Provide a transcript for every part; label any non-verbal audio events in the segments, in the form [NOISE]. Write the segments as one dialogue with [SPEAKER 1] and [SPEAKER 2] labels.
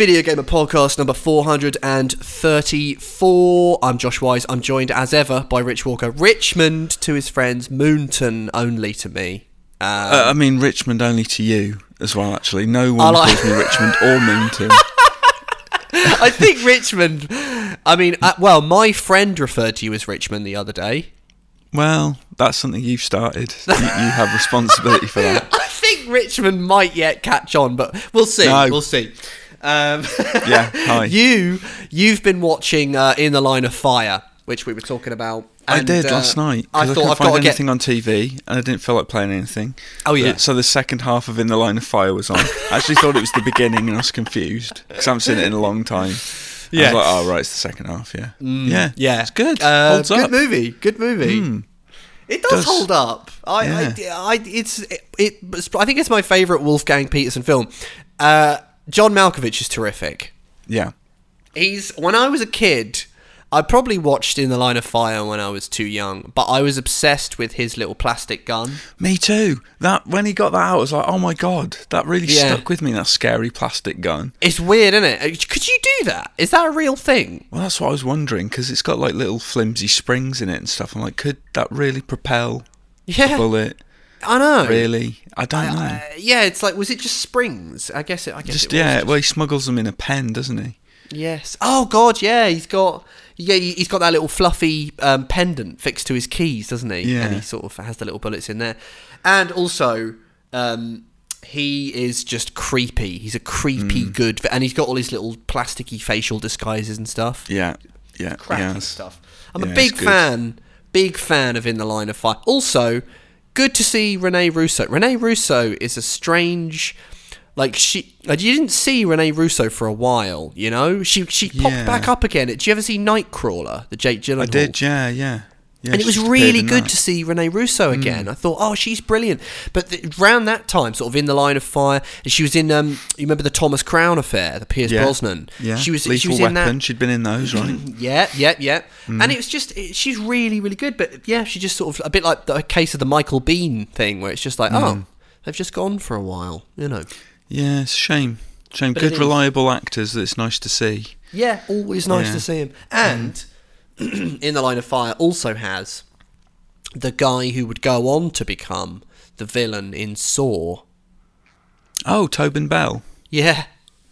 [SPEAKER 1] Video Gamer Podcast number 434. I'm Josh Wise. I'm joined as ever by Rich Walker. Richmond to his friends, Moonton only to me. Um,
[SPEAKER 2] Uh, I mean, Richmond only to you as well, actually. No one
[SPEAKER 1] like-
[SPEAKER 2] calls me Richmond or Moonton. [LAUGHS]
[SPEAKER 1] I think Richmond. I mean, uh, well, my friend referred to you as Richmond the other day.
[SPEAKER 2] Well, that's something you've started. You, you have responsibility for [LAUGHS] that.
[SPEAKER 1] I think Richmond might yet catch on, but we'll see.
[SPEAKER 2] No.
[SPEAKER 1] We'll see. Um,
[SPEAKER 2] Yeah, hi. [LAUGHS]
[SPEAKER 1] you you've been watching uh, In the Line of Fire, which we were talking about.
[SPEAKER 2] I did
[SPEAKER 1] uh,
[SPEAKER 2] last night.
[SPEAKER 1] I
[SPEAKER 2] I,
[SPEAKER 1] thought
[SPEAKER 2] couldn't
[SPEAKER 1] I've
[SPEAKER 2] find
[SPEAKER 1] got to get.
[SPEAKER 2] anything on TV, and I didn't feel like playing anything.
[SPEAKER 1] Oh, yeah.
[SPEAKER 2] So the second half of In the Line of Fire was on. I actually thought it was the beginning, and I was confused because I haven't seen it in a long time. I was like, oh right, it's the second half. Yeah. yeah.
[SPEAKER 1] Yeah,
[SPEAKER 2] It's good.
[SPEAKER 1] Uh,
[SPEAKER 2] Holds
[SPEAKER 1] good
[SPEAKER 2] up.
[SPEAKER 1] movie. Good movie.
[SPEAKER 2] Mm.
[SPEAKER 1] It does,
[SPEAKER 2] Does.
[SPEAKER 1] hold up. I, I, I, it's it, it. I think it's my favorite Wolfgang Petersen film. Uh, John Malkovich is terrific.
[SPEAKER 2] Yeah.
[SPEAKER 1] He's when I was a kid, I probably watched In the Line of Fire when I was too young, but I was obsessed with his little plastic gun.
[SPEAKER 2] Me too. That when he got that out, I was like, oh my god, that really
[SPEAKER 1] Yeah.
[SPEAKER 2] stuck with me. That scary plastic gun.
[SPEAKER 1] It's weird, isn't it? Uh, Could you do that? Is that a real thing?
[SPEAKER 2] Well, that's what I was wondering because it's got like little flimsy springs in it and stuff. I'm like, could that really propel
[SPEAKER 1] Yeah,
[SPEAKER 2] a bullet?
[SPEAKER 1] I know.
[SPEAKER 2] Really? I don't know.
[SPEAKER 1] Uh, yeah, it's like was it just springs? I guess it. I guess
[SPEAKER 2] Just
[SPEAKER 1] it was
[SPEAKER 2] yeah. Well, he smuggles them in a pen, doesn't he?
[SPEAKER 1] Yes. Oh God, yeah. He's got yeah. He's got that little fluffy um, pendant fixed to his keys, doesn't he?
[SPEAKER 2] Yeah.
[SPEAKER 1] And he sort of has the little bullets in there, and also. Um, he is just creepy. He's a creepy
[SPEAKER 2] Mm.
[SPEAKER 1] good, and he's got all his little plasticky facial disguises and stuff.
[SPEAKER 2] Yeah. Yeah.
[SPEAKER 1] Crappy
[SPEAKER 2] yeah.
[SPEAKER 1] stuff. I'm a big fan, big fan of In the Line of Fire. Also, good to see Rene Russo. Rene Russo is a strange, like she. Like you didn't see Rene Russo for a while. You know, she she popped
[SPEAKER 2] Yeah.
[SPEAKER 1] back up again. Did you ever see Nightcrawler, the Jake Gyllenhaal?
[SPEAKER 2] I did. Yeah. Yeah. Yeah
[SPEAKER 1] and it was really good
[SPEAKER 2] that.
[SPEAKER 1] to see Rene Russo again. I thought, oh, she's brilliant. But th- around that time, sort of in the line of fire, she was in. Um, you remember the Thomas Crown affair, the Pierce
[SPEAKER 2] Yeah.
[SPEAKER 1] Brosnan?
[SPEAKER 2] Yeah.
[SPEAKER 1] she was.
[SPEAKER 2] Lethal
[SPEAKER 1] she was
[SPEAKER 2] Weapon.
[SPEAKER 1] in that.
[SPEAKER 2] She'd been in those, right? [CLEARS THROAT]
[SPEAKER 1] Yeah, yeah, yeah.
[SPEAKER 2] Mm.
[SPEAKER 1] And it was just it, she's really, really good. But yeah, she just sort of a bit like the case of the Michael Biehn thing, where it's just like,
[SPEAKER 2] Mm.
[SPEAKER 1] oh, they've just gone for a while, you know.
[SPEAKER 2] yeah. It's a shame. Shame.
[SPEAKER 1] But
[SPEAKER 2] good, reliable actors that it's nice to see.
[SPEAKER 1] Yeah, always nice
[SPEAKER 2] Yeah.
[SPEAKER 1] to see him. And [CLEARS THROAT] in the line of fire also has the guy who would go on to become the villain in Saw.
[SPEAKER 2] Oh, Tobin Bell.
[SPEAKER 1] Yeah.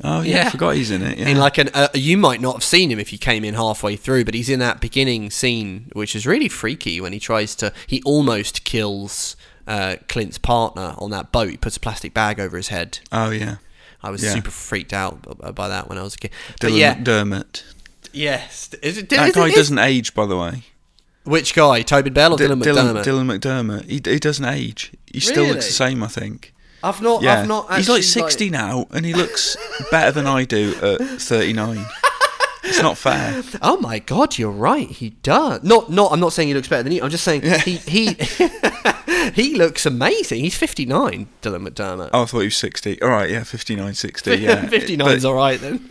[SPEAKER 2] Oh yeah,
[SPEAKER 1] Yeah.
[SPEAKER 2] I forgot he's in it. Yeah.
[SPEAKER 1] In like an, uh, you might not have seen him if you came in halfway through, but he's in that beginning scene, which is really freaky when he tries to. He almost kills uh, Clint's partner on that boat. He puts a plastic bag over his head.
[SPEAKER 2] oh yeah.
[SPEAKER 1] I was
[SPEAKER 2] Yeah.
[SPEAKER 1] super freaked out by that when I was a kid. But
[SPEAKER 2] Dylan
[SPEAKER 1] yeah,
[SPEAKER 2] McDermott.
[SPEAKER 1] Yes. Is it,
[SPEAKER 2] That
[SPEAKER 1] is
[SPEAKER 2] guy
[SPEAKER 1] it-
[SPEAKER 2] doesn't age, by the way.
[SPEAKER 1] Which guy? Tobin Bell or
[SPEAKER 2] D-
[SPEAKER 1] Dylan McDermott?
[SPEAKER 2] Dylan McDermott. He, he doesn't age. He still looks the same, I think.
[SPEAKER 1] I've not.
[SPEAKER 2] Yeah.
[SPEAKER 1] I've not.
[SPEAKER 2] He's like
[SPEAKER 1] actually,
[SPEAKER 2] 60 now, and he looks better than I do at 39. it's not fair. [LAUGHS]
[SPEAKER 1] Oh my god, you're right. He does. Not. Not. I'm not saying he looks better than you. I'm just saying he he [LAUGHS] he looks amazing. He's 59. Dylan McDermott.
[SPEAKER 2] Oh, I thought he was 60. All right, yeah, 59, 60. Yeah. [LAUGHS]
[SPEAKER 1] 59's
[SPEAKER 2] But,
[SPEAKER 1] all right then.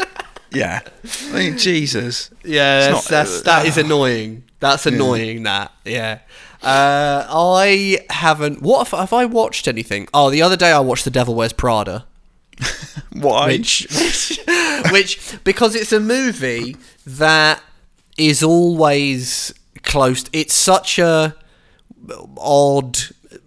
[SPEAKER 2] Yeah. I mean, Jesus.
[SPEAKER 1] yeah, that's,
[SPEAKER 2] not-
[SPEAKER 1] that's that is
[SPEAKER 2] uh,
[SPEAKER 1] annoying. That's annoying. That yeah. Uh, I haven't. What have, have I watched anything? Oh, the other day I watched The Devil Wears Prada. [LAUGHS]
[SPEAKER 2] Why?
[SPEAKER 1] which, which, [LAUGHS] which because it's a movie that is always close. It's such a odd,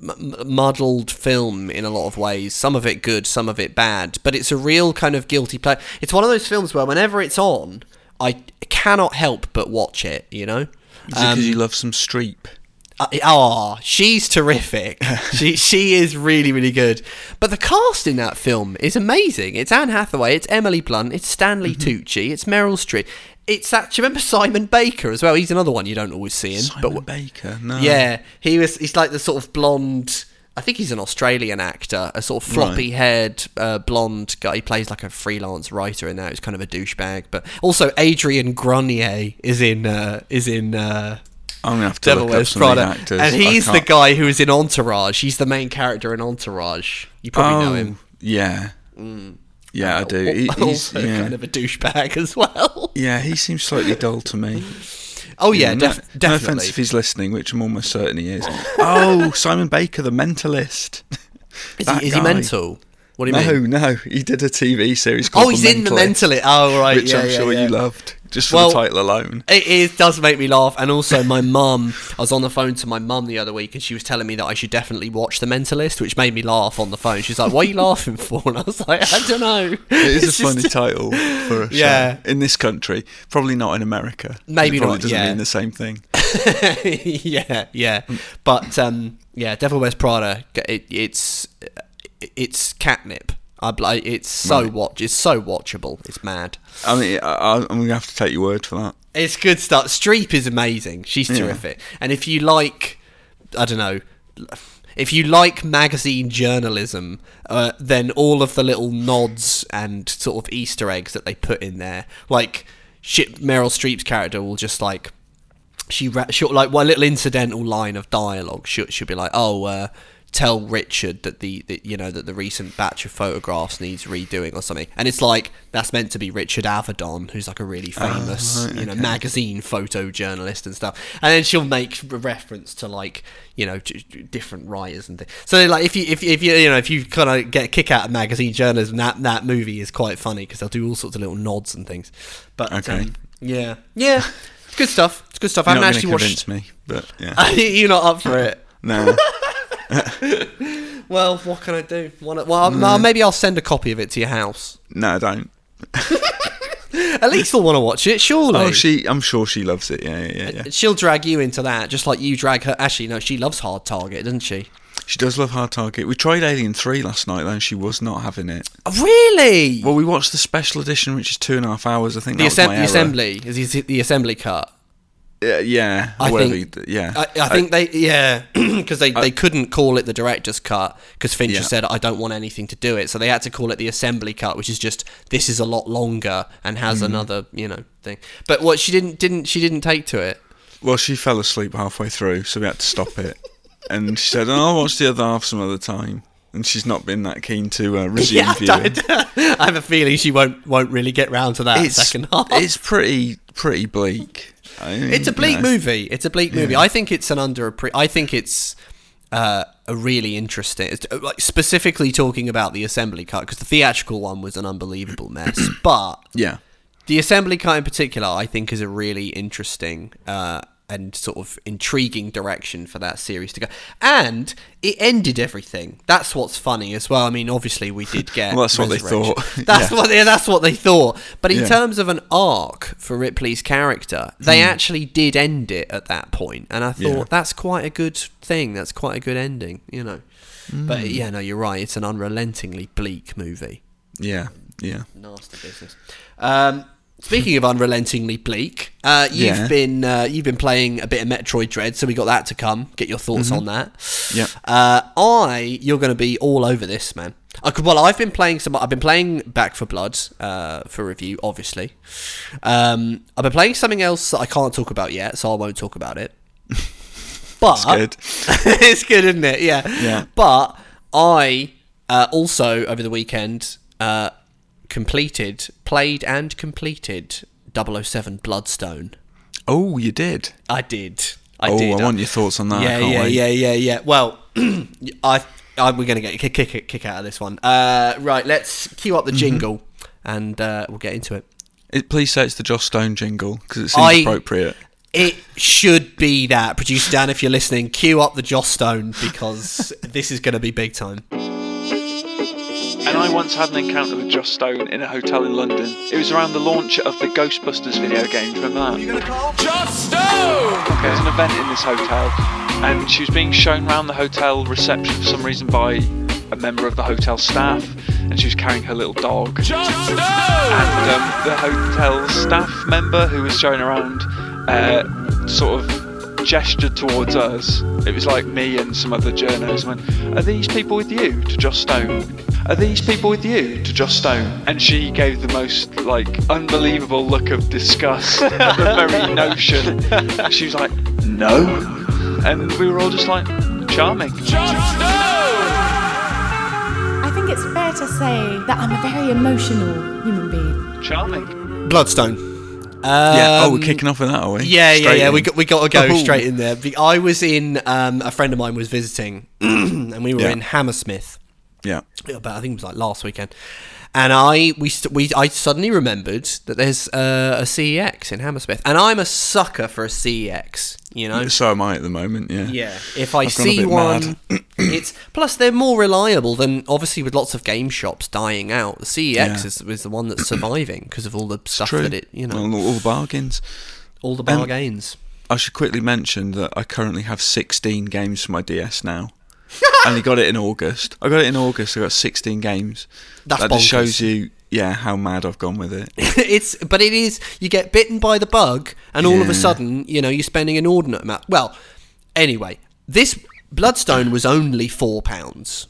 [SPEAKER 1] m- muddled film in a lot of ways. Some of it good, some of it bad. But it's a real kind of guilty pleasure. It's one of those films where whenever it's on, I cannot help but watch it. You know.
[SPEAKER 2] Is it because you love some Streep?
[SPEAKER 1] Uh, oh, she's terrific. [LAUGHS] she she is really really good. But the cast in that film is amazing. It's Anne Hathaway, it's Emily Blunt, it's Stanley
[SPEAKER 2] Mm-hmm.
[SPEAKER 1] Tucci, it's Meryl Streep. It's that. Do you remember Simon Baker as well? He's another one you don't always see him.
[SPEAKER 2] Simon
[SPEAKER 1] but
[SPEAKER 2] Baker? No.
[SPEAKER 1] yeah, he was. He's like the sort of blonde. I think he's an Australian actor, a sort of floppy haired uh, blonde guy. He plays like a freelance writer in that. He's kind of a douchebag. But also Adrian Grenier is in uh, is in uh,
[SPEAKER 2] I'm to have to
[SPEAKER 1] Devil
[SPEAKER 2] look
[SPEAKER 1] Wears
[SPEAKER 2] some of the
[SPEAKER 1] Prada,
[SPEAKER 2] actors.
[SPEAKER 1] and he's the guy who is in Entourage. He's the main character in Entourage. You probably know
[SPEAKER 2] Oh,
[SPEAKER 1] him.
[SPEAKER 2] Yeah. Yeah, I uh, do. He- he's,
[SPEAKER 1] also
[SPEAKER 2] yeah.
[SPEAKER 1] kind of a douchebag as well. [LAUGHS]
[SPEAKER 2] yeah, he seems slightly dull to me. [LAUGHS]
[SPEAKER 1] Oh yeah,
[SPEAKER 2] no,
[SPEAKER 1] def-
[SPEAKER 2] no offense
[SPEAKER 1] definitely.
[SPEAKER 2] if he's listening, which I'm almost certain he is. Oh, Simon Baker, the mentalist.
[SPEAKER 1] Is he, is he mental? What do you mean?
[SPEAKER 3] No, no, he did a TV series oh, called
[SPEAKER 1] Oh, he's in the
[SPEAKER 3] Mentalist.
[SPEAKER 1] Oh, right.
[SPEAKER 3] which
[SPEAKER 1] yeah,
[SPEAKER 3] I'm
[SPEAKER 1] yeah,
[SPEAKER 3] sure
[SPEAKER 1] yeah.
[SPEAKER 3] you loved just for
[SPEAKER 1] Well-
[SPEAKER 3] the title alone.
[SPEAKER 1] it does make me laugh. And also, my mum, I was on the phone to my mum the other week and she was telling me that I should definitely watch The Mentalist, which made me laugh on the phone. She's like, What are you laughing for? And I was like, I don't know.
[SPEAKER 3] It is [LAUGHS]
[SPEAKER 1] It's
[SPEAKER 3] a funny title for a [LAUGHS]
[SPEAKER 1] Yeah.
[SPEAKER 3] show in this country. Probably not in America.
[SPEAKER 1] Maybe
[SPEAKER 3] it probably
[SPEAKER 1] not,
[SPEAKER 3] Doesn't
[SPEAKER 1] yeah.
[SPEAKER 3] mean the same thing. [LAUGHS]
[SPEAKER 1] yeah, yeah. But, um, yeah, Devil Wears Prada, it, it's, it's catnip. I, it's so
[SPEAKER 3] Right.
[SPEAKER 1] watch. It's so watchable. It's mad.
[SPEAKER 3] I mean, I, I'm gonna have to take your word for that.
[SPEAKER 1] It's good stuff. Streep is amazing. She's
[SPEAKER 3] Yeah.
[SPEAKER 1] terrific. And if you like, I don't know, if you like magazine journalism, uh, then all of the little nods and sort of Easter eggs that they put in there, like shit, Meryl Streep's character will just like she she'll like one little incidental line of dialogue. She'll, she'll be like, "Oh, uh, tell Richard that the, that you know that the recent batch of photographs needs redoing or something." And it's like that's meant to be Richard Avedon, who's like a really famous
[SPEAKER 3] right,
[SPEAKER 1] you know
[SPEAKER 3] okay.
[SPEAKER 1] magazine photojournalist and stuff. And then she'll make reference to like you know different writers and things. So like if you if, if you you know if you kind of get a kick out of magazine journalism, that that movie is quite funny because they'll do all sorts of little nods and things. But
[SPEAKER 3] Okay.
[SPEAKER 1] um, yeah, yeah. It's good stuff. It's good stuff. I
[SPEAKER 3] You're
[SPEAKER 1] haven't
[SPEAKER 3] not
[SPEAKER 1] actually watched.
[SPEAKER 3] me, but yeah, [LAUGHS]
[SPEAKER 1] You're not up for it.
[SPEAKER 3] no. [LAUGHS] [LAUGHS]
[SPEAKER 1] Well, what can I do? Well, no, maybe I'll send a copy of it to your house.
[SPEAKER 3] No, don't. [LAUGHS]
[SPEAKER 1] At least they'll want to watch it, surely.
[SPEAKER 3] Oh, she. I'm sure she loves it. Yeah, yeah, yeah. yeah.
[SPEAKER 1] She'll drag you into that, just like you drag her. Actually, no, she loves Hard Target, doesn't she?
[SPEAKER 3] She does love Hard Target. We tried Alien Three last night, though, and she was not having it.
[SPEAKER 1] Oh, really?
[SPEAKER 3] Well, we watched the special edition, which is two and a half hours. I think
[SPEAKER 1] the,
[SPEAKER 3] that was my
[SPEAKER 1] the assembly is the, the assembly cut.
[SPEAKER 3] Yeah, yeah.
[SPEAKER 1] I think-
[SPEAKER 3] you yeah.
[SPEAKER 1] I, I think they yeah [CLEARS THROAT] because they, they couldn't call it the director's cut because Fincher
[SPEAKER 3] Yeah.
[SPEAKER 1] said I don't want anything to do it so they had to call it the assembly cut which is just this is a lot longer and has
[SPEAKER 3] Mm-hmm.
[SPEAKER 1] another you know thing but what she didn't didn't she didn't take to it
[SPEAKER 3] Well, she fell asleep halfway through, so we had to stop it. and she said, "Oh, I'll watch the other half some other time." And she's not been that keen to uh, [LAUGHS] resume
[SPEAKER 1] yeah
[SPEAKER 3] viewing.
[SPEAKER 1] I, [LAUGHS] I have a feeling she won't won't really get round to that
[SPEAKER 3] It's
[SPEAKER 1] second half
[SPEAKER 3] it's pretty pretty bleak. I
[SPEAKER 1] It's a
[SPEAKER 3] you
[SPEAKER 1] bleak
[SPEAKER 3] know.
[SPEAKER 1] movie. It's a bleak movie.
[SPEAKER 3] Yeah.
[SPEAKER 1] I think it's an under. I think it's uh, a really interesting. It's, uh, like specifically talking about the assembly cut because the theatrical one was an unbelievable mess. [COUGHS] but
[SPEAKER 3] Yeah,
[SPEAKER 1] the assembly cut in particular, I think, is a really interesting uh, and sort of intriguing direction for that series to go. And it ended everything. That's what's funny as well. I mean, obviously, we did [LAUGHS] get.
[SPEAKER 3] Well, that's what they thought. [LAUGHS]
[SPEAKER 1] That's
[SPEAKER 3] Yeah.
[SPEAKER 1] what. Yeah, that's what they thought. But in
[SPEAKER 3] Yeah.
[SPEAKER 1] terms of an arc for Ripley's character,
[SPEAKER 3] Hmm.
[SPEAKER 1] they actually did end it at that point, and I thought
[SPEAKER 3] Yeah.
[SPEAKER 1] that's quite a good thing. That's quite a good ending, you know.
[SPEAKER 3] Hmm.
[SPEAKER 1] But yeah, no, you're right. It's an unrelentingly bleak movie.
[SPEAKER 3] yeah, yeah.
[SPEAKER 1] Nasty business. Um, speaking of unrelentingly bleak, uh, you've
[SPEAKER 3] Yeah.
[SPEAKER 1] been uh, you've been playing a bit of Metroid Dread, so we got that to come. Get your thoughts on that.
[SPEAKER 3] Yep.
[SPEAKER 1] Uh, I you're going to be all over this, man. I could, well, I've been playing some. I've been playing Back for Blood uh, for review, obviously. Um, I've been playing something else that I can't talk about yet, so I won't talk about it. [LAUGHS] But
[SPEAKER 3] It's good. [LAUGHS]
[SPEAKER 1] it's good, isn't it? Yeah.
[SPEAKER 3] Yeah.
[SPEAKER 1] But I uh, also over the weekend uh, completed, played and completed 007 Bloodstone.
[SPEAKER 3] Oh, you did.
[SPEAKER 1] I did. I
[SPEAKER 3] oh,
[SPEAKER 1] did.
[SPEAKER 3] I want your thoughts on that. I
[SPEAKER 1] yeah,
[SPEAKER 3] can't
[SPEAKER 1] yeah,
[SPEAKER 3] wait.
[SPEAKER 1] yeah, yeah, yeah. Well, [CLEARS THROAT] I, I we're gonna get a kick, kick, kick out of this one. Uh, right, let's cue
[SPEAKER 3] Mm-hmm.
[SPEAKER 1] up the jingle and uh, we'll get into it.
[SPEAKER 3] It, please say it's the Joss Stone jingle because it seems
[SPEAKER 1] I-
[SPEAKER 3] appropriate.
[SPEAKER 1] It should be that. Producer Dan, if you're listening, cue up the Joss Stone because [LAUGHS] this is going to be big time.
[SPEAKER 3] And I once had an encounter with Joss Stone in a hotel in London. It was around the launch of the Ghostbusters video game. Do you remember that? There was an event in this hotel, and she was being shown around the hotel reception for some reason by a member of the hotel staff, and she was carrying her little dog. And um, the hotel staff member who was showing around uh, sort of gestured towards us. It was like me and some other journos went, Are these people with you? To Joss Stone. Are these people with you? To Joss Stone. And she gave the most like unbelievable look of disgust [LAUGHS] at the very notion. She was like, No. And we were all just like, charming.
[SPEAKER 4] I think it's fair to say that I'm a very emotional human being.
[SPEAKER 3] Charming.
[SPEAKER 1] Bloodstone.
[SPEAKER 3] Yeah. Oh, we're
[SPEAKER 1] Um,
[SPEAKER 3] kicking off with that, are we?
[SPEAKER 1] Yeah, yeah,
[SPEAKER 3] Straight
[SPEAKER 1] yeah.
[SPEAKER 3] in.
[SPEAKER 1] We got we got to go
[SPEAKER 3] Oh.
[SPEAKER 1] straight in there. I was in. Um, a friend of mine was visiting, [CLEARS THROAT] and we were
[SPEAKER 3] Yeah.
[SPEAKER 1] in Hammersmith,
[SPEAKER 2] Yeah.
[SPEAKER 1] About I think it was like last weekend, and I we we I suddenly remembered that there's uh, a CEX in Hammersmith, and I'm a sucker for a CEX. You know,
[SPEAKER 2] So am I at the moment. Yeah.
[SPEAKER 1] yeah. If I
[SPEAKER 2] I've
[SPEAKER 1] see one, [CLEARS THROAT] it's plus they're more reliable than obviously with lots of game shops dying out. The CEX
[SPEAKER 2] Yeah.
[SPEAKER 1] is, is the one that's surviving because of all the stuff
[SPEAKER 2] True.
[SPEAKER 1] that it you know
[SPEAKER 2] Well, all the bargains.
[SPEAKER 1] all the bargains.
[SPEAKER 2] I should quickly mention that I currently have 16 games for my DS now. [LAUGHS] I he got it in August. I got it in August. I got 16 games.
[SPEAKER 1] That's
[SPEAKER 2] that just shows you, yeah, how mad I've gone with it. [LAUGHS]
[SPEAKER 1] it's but it is you get bitten by the bug and all of a sudden you know you're spending an inordinate amount well anyway this bloodstone was only four pounds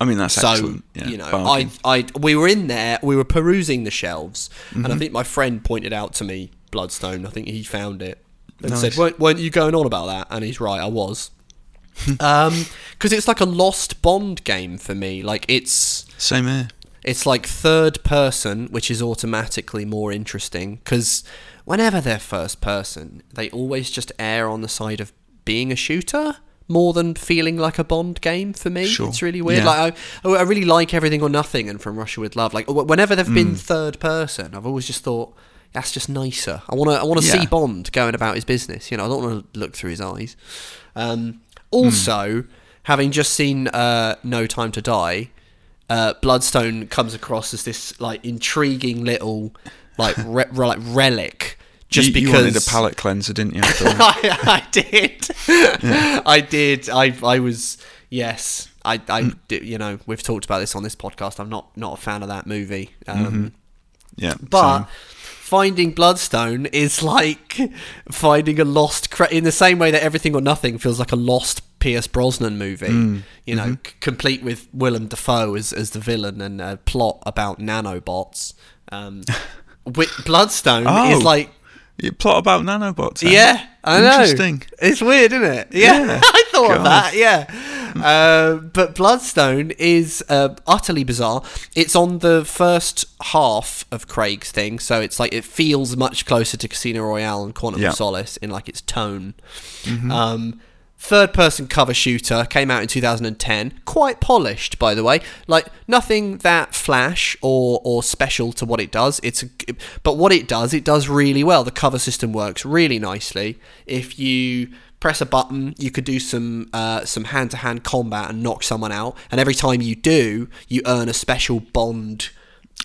[SPEAKER 2] I mean, that's
[SPEAKER 1] so
[SPEAKER 2] excellent. Yeah,
[SPEAKER 1] you know
[SPEAKER 2] bargain.
[SPEAKER 1] I, I we were in there we were perusing the shelves and
[SPEAKER 2] Mm-hmm.
[SPEAKER 1] i think my friend pointed out to me bloodstone i think he found it and
[SPEAKER 2] Nice.
[SPEAKER 1] said weren't, weren't you going on about that and he's right i was [LAUGHS] um because it's like a lost bond game for me like it's
[SPEAKER 2] Same here.
[SPEAKER 1] it's like third person, which is automatically more interesting because whenever they're first person, they always just err on the side of being a shooter more than feeling like a Bond game for me.
[SPEAKER 2] Sure.
[SPEAKER 1] It's really weird.
[SPEAKER 2] Yeah.
[SPEAKER 1] Like I, I really like Everything or Nothing and From Russia with Love. Like whenever they've
[SPEAKER 2] Mm.
[SPEAKER 1] been third person, I've always just thought that's just nicer. I want to I want to
[SPEAKER 2] Yeah.
[SPEAKER 1] see Bond going about his business. You know, I don't want to look through his eyes. Um, also, having just seen uh, No Time to Die, uh, Bloodstone comes across as this like intriguing little like re- re- [LAUGHS] like relic. Just
[SPEAKER 2] you,
[SPEAKER 1] because
[SPEAKER 2] you wanted a palate cleanser, didn't you? [LAUGHS] [LAUGHS]
[SPEAKER 1] I, I did. I did. I I was yes. I I
[SPEAKER 2] Mm.
[SPEAKER 1] did- you know we've talked about this on this podcast. I'm not not a fan of that movie. Um,
[SPEAKER 2] yeah,
[SPEAKER 1] but
[SPEAKER 2] same.
[SPEAKER 1] Finding Bloodstone is like finding a lost in the same way that Everything or Nothing feels like a lost Pierce Brosnan movie.
[SPEAKER 2] Mm.
[SPEAKER 1] You know,
[SPEAKER 2] Mm-hmm.
[SPEAKER 1] c- complete with Willem Dafoe as as the villain and a plot about nanobots. Um, [LAUGHS] with Bloodstone
[SPEAKER 2] Oh.
[SPEAKER 1] is like
[SPEAKER 2] you plot about nanobots.
[SPEAKER 1] yeah, I know.
[SPEAKER 2] Interesting.
[SPEAKER 1] It's weird, isn't it? Yeah,
[SPEAKER 2] Yeah. [LAUGHS]
[SPEAKER 1] I thought of
[SPEAKER 2] God.
[SPEAKER 1] that. Yeah, uh, but Bloodstone is uh, utterly bizarre. It's on the first half of Craig's thing, so it's like it feels much closer to Casino Royale and Quantum
[SPEAKER 2] Yeah.
[SPEAKER 1] of Solace in like its tone. Um, third person cover shooter came out in 2010 quite polished by the way. Like nothing that flash or or special to what it does. It's a, but what it does it does really well. The cover system works really nicely. If you press a button you could do some uh, some hand-to-hand combat and knock someone out. And every time you do you earn a special bond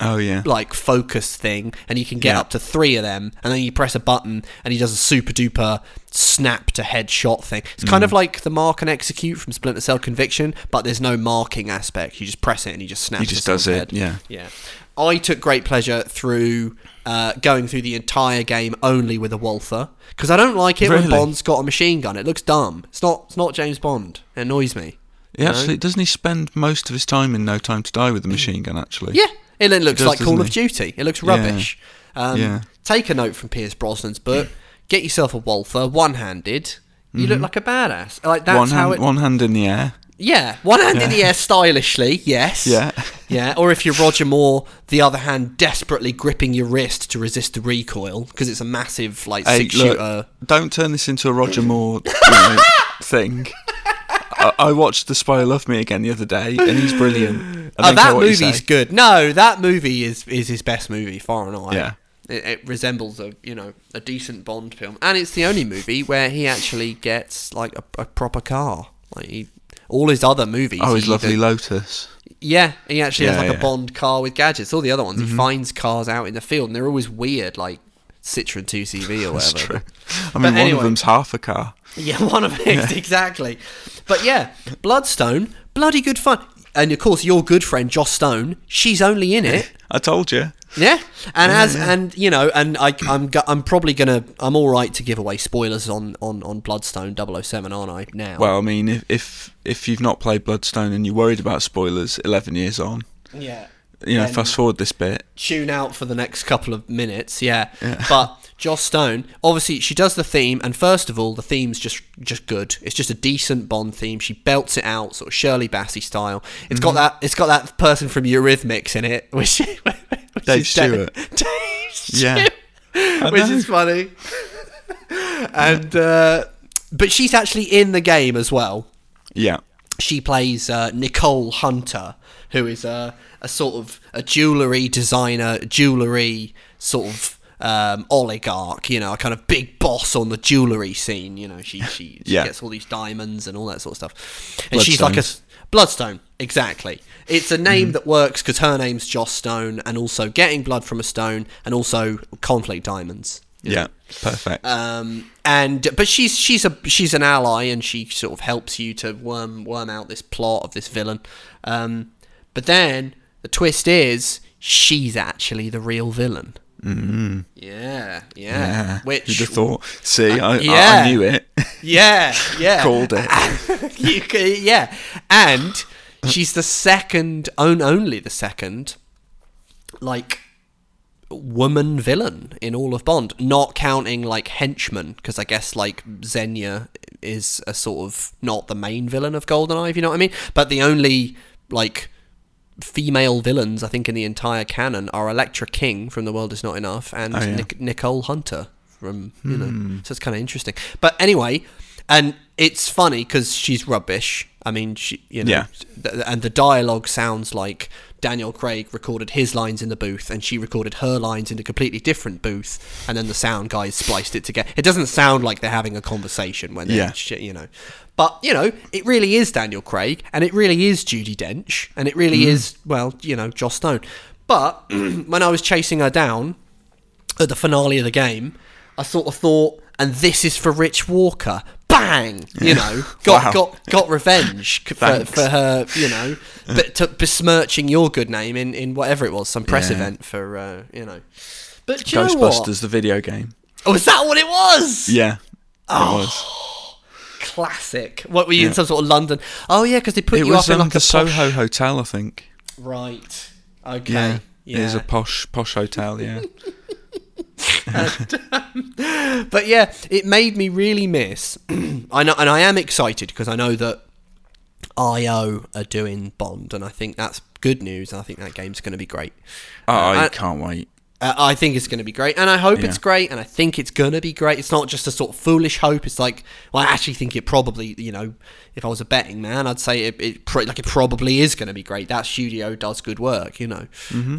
[SPEAKER 2] Oh yeah.
[SPEAKER 1] like focus thing, and you can get
[SPEAKER 2] Yeah.
[SPEAKER 1] up to three of them, and then you press a button, and he does a super duper snap to headshot thing. It's kind
[SPEAKER 2] Mm.
[SPEAKER 1] of like the mark and execute from Splinter Cell Conviction, but there's no marking aspect. You just press it, and he just snaps.
[SPEAKER 2] He just does it,
[SPEAKER 1] head.
[SPEAKER 2] yeah.
[SPEAKER 1] yeah. I took great pleasure through uh, going through the entire game only with a Walther because I don't like it when Bond's got a machine gun. It looks dumb. It's not. It's not James Bond. It annoys me. Know?
[SPEAKER 2] actually doesn't he spend most of his time in No Time to Die with the machine gun? Actually.
[SPEAKER 1] Yeah, it looks
[SPEAKER 2] does,
[SPEAKER 1] like Call
[SPEAKER 2] doesn't
[SPEAKER 1] of? Duty. It looks
[SPEAKER 2] Yeah.
[SPEAKER 1] rubbish. Um,
[SPEAKER 2] Yeah.
[SPEAKER 1] Take a note from Pierce Brosnan's book. Get yourself a Walther, one-handed. You look like a badass. Like that's
[SPEAKER 2] Mm-hmm. one
[SPEAKER 1] how
[SPEAKER 2] hand,
[SPEAKER 1] it.
[SPEAKER 2] one hand in the air.
[SPEAKER 1] Yeah, one hand in the air stylishly. Yes.
[SPEAKER 2] Yeah.
[SPEAKER 1] Yeah, or if you're Roger Moore, the other hand desperately gripping your wrist to resist the recoil because it's a massive like
[SPEAKER 2] Hey,
[SPEAKER 1] six
[SPEAKER 2] look,
[SPEAKER 1] shooter.
[SPEAKER 2] don't turn this into a Roger Moore you know, [LAUGHS] thing. I, I watched The Spy Who Loved Me again the other day, and he's brilliant. [GASPS] I
[SPEAKER 1] Oh, that movie's good. No, that movie is is his best movie, far and away.
[SPEAKER 2] Yeah.
[SPEAKER 1] It, it resembles a you know a decent Bond film, and it's the only movie where he actually gets like a, a proper car. Like he, all his other movies.
[SPEAKER 2] Oh, his lovely
[SPEAKER 1] either-
[SPEAKER 2] Lotus.
[SPEAKER 1] Yeah, he actually has like a
[SPEAKER 2] yeah. Mm-hmm.
[SPEAKER 1] Bond car with gadgets. All the other ones, he finds cars out in the field, and they're always weird, like Citroen 2CV or [LAUGHS]
[SPEAKER 2] That's
[SPEAKER 1] whatever.
[SPEAKER 2] true. I mean, one
[SPEAKER 1] anyway.
[SPEAKER 2] of them's half a car.
[SPEAKER 1] Yeah, [LAUGHS] one of it exactly. But yeah, Bloodstone, bloody good fun. And of course, your good friend Joss Stone, she's only in it. [LAUGHS]
[SPEAKER 2] I told you.
[SPEAKER 1] Yeah, and as and you know, and I, I'm I'm probably gonna I'm all right to give away spoilers on on on Bloodstone 007, aren't I? Now,
[SPEAKER 2] Well, I mean, if if, if you've not played Bloodstone and you're worried about spoilers, eleven years on,
[SPEAKER 1] yeah,
[SPEAKER 2] you know, fast forward this bit.
[SPEAKER 1] tune out for the next couple of minutes. Yeah,
[SPEAKER 2] Yeah.
[SPEAKER 1] but Joss Stone, obviously, she does the theme, and first of all, the theme's just just good. It's just a decent Bond theme. She belts it out, sort of Shirley Bassey style. It's
[SPEAKER 2] Mm-hmm.
[SPEAKER 1] got that. It's got that person from Eurythmics in it, [LAUGHS] which, which
[SPEAKER 2] Dave
[SPEAKER 1] is
[SPEAKER 2] Stewart.
[SPEAKER 1] Dave
[SPEAKER 2] Yeah.
[SPEAKER 1] Stewart, which is funny. [LAUGHS] and uh, but she's actually in the game as well.
[SPEAKER 2] Yeah.
[SPEAKER 1] she plays uh, Nicole Hunter, who is a, a sort of a jewelry designer, jewelry sort of um, oligarch, you know, a kind of big boss on the jewelry scene. You know, she [LAUGHS] she, she
[SPEAKER 2] Yeah.
[SPEAKER 1] gets all these diamonds and all that sort of stuff, and she's like a Bloodstone, exactly. It's a name that works because her name's Joss Stone, and also getting blood from a stone, and also conflict diamonds.
[SPEAKER 2] Yeah, perfect.
[SPEAKER 1] Um, and but she's she's a she's an ally, and she sort of helps you to worm worm out this plot of this villain. Um, but then the twist is she's actually the real villain. Mm-hmm. Yeah, yeah.
[SPEAKER 2] yeah,
[SPEAKER 1] Which
[SPEAKER 2] you'd have thought? See, I, I,
[SPEAKER 1] yeah.
[SPEAKER 2] I knew it. [LAUGHS]
[SPEAKER 1] Yeah, yeah.
[SPEAKER 2] Called it. [LAUGHS]
[SPEAKER 1] you yeah, and she's the second, own only the second, like woman villain in all of Bond, not counting like henchmen, because I guess like Xenia is a sort of not the main villain of GoldenEye, if you know what I mean. But the only like female villains I think in the entire canon are Electra King from The World Is Not Enough and
[SPEAKER 2] Oh, yeah.
[SPEAKER 1] Nic- Nicole Hunter from you know. Hmm. So it's kind of interesting. But anyway, and it's funny because she's rubbish. I mean, she you know,
[SPEAKER 2] Yeah.
[SPEAKER 1] th- and the dialogue sounds like Daniel Craig recorded his lines in the booth and she recorded her lines in a completely different booth, and then the sound guys spliced it together. It doesn't sound like they're having a conversation when they're
[SPEAKER 2] Yeah.
[SPEAKER 1] you know. But you know, it really is Daniel Craig, and it really is Judi Dench, and it really is well, you know, Joss Stone. But [CLEARS THROAT] when I was chasing her down at the finale of the game, I sort of thought, and this is for Rich Walker. Bang! You know, got
[SPEAKER 2] Wow.
[SPEAKER 1] got got revenge [LAUGHS] for, for her. You know, but to besmirching your good name in, in whatever it was, some press
[SPEAKER 2] Yeah.
[SPEAKER 1] event for uh, you know. But you know
[SPEAKER 2] Ghostbusters,
[SPEAKER 1] what?
[SPEAKER 2] the video game.
[SPEAKER 1] Oh, is that what it was?
[SPEAKER 2] Yeah,
[SPEAKER 1] Oh,
[SPEAKER 2] it was.
[SPEAKER 1] Classic. What were you in some sort of London? Oh yeah, because they put
[SPEAKER 2] It
[SPEAKER 1] you
[SPEAKER 2] was
[SPEAKER 1] up in
[SPEAKER 2] um,
[SPEAKER 1] like
[SPEAKER 2] the
[SPEAKER 1] a
[SPEAKER 2] Soho
[SPEAKER 1] posh...
[SPEAKER 2] Hotel, I think.
[SPEAKER 1] Right. Okay.
[SPEAKER 2] Yeah,
[SPEAKER 1] Yeah.
[SPEAKER 2] it is a posh posh hotel. Yeah, [LAUGHS] [LAUGHS]
[SPEAKER 1] But yeah, it made me really miss. [CLEARS THROAT] I know, and I am excited because I know that IO are doing Bond, and I think that's good news. And I think that game's going to be great.
[SPEAKER 2] oh, I,
[SPEAKER 1] I-
[SPEAKER 2] can't wait.
[SPEAKER 1] Uh, I think it's going to be great, and I hope it's great, and I think it's going to be great. It's not just a sort of foolish hope. It's like, well, I actually think it probably, you know, if I was a betting man, I'd say it, it pr- like it probably is going to be great. That studio does good work, you know.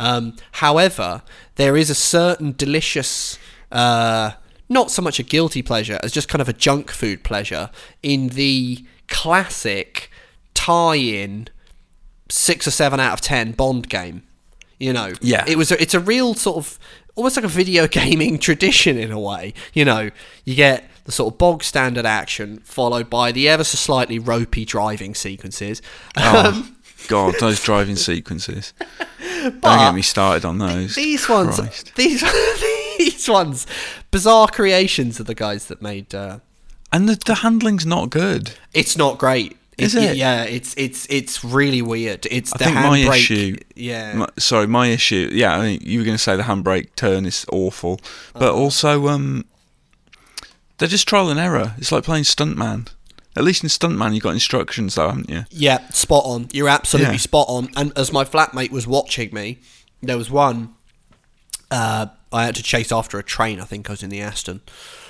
[SPEAKER 1] Um, however, there is a certain delicious, uh, not so much a guilty pleasure as just kind of a junk food pleasure in the classic tie-in six or seven out of ten Bond game. You know,
[SPEAKER 2] Yeah.
[SPEAKER 1] it was. A, it's a real sort of almost like a video [LAUGHS] gaming tradition in a way. You know, you get the sort of bog standard action followed by the ever so slightly ropey driving sequences.
[SPEAKER 2] Oh God, those driving sequences. [LAUGHS] Don't get me started on those.
[SPEAKER 1] These ones, these [LAUGHS] these ones, bizarre creations of the guys that made. Uh,
[SPEAKER 2] and the the handling's not good.
[SPEAKER 1] it's not great.
[SPEAKER 2] Is it?
[SPEAKER 1] Yeah, it's it's it's really weird. It's
[SPEAKER 2] I
[SPEAKER 1] the
[SPEAKER 2] think my
[SPEAKER 1] handbrake.
[SPEAKER 2] issue.
[SPEAKER 1] Yeah.
[SPEAKER 2] my- sorry, my issue. Yeah, I mean, you were going to say the handbrake turn is awful, but
[SPEAKER 1] Uh-huh.
[SPEAKER 2] also um, they're just trial and error. It's like playing stuntman. At least in stuntman, you got instructions though, haven't you?
[SPEAKER 1] Yeah, spot on. You're absolutely
[SPEAKER 2] Yeah.
[SPEAKER 1] spot on. And as my flatmate was watching me, there was one. Uh, I had to chase after a train. I think I was in the Aston,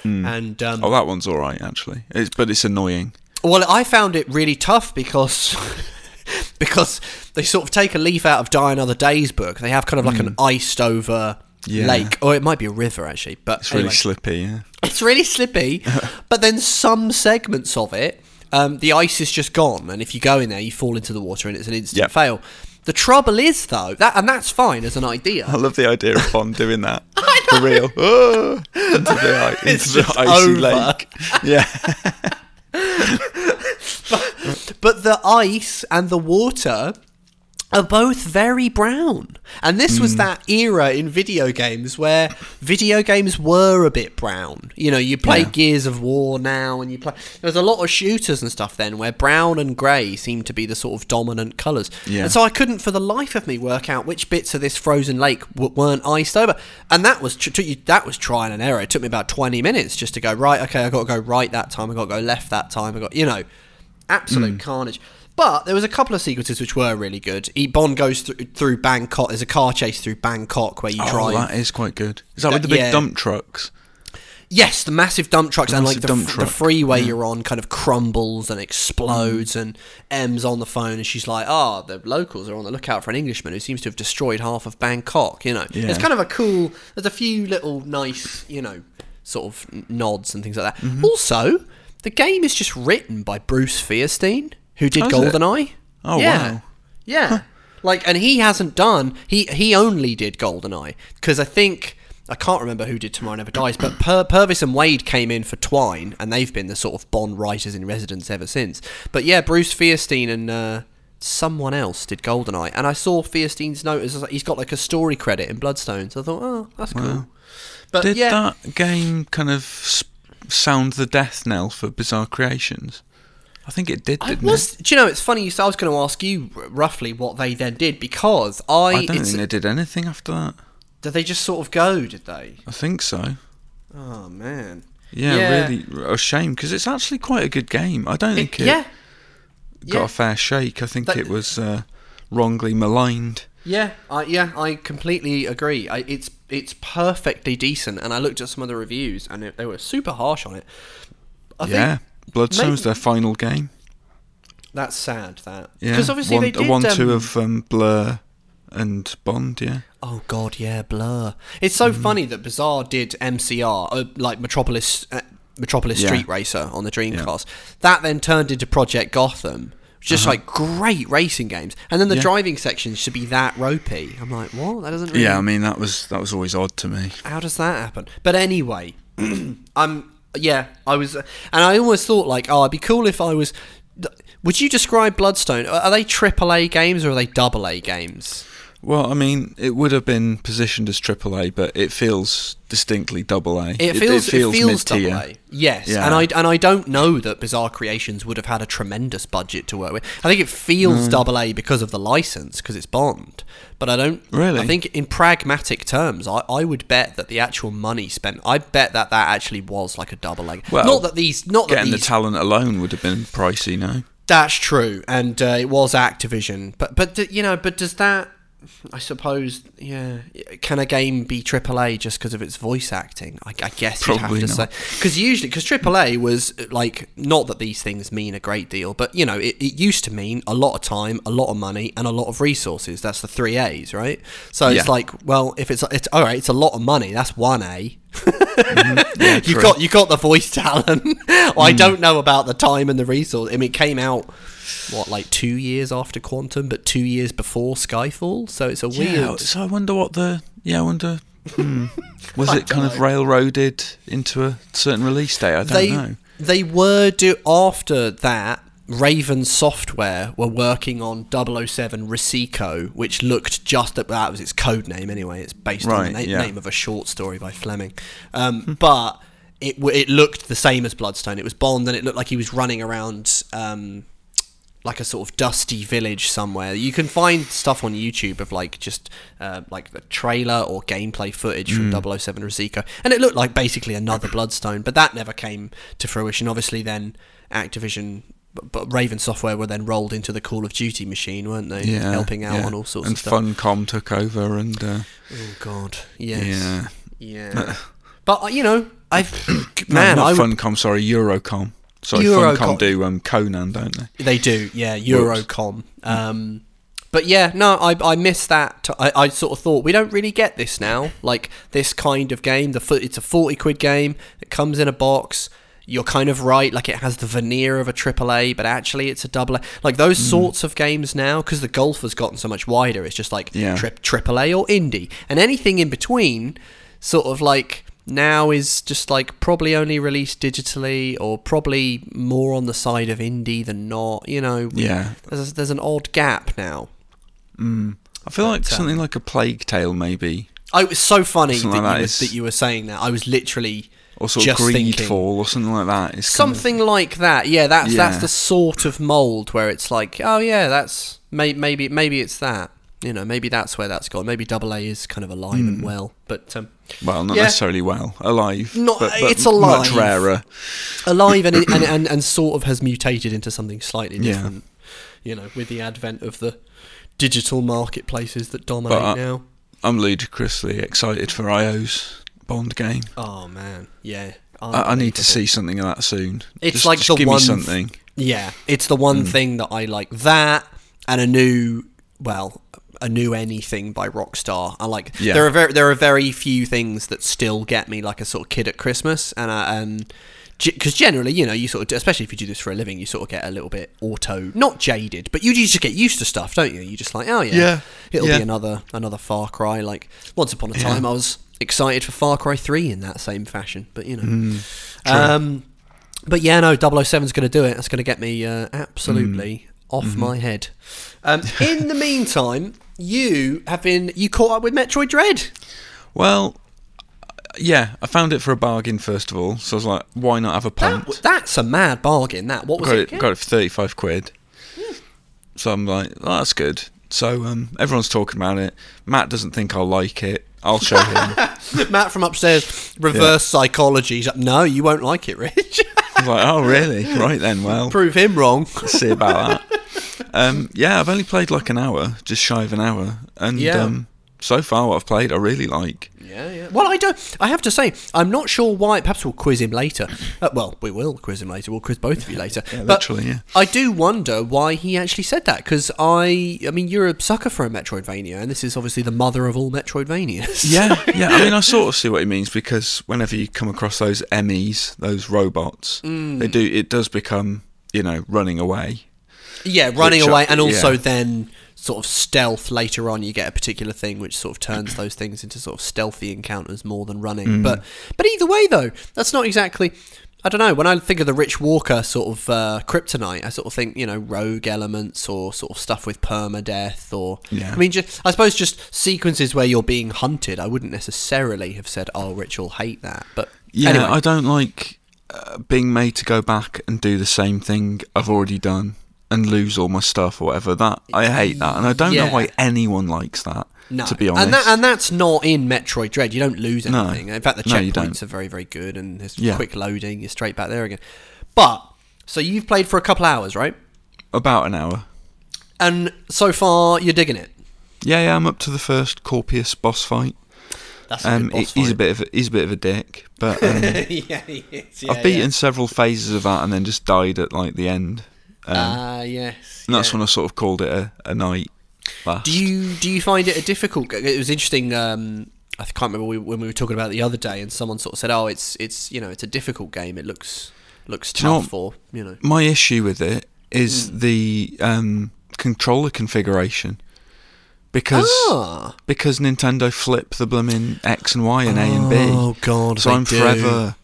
[SPEAKER 1] and um,
[SPEAKER 2] Oh, that one's all right actually. It's, but it's annoying.
[SPEAKER 1] Well, I found it really tough because [LAUGHS] because they sort of take a leaf out of Die Another Day's book. They have kind of like an iced over
[SPEAKER 2] Hmm. Yeah.
[SPEAKER 1] lake, or it might be a river actually. But
[SPEAKER 2] It's really slippy. Yeah.
[SPEAKER 1] It's really slippy, [LAUGHS] but then some segments of it, um, the ice is just gone, and if you go in there, you fall into the water, and it's an instant
[SPEAKER 2] Yep.
[SPEAKER 1] fail. The trouble is, though, that and that's fine as an idea.
[SPEAKER 2] I love the idea of Bond doing that [LAUGHS] for real. Ah, into the, i-
[SPEAKER 1] It's
[SPEAKER 2] into the icy
[SPEAKER 1] over.
[SPEAKER 2] lake. Yeah. [LAUGHS]
[SPEAKER 1] But the ice and the water are both very brown. And this
[SPEAKER 2] Hmm.
[SPEAKER 1] was that era in video games where video games were a bit brown. You know, you play
[SPEAKER 2] Yeah.
[SPEAKER 1] Gears of War now and you play there's a lot of shooters and stuff then where brown and grey seem to be the sort of dominant colours.
[SPEAKER 2] Yeah.
[SPEAKER 1] And so I couldn't for the life of me work out which bits of this frozen lake w- weren't iced over. And that was tr- you, that was trial and error. It took me about 20 minutes just to go right, okay, I got to go right that time, I got to go left that time. I got, you know, absolute carnage. But there was a couple of sequences which were really good. E- Bond goes through, through Bangkok. There's a car chase through Bangkok where you
[SPEAKER 2] Oh,
[SPEAKER 1] drive.
[SPEAKER 2] that is quite good. Is that,
[SPEAKER 1] That-
[SPEAKER 2] with the big
[SPEAKER 1] yeah.
[SPEAKER 2] dump trucks?
[SPEAKER 1] Yes, the massive dump trucks and like the,
[SPEAKER 2] dump
[SPEAKER 1] f- the freeway
[SPEAKER 2] yeah.
[SPEAKER 1] you're on kind of crumbles and explodes, and M's on the phone and she's like, "Oh, the locals are on the lookout for an Englishman who seems to have destroyed half of Bangkok." You know,
[SPEAKER 2] Yeah.
[SPEAKER 1] it's kind of a cool. There's a few little nice, you know, sort of nods and things like that.
[SPEAKER 2] Mm-hmm.
[SPEAKER 1] Also, the game is just written by Bruce Feirstein, who did
[SPEAKER 2] Oh, it?
[SPEAKER 1] GoldenEye.
[SPEAKER 2] Oh,
[SPEAKER 1] yeah.
[SPEAKER 2] wow.
[SPEAKER 1] Yeah. Like, and he hasn't done. He he only did GoldenEye because I think I can't remember who did Tomorrow Never Dies, but Pur- Purvis and Wade came in for Twine, and they've been the sort of Bond writers in residence ever since. But yeah, Bruce Feirstein and uh, someone else did GoldenEye, and I saw Feirstein's note as he's got like a story credit in Bloodstones. I thought, oh, that's cool. But
[SPEAKER 2] Did
[SPEAKER 1] yeah,
[SPEAKER 2] that game kind of sound the death knell for Bizarre Creations? I think it did,
[SPEAKER 1] I was.
[SPEAKER 2] it?
[SPEAKER 1] Do you know? It's funny. So I was going to ask you roughly what they then did because I.
[SPEAKER 2] I don't think they did anything after that.
[SPEAKER 1] did they just sort of go? Did they?
[SPEAKER 2] I think so.
[SPEAKER 1] Oh man.
[SPEAKER 2] Yeah,
[SPEAKER 1] Yeah.
[SPEAKER 2] really a shame because it's actually quite a good game. I don't think it,
[SPEAKER 1] yeah.
[SPEAKER 2] got
[SPEAKER 1] yeah.
[SPEAKER 2] a fair shake. I think
[SPEAKER 1] That-
[SPEAKER 2] it was uh, wrongly maligned.
[SPEAKER 1] Yeah, I yeah, I completely agree. I, it's it's perfectly decent, and I looked at some of the reviews, and it, they were super harsh on it. I
[SPEAKER 2] yeah,
[SPEAKER 1] think
[SPEAKER 2] Bloodstone's
[SPEAKER 1] maybe-
[SPEAKER 2] their final game.
[SPEAKER 1] that's sad. That
[SPEAKER 2] Yeah,
[SPEAKER 1] because obviously
[SPEAKER 2] one,
[SPEAKER 1] they did
[SPEAKER 2] a one-two
[SPEAKER 1] um,
[SPEAKER 2] of um, Blur and Bond. Yeah,
[SPEAKER 1] Oh god, yeah, Blur. It's so funny that Bizarre did MCR, uh, like Metropolis, uh, Metropolis
[SPEAKER 2] Yeah.
[SPEAKER 1] Street Racer on the Dreamcast. That then turned into Project Gotham. Just like great racing games, and then the
[SPEAKER 2] Uh-huh. Yeah.
[SPEAKER 1] driving sections should be that ropey. I'm like, what? That doesn't. Really
[SPEAKER 2] yeah. I mean that was that was always odd to me.
[SPEAKER 1] how does that happen? But anyway, [CLEARS THROAT] I'm yeah, I was, and I almost thought like, oh, it'd be cool if I was. Would you describe Bloodstone? Are they AAA games or are they double A games?
[SPEAKER 2] Well, I mean, it would have been positioned as AAA, but it feels distinctly double A.
[SPEAKER 1] It feels it feels,
[SPEAKER 2] mid-tier.
[SPEAKER 1] double A. Yes,
[SPEAKER 2] Yeah.
[SPEAKER 1] and I and I don't know that Bizarre Creations would have had a tremendous budget to work with. I think it feels double A because of the license because it's Bond, but I don't
[SPEAKER 2] Really?
[SPEAKER 1] I think in pragmatic terms, I, I would bet that the actual money spent. I bet that that actually was like a double A.
[SPEAKER 2] Well,
[SPEAKER 1] not that these, not that
[SPEAKER 2] Getting the talent alone would have been pricey, no?
[SPEAKER 1] That's true, and uh, it was Activision. But but you know, but does that? I suppose, yeah. Can a game be AAA just because of its voice acting? I, I guess
[SPEAKER 2] Probably
[SPEAKER 1] you'd have to
[SPEAKER 2] not.
[SPEAKER 1] say because usually because AAA was like not that these things mean a great deal, but you know it, it used to mean a lot of time, a lot of money, and a lot of resources. That's the three A's, right? So it's like, well, if it's it's all right, it's a lot of money. That's one A. [LAUGHS] Mm-hmm.
[SPEAKER 2] you
[SPEAKER 1] got you got the voice [LAUGHS] talent. well, I mm. don't know about the time and the resource. I mean, it came out what like two years after Quantum, but two years before Skyfall. So it's a
[SPEAKER 2] Yeah,
[SPEAKER 1] weird.
[SPEAKER 2] so I wonder what the. Yeah, I wonder. Hmm, [LAUGHS] was it kind of railroaded into a certain release date? I don't
[SPEAKER 1] they
[SPEAKER 2] know.
[SPEAKER 1] they were do after that. Raven Software were working on 007 Risico, which looked just that was its code name anyway. It's based on the na-
[SPEAKER 2] yeah.
[SPEAKER 1] name of a short story by Fleming, um, but it w- it looked the same as Bloodstone. It was Bond, and it looked like he was running around. Um, like a sort of dusty village somewhere. You can find stuff on YouTube of like just uh, like the trailer or gameplay footage from 007 Risico, and it looked like basically another [COUGHS] Bloodstone, but that never came to fruition. Obviously, then Activision. But, Raven Software were then rolled into the Call of Duty machine, weren't they?
[SPEAKER 2] Yeah,
[SPEAKER 1] helping out
[SPEAKER 2] yeah.
[SPEAKER 1] on all sorts
[SPEAKER 2] and
[SPEAKER 1] of stuff.
[SPEAKER 2] And Funcom took over, and uh,
[SPEAKER 1] Oh God, yes,
[SPEAKER 2] yeah,
[SPEAKER 1] yeah. [LAUGHS] but uh, you know, I've [COUGHS] [COUGHS]
[SPEAKER 2] No,
[SPEAKER 1] man,
[SPEAKER 2] not
[SPEAKER 1] I would,
[SPEAKER 2] Funcom. Sorry, Eurocom. Sorry,
[SPEAKER 1] Eurocom.
[SPEAKER 2] Funcom do um, Conan, don't they?
[SPEAKER 1] They do, yeah. Eurocom. Um, but yeah, no, I I miss that. T- I, I sort of thought we don't really get this now. Like this kind of game. The foot. It's a forty quid game. It comes in a box. You're kind of right. Like it has the veneer of a AAA, but actually it's a double A. Like those
[SPEAKER 2] Hmm.
[SPEAKER 1] sorts of games now, because the golf has gotten so much wider. It's just like
[SPEAKER 2] Yeah.
[SPEAKER 1] tri- AAA or indie, and anything in between, sort of like now is just like probably only released digitally or probably more on the side of indie than not. You know, we-
[SPEAKER 2] Yeah.
[SPEAKER 1] There's there's an odd gap now.
[SPEAKER 2] I feel like
[SPEAKER 1] But, um,
[SPEAKER 2] something like a Plague Tale, maybe,
[SPEAKER 1] Oh, it was so funny that,
[SPEAKER 2] Something like
[SPEAKER 1] you
[SPEAKER 2] that
[SPEAKER 1] were,
[SPEAKER 2] is-
[SPEAKER 1] that you were saying that. I was literally
[SPEAKER 2] or sort
[SPEAKER 1] just
[SPEAKER 2] of Greedfall, or something like that. It's kind of-
[SPEAKER 1] something like that. Yeah, that's that's the sort of mold where it's like, oh yeah, that's may, maybe maybe it's that. You know, maybe that's where that's gone. Maybe Double A is kind of alive
[SPEAKER 2] Hmm.
[SPEAKER 1] and well, but um,
[SPEAKER 2] well, not
[SPEAKER 1] yeah.
[SPEAKER 2] necessarily well, alive.
[SPEAKER 1] Not-
[SPEAKER 2] but, but
[SPEAKER 1] it's alive.
[SPEAKER 2] Much rarer.
[SPEAKER 1] alive and, and, and and sort of has mutated into something slightly different. Yeah. You know, with the advent of the digital marketplaces that dominate
[SPEAKER 2] But, uh,
[SPEAKER 1] now.
[SPEAKER 2] I'm ludicrously excited for IO's Bond game.
[SPEAKER 1] Oh man, yeah.
[SPEAKER 2] I, I need to see something of that soon.
[SPEAKER 1] It's
[SPEAKER 2] Just-
[SPEAKER 1] like
[SPEAKER 2] just
[SPEAKER 1] the one
[SPEAKER 2] me something.
[SPEAKER 1] Yeah, it's the one thing that I like. That and a new, well, a new anything by Rockstar. I like.
[SPEAKER 2] Yeah.
[SPEAKER 1] There are very there are very few things that still get me like a sort of kid at Christmas, and I, and because generally, you know, you sort of, especially if you do this for a living, you sort of get a little bit auto, not jaded, but you just get used to stuff, don't you? You just like, oh yeah,
[SPEAKER 2] Yeah,
[SPEAKER 1] it'll
[SPEAKER 2] yeah.
[SPEAKER 1] be another another Far Cry. Like once upon a
[SPEAKER 2] Yeah.
[SPEAKER 1] time, I was excited for Far Cry Three in that same fashion, but you know.
[SPEAKER 2] Mm,
[SPEAKER 1] um, but yeah, no, 007's going to do it. That's going to get me uh, absolutely
[SPEAKER 2] Mm.
[SPEAKER 1] off
[SPEAKER 2] Mm-hmm.
[SPEAKER 1] my head. Um, in the meantime, you have been you caught up with Metroid Dread.
[SPEAKER 2] Well, yeah, I found it for a bargain first of all, so I was like, why not have a punt?
[SPEAKER 1] That, that's a mad bargain. That what was
[SPEAKER 2] got
[SPEAKER 1] it?
[SPEAKER 2] it, got it for thirty-five quid. So I'm like, oh, that's good. So um, everyone's talking about it. Matt doesn't think I'll like it. I'll show him. [LAUGHS]
[SPEAKER 1] Matt from upstairs, reverse psychology. He's like, no, you won't like it, Rich. [LAUGHS]
[SPEAKER 2] I was like, oh, really? Right then. Well,
[SPEAKER 1] Prove him wrong.
[SPEAKER 2] see about that. [LAUGHS] Um, yeah, I've only played like an hour, just shy of an hour, and
[SPEAKER 1] Yeah.
[SPEAKER 2] um, so far what I've played, I really like.
[SPEAKER 1] Yeah, yeah. Well, I don't. I have to say, I'm not sure why. Perhaps we'll quiz him later. [COUGHS] Uh, well, we will quiz him later. We'll quiz both of you later.
[SPEAKER 2] Yeah,
[SPEAKER 1] But
[SPEAKER 2] literally, yeah.
[SPEAKER 1] I do wonder why he actually said that because I. I mean, you're a sucker for a Metroidvania, and this is obviously the mother of all Metroidvanias.
[SPEAKER 2] Yeah, [LAUGHS] yeah. I mean, I sort of see what he means because whenever you come across those EMMIs, those robots,
[SPEAKER 1] Mm.
[SPEAKER 2] they do. It does become, you know, running away.
[SPEAKER 1] yeah, running
[SPEAKER 2] Which I-
[SPEAKER 1] away, and also
[SPEAKER 2] yeah.
[SPEAKER 1] then sort of stealth. Later on, you get a particular thing which sort of turns those things into sort of stealthy encounters more than running.
[SPEAKER 2] Mm.
[SPEAKER 1] But but either way, though, that's not exactly. I don't know. When I think of the Rich Walker sort of uh, kryptonite, I sort of think you know rogue elements or sort of stuff with permadeath or
[SPEAKER 2] Yeah.
[SPEAKER 1] I mean, just, I suppose just sequences where you're being hunted. I wouldn't necessarily have said, "Oh, Rich will hate that," but
[SPEAKER 2] Yeah,
[SPEAKER 1] anyway,
[SPEAKER 2] I don't like uh, being made to go back and do the same thing I've already done and lose all my stuff or whatever. That I hate that, and I don't
[SPEAKER 1] Yeah.
[SPEAKER 2] know why anyone likes that.
[SPEAKER 1] No,
[SPEAKER 2] to be honest,
[SPEAKER 1] and that, and that's not in Metroid Dread. You don't lose
[SPEAKER 2] No.
[SPEAKER 1] anything. In fact, the
[SPEAKER 2] No,
[SPEAKER 1] checkpoints are very, very good, and there's
[SPEAKER 2] Yeah.
[SPEAKER 1] quick loading. You're straight back there again. But so you've played for a couple hours, right?
[SPEAKER 2] about an hour.
[SPEAKER 1] And so far, you're digging it.
[SPEAKER 2] Yeah, yeah, I'm up to the first Corpius boss fight.
[SPEAKER 1] That's a
[SPEAKER 2] Um,
[SPEAKER 1] good boss
[SPEAKER 2] he- he's a bit of a, he's a bit of a dick, but [LAUGHS] um,
[SPEAKER 1] yeah, he is. Yeah,
[SPEAKER 2] I've beaten several phases of that and then just died at like the end. Um,
[SPEAKER 1] Ah, yes.
[SPEAKER 2] and that's
[SPEAKER 1] yeah.
[SPEAKER 2] when I sort of called it a, a night. Last.
[SPEAKER 1] Do you do you find it a difficult? It was interesting. Um, I can't remember when we were talking about it the other day, and someone sort of said, "Oh, it's it's you know it's a difficult game. It looks looks
[SPEAKER 2] Do you know
[SPEAKER 1] tough, or you know."
[SPEAKER 2] My issue with it is
[SPEAKER 1] Hmm.
[SPEAKER 2] the um, controller configuration because
[SPEAKER 1] Ah.
[SPEAKER 2] because Nintendo flip the blooming X and Y and A and B.
[SPEAKER 1] Oh, God,
[SPEAKER 2] So I'm
[SPEAKER 1] do.
[SPEAKER 2] forever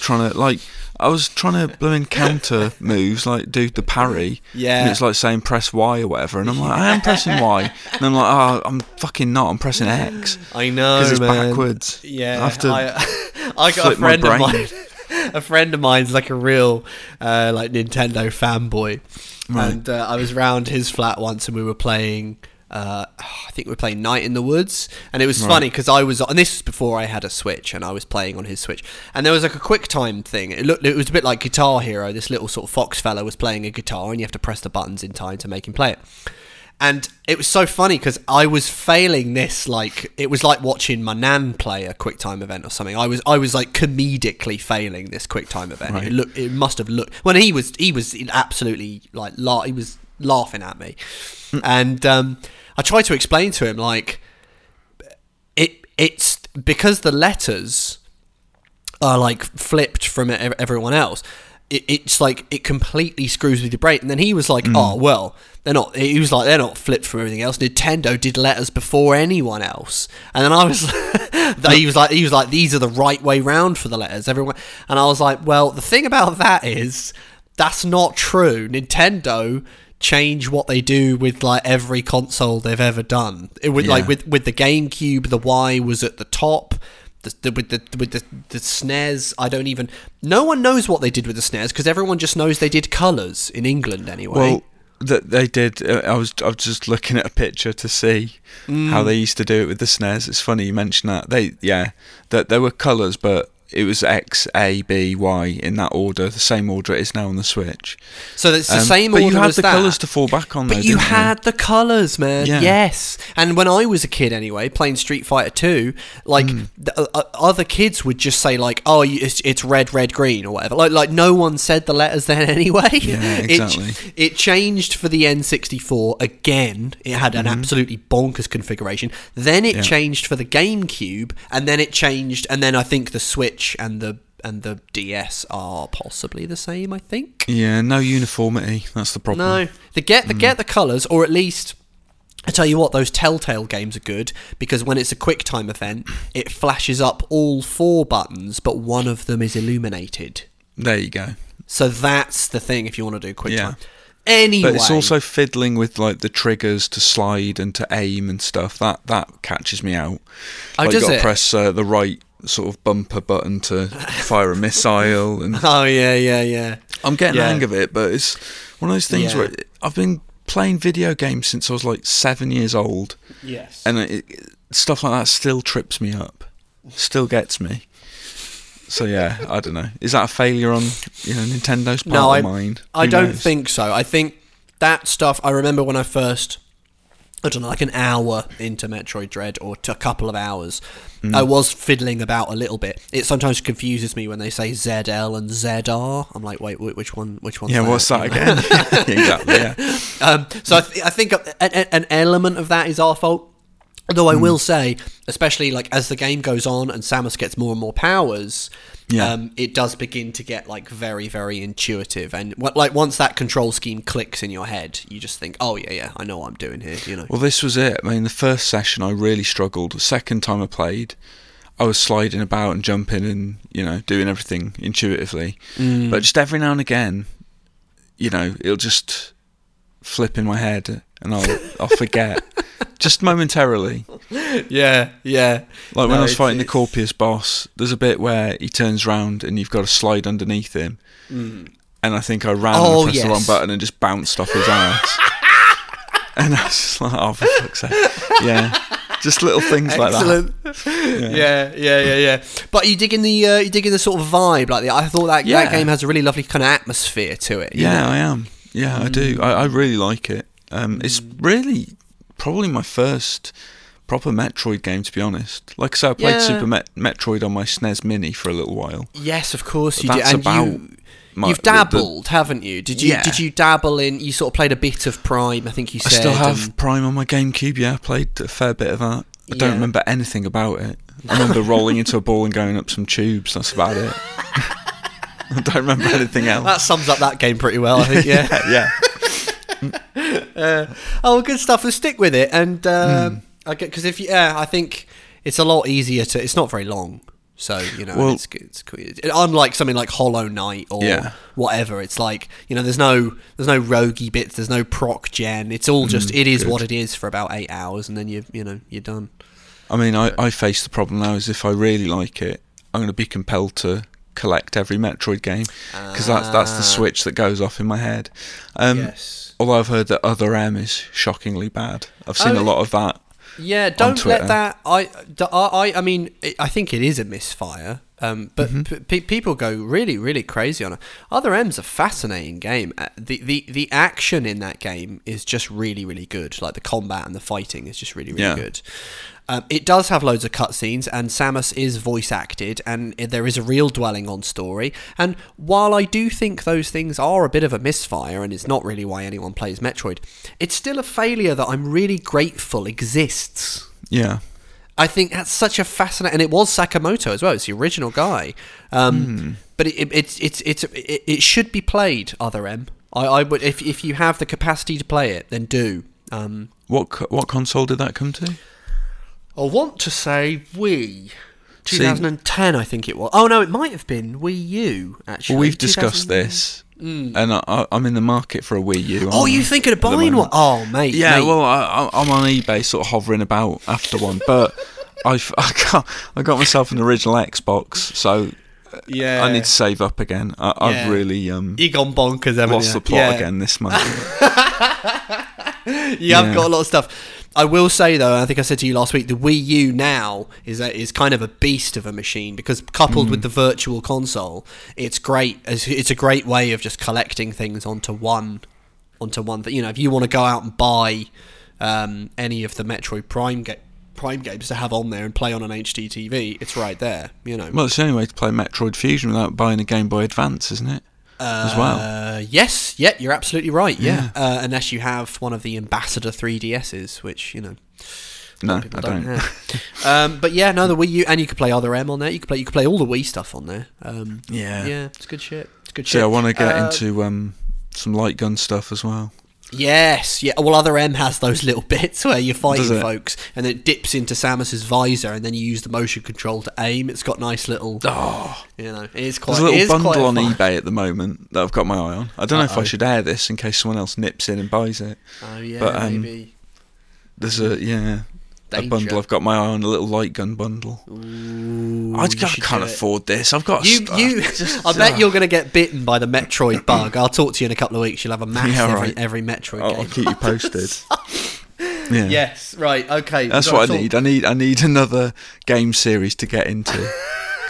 [SPEAKER 2] trying to like. I was trying to blooming counter [LAUGHS] moves like do the parry.
[SPEAKER 1] Yeah.
[SPEAKER 2] And it's like saying press Y or whatever, and I'm like, I am [LAUGHS] pressing Y, and I'm like, oh, I'm fucking not. I'm pressing X.
[SPEAKER 1] I know
[SPEAKER 2] because it's
[SPEAKER 1] man.
[SPEAKER 2] backwards.
[SPEAKER 1] Yeah,
[SPEAKER 2] I have to
[SPEAKER 1] I, [LAUGHS] I got a friend of mine. A friend of mine's like a real uh, like Nintendo fanboy,
[SPEAKER 2] Right.
[SPEAKER 1] and uh, I was round his flat once, and we were playing. Uh, I think we were playing Night in the Woods, and it was
[SPEAKER 2] Right.
[SPEAKER 1] funny because I was, and this was before I had a Switch, and I was playing on his Switch, and there was like a quick time thing. It looked, it was a bit like Guitar Hero. This little sort of fox fella was playing a guitar, and you have to press the buttons in time to make him play it. And it was so funny because I was failing this like it was like watching my nan play a quick time event or something. I was I was like comedically failing this quick time event.
[SPEAKER 2] Right.
[SPEAKER 1] It looked it must have looked when he was he was absolutely like la- he was laughing at me, and um, I tried to explain to him like it it's because the letters are like flipped from everyone else. It, it's like it completely screws with your brain. And then he was like, mm. "Oh well, they're not." He was like, "They're not flipped from everything else. Nintendo did letters before anyone else." And then I was, [LAUGHS] he was like, he was like, "These are the right way round for the letters." Everyone, and I was like, "Well, the thing about that is that's not true. Nintendo." Change what they do with like every console they've ever done it would like with with the GameCube the Y was at the top the, the, with the with the, the SNES, I don't even. No one knows what they did with the SNES because everyone just knows they did colours in England anyway.
[SPEAKER 2] Well, that they did. Uh, I was I was just looking at a picture to see
[SPEAKER 1] Mm.
[SPEAKER 2] how they used to do it with the SNES. It's funny you mentioned that. They yeah, that there were colours, but it was X, A, B, Y in that order, the same order it is now on the Switch.
[SPEAKER 1] So it's the
[SPEAKER 2] Um,
[SPEAKER 1] same
[SPEAKER 2] but
[SPEAKER 1] order
[SPEAKER 2] you had the
[SPEAKER 1] that.
[SPEAKER 2] colours to fall back on.
[SPEAKER 1] But
[SPEAKER 2] though,
[SPEAKER 1] you had the colours, man.
[SPEAKER 2] Yeah.
[SPEAKER 1] Yes. And when I was a kid, anyway, playing Street Fighter Two, like
[SPEAKER 2] Hmm.
[SPEAKER 1] the, uh, uh, other kids would just say like, "Oh, it's, it's red, red, green, or whatever." Like, like no one said the letters then [LAUGHS] anyway.
[SPEAKER 2] Yeah,
[SPEAKER 1] It-
[SPEAKER 2] exactly.
[SPEAKER 1] It, changed for the N64 again. It had an absolutely bonkers configuration. Then it
[SPEAKER 2] Mm-hmm. Yeah.
[SPEAKER 1] changed for the GameCube, and then it changed, and then I think the Switch and the and the DS are possibly the same. I think.
[SPEAKER 2] Yeah, no uniformity. That's the problem.
[SPEAKER 1] No, they get
[SPEAKER 2] Mm.
[SPEAKER 1] the get the colours, or at least I tell you what, those Telltale games are good because when it's a quick time event, it flashes up all four buttons, but one of them is illuminated.
[SPEAKER 2] There you go.
[SPEAKER 1] So that's the thing if you want to do quick
[SPEAKER 2] Yeah.
[SPEAKER 1] time. Anyway,
[SPEAKER 2] But it's also fiddling with like the triggers to slide and to aim and stuff. That that catches me out.
[SPEAKER 1] Oh,
[SPEAKER 2] like,
[SPEAKER 1] does
[SPEAKER 2] you got to press uh, the right sort of bumper button to fire a missile, and [LAUGHS]
[SPEAKER 1] oh yeah, yeah, yeah.
[SPEAKER 2] I'm getting
[SPEAKER 1] Yeah.
[SPEAKER 2] the hang of it. But it's one of those things
[SPEAKER 1] Yeah.
[SPEAKER 2] where I've been playing video games since I was like seven years old,
[SPEAKER 1] Yes.
[SPEAKER 2] and it, it- stuff like that still trips me up, still gets me. So yeah, I don't know. Is that a failure on you know Nintendo's part
[SPEAKER 1] no,
[SPEAKER 2] or
[SPEAKER 1] I,
[SPEAKER 2] mine?
[SPEAKER 1] I don't
[SPEAKER 2] knows?
[SPEAKER 1] think so. I think that stuff. I remember when I first, I don't know, like an hour into Metroid Dread or to a couple of hours,
[SPEAKER 2] Mm.
[SPEAKER 1] I was fiddling about a little bit. It sometimes confuses me when they say ZL and ZR. I'm like, wait, which one? Which one?
[SPEAKER 2] Yeah, what's that again? [LAUGHS] exactly. Yeah. [LAUGHS]
[SPEAKER 1] Um, so I, th- I think an element of that is our fault. Although
[SPEAKER 2] Hmm.
[SPEAKER 1] I will say, especially like as the game goes on and Samus gets more and more powers,
[SPEAKER 2] Yeah.
[SPEAKER 1] um, it does begin to get like very, very intuitive. And what, like once that control scheme clicks in your head, you just think, oh yeah, yeah, I know what I'm doing here. You know.
[SPEAKER 2] Well, this was it. I mean, the first session I really struggled. The second time I played, I was sliding about and jumping and you know doing everything intuitively.
[SPEAKER 1] Mm.
[SPEAKER 2] But just every now and again, you know, it'll just flip in my head and I'll I'll forget. Just momentarily,
[SPEAKER 1] yeah, yeah.
[SPEAKER 2] like when I was
[SPEAKER 1] it's-
[SPEAKER 2] fighting the Corpius boss, there's a bit where he turns round and you've got to slide underneath him, and I think I ran
[SPEAKER 1] Mm. Oh,
[SPEAKER 2] and pressed the wrong button and just bounced off his ass. [LAUGHS] and I was just like, oh, for fuck's sake. Yeah. Just little things like that.
[SPEAKER 1] Excellent. Yeah. yeah, yeah, yeah, But you dig in the uh, you dig in the sort of vibe like the, I thought that
[SPEAKER 2] Yeah.
[SPEAKER 1] that game has a really lovely kind of atmosphere to it.
[SPEAKER 2] Yeah,
[SPEAKER 1] know?
[SPEAKER 2] I am. Yeah, I do.
[SPEAKER 1] Mm.
[SPEAKER 2] I, I really like it. Um, It's really probably my first proper Metroid game, to be honest. Like I said, I played
[SPEAKER 1] Yeah.
[SPEAKER 2] Super Met- Metroid on my SNES Mini for a little while.
[SPEAKER 1] Yes, of course you
[SPEAKER 2] That's
[SPEAKER 1] do. And
[SPEAKER 2] about
[SPEAKER 1] you,
[SPEAKER 2] my-
[SPEAKER 1] you've
[SPEAKER 2] the- the-
[SPEAKER 1] dabbled, haven't you? Did you?
[SPEAKER 2] Yeah.
[SPEAKER 1] Did you dabble in? You sort of played a bit of Prime, I think you said.
[SPEAKER 2] I still have Prime on my GameCube. Yeah, I played a fair bit of that. I don't remember anything about it. I remember rolling into a ball and going up some tubes. That's about it. [LAUGHS] I [LAUGHS] don't remember anything else.
[SPEAKER 1] that sums up that game pretty well, I think. Yeah. [LAUGHS]
[SPEAKER 2] yeah. [LAUGHS]
[SPEAKER 1] oh, good stuff. Let's stick with it, and um,
[SPEAKER 2] Hmm.
[SPEAKER 1] I get because if you, yeah, I think it's a lot easier to. It's not very long, so you know,
[SPEAKER 2] Well-
[SPEAKER 1] it's, good- it's cool. unlike something like Hollow Knight or
[SPEAKER 2] Yeah.
[SPEAKER 1] whatever. It's like you know, there's no there's no roguey bits, there's no proc gen. It's all just it is
[SPEAKER 2] good.
[SPEAKER 1] what it is for about eight hours, and then you you know you're done.
[SPEAKER 2] I mean, I, I face the problem now is if I really like it, I'm going to be compelled to collect every Metroid game because that's that's the
[SPEAKER 1] Ah.
[SPEAKER 2] switch that goes off in my head. Um,
[SPEAKER 1] Yes.
[SPEAKER 2] Although I've heard that Other M is shockingly bad. I've seen
[SPEAKER 1] Oh,
[SPEAKER 2] a lot of that.
[SPEAKER 1] Yeah, don't let that. I, I, I mean, I think it is a misfire. Um, but
[SPEAKER 2] Mm-hmm.
[SPEAKER 1] p- people go really, really crazy on it. Other M's a fascinating game. Uh, The, the the action in that game is just really, really good. Like the combat and the fighting is just really, really
[SPEAKER 2] Yeah.
[SPEAKER 1] good. Um, it does have loads of cutscenes, and Samus is voice acted, and there is a real dwelling on story. And while I do think those things are a bit of a misfire, and it's not really why anyone plays Metroid, it's still a failure that I'm really grateful exists.
[SPEAKER 2] Yeah.
[SPEAKER 1] I think that's such a fascinating, and it was Sakamoto as well. It's the original guy, um, but it, it, it's it's it's it, it should be played. Other M, I, I would if if you have the capacity to play it, then do. Um,
[SPEAKER 2] What co- what console did that come to?
[SPEAKER 1] I want to say Wii.
[SPEAKER 2] See-
[SPEAKER 1] 2010, I think it was. Oh no, it might have been Wii U. Actually,
[SPEAKER 2] Well, we've discussed
[SPEAKER 1] 2000
[SPEAKER 2] this, and I, I, I'm in the market for a Wii U.
[SPEAKER 1] Oh, you thinking of buying one? Oh, mate.
[SPEAKER 2] Yeah,
[SPEAKER 1] mate.
[SPEAKER 2] well, I, I'm on eBay, sort of hovering about after one, but I've [LAUGHS] I got, I got myself an original Xbox, so
[SPEAKER 1] yeah.
[SPEAKER 2] I need to save up again. I,
[SPEAKER 1] Yeah.
[SPEAKER 2] I've really um,
[SPEAKER 1] You gone bonkers, haven't
[SPEAKER 2] lost
[SPEAKER 1] you?
[SPEAKER 2] the plot
[SPEAKER 1] Yeah.
[SPEAKER 2] again this [LAUGHS] month.
[SPEAKER 1] You have got a lot of stuff. I will say though, I think I said to you last week, the Wii U now is a, is kind of a beast of a machine because coupled with the Virtual Console, it's great. It's, it's a great way of just collecting things onto one, onto one. Thing. You know, if you want to go out and buy um, any of the Metroid Prime ga- Prime games to have on there and play on an HD TV, it's right there. You know.
[SPEAKER 2] Well, it's the only way to play Metroid Fusion without buying a Game Boy Advance, isn't it? As well.
[SPEAKER 1] Uh, yes, yeah, you're absolutely right. Yeah, Uh, unless you have one of the Ambassador 3DSs, which you know
[SPEAKER 2] No, I
[SPEAKER 1] don't,
[SPEAKER 2] don't.
[SPEAKER 1] um, but yeah, no, the Wii U, and you could play other M on there. You could play, you could play all the Wii stuff on there. Um,
[SPEAKER 2] Yeah.
[SPEAKER 1] yeah, it's good shit. It's good
[SPEAKER 2] See,
[SPEAKER 1] shit.
[SPEAKER 2] I want to get
[SPEAKER 1] Uh,
[SPEAKER 2] into um, some light gun stuff as well.
[SPEAKER 1] Yes, yeah. Well, other M has those little [LAUGHS] bits where you're fighting folks, and it dips into Samus's visor, and then you use the motion control to aim. It's got nice little,
[SPEAKER 2] Oh,
[SPEAKER 1] you know, it is quite.
[SPEAKER 2] there's a little
[SPEAKER 1] quite
[SPEAKER 2] bundle on
[SPEAKER 1] fun.
[SPEAKER 2] eBay at the moment that I've got my eye on. I don't know if I should air this in case someone else nips in and buys it.
[SPEAKER 1] Oh yeah,
[SPEAKER 2] But, um,
[SPEAKER 1] maybe.
[SPEAKER 2] There's a yeah, a bundle I've got my eye on, a little light gun bundle.
[SPEAKER 1] Ooh,
[SPEAKER 2] I,
[SPEAKER 1] you
[SPEAKER 2] I can't
[SPEAKER 1] do it.
[SPEAKER 2] afford this. I've got
[SPEAKER 1] You,
[SPEAKER 2] st-
[SPEAKER 1] you. [LAUGHS]
[SPEAKER 2] just-
[SPEAKER 1] I bet
[SPEAKER 2] uh,
[SPEAKER 1] you're going to get bitten by the Metroid bug. I'll talk to you in a couple of weeks. You'll have a mass [LAUGHS]
[SPEAKER 2] Yeah,
[SPEAKER 1] every
[SPEAKER 2] right.
[SPEAKER 1] every Metroid
[SPEAKER 2] I'll, I'll keep you posted. [LAUGHS] yeah.
[SPEAKER 1] Yes, right, okay.
[SPEAKER 2] That's what I
[SPEAKER 1] to
[SPEAKER 2] need. I need I need another game series to get into.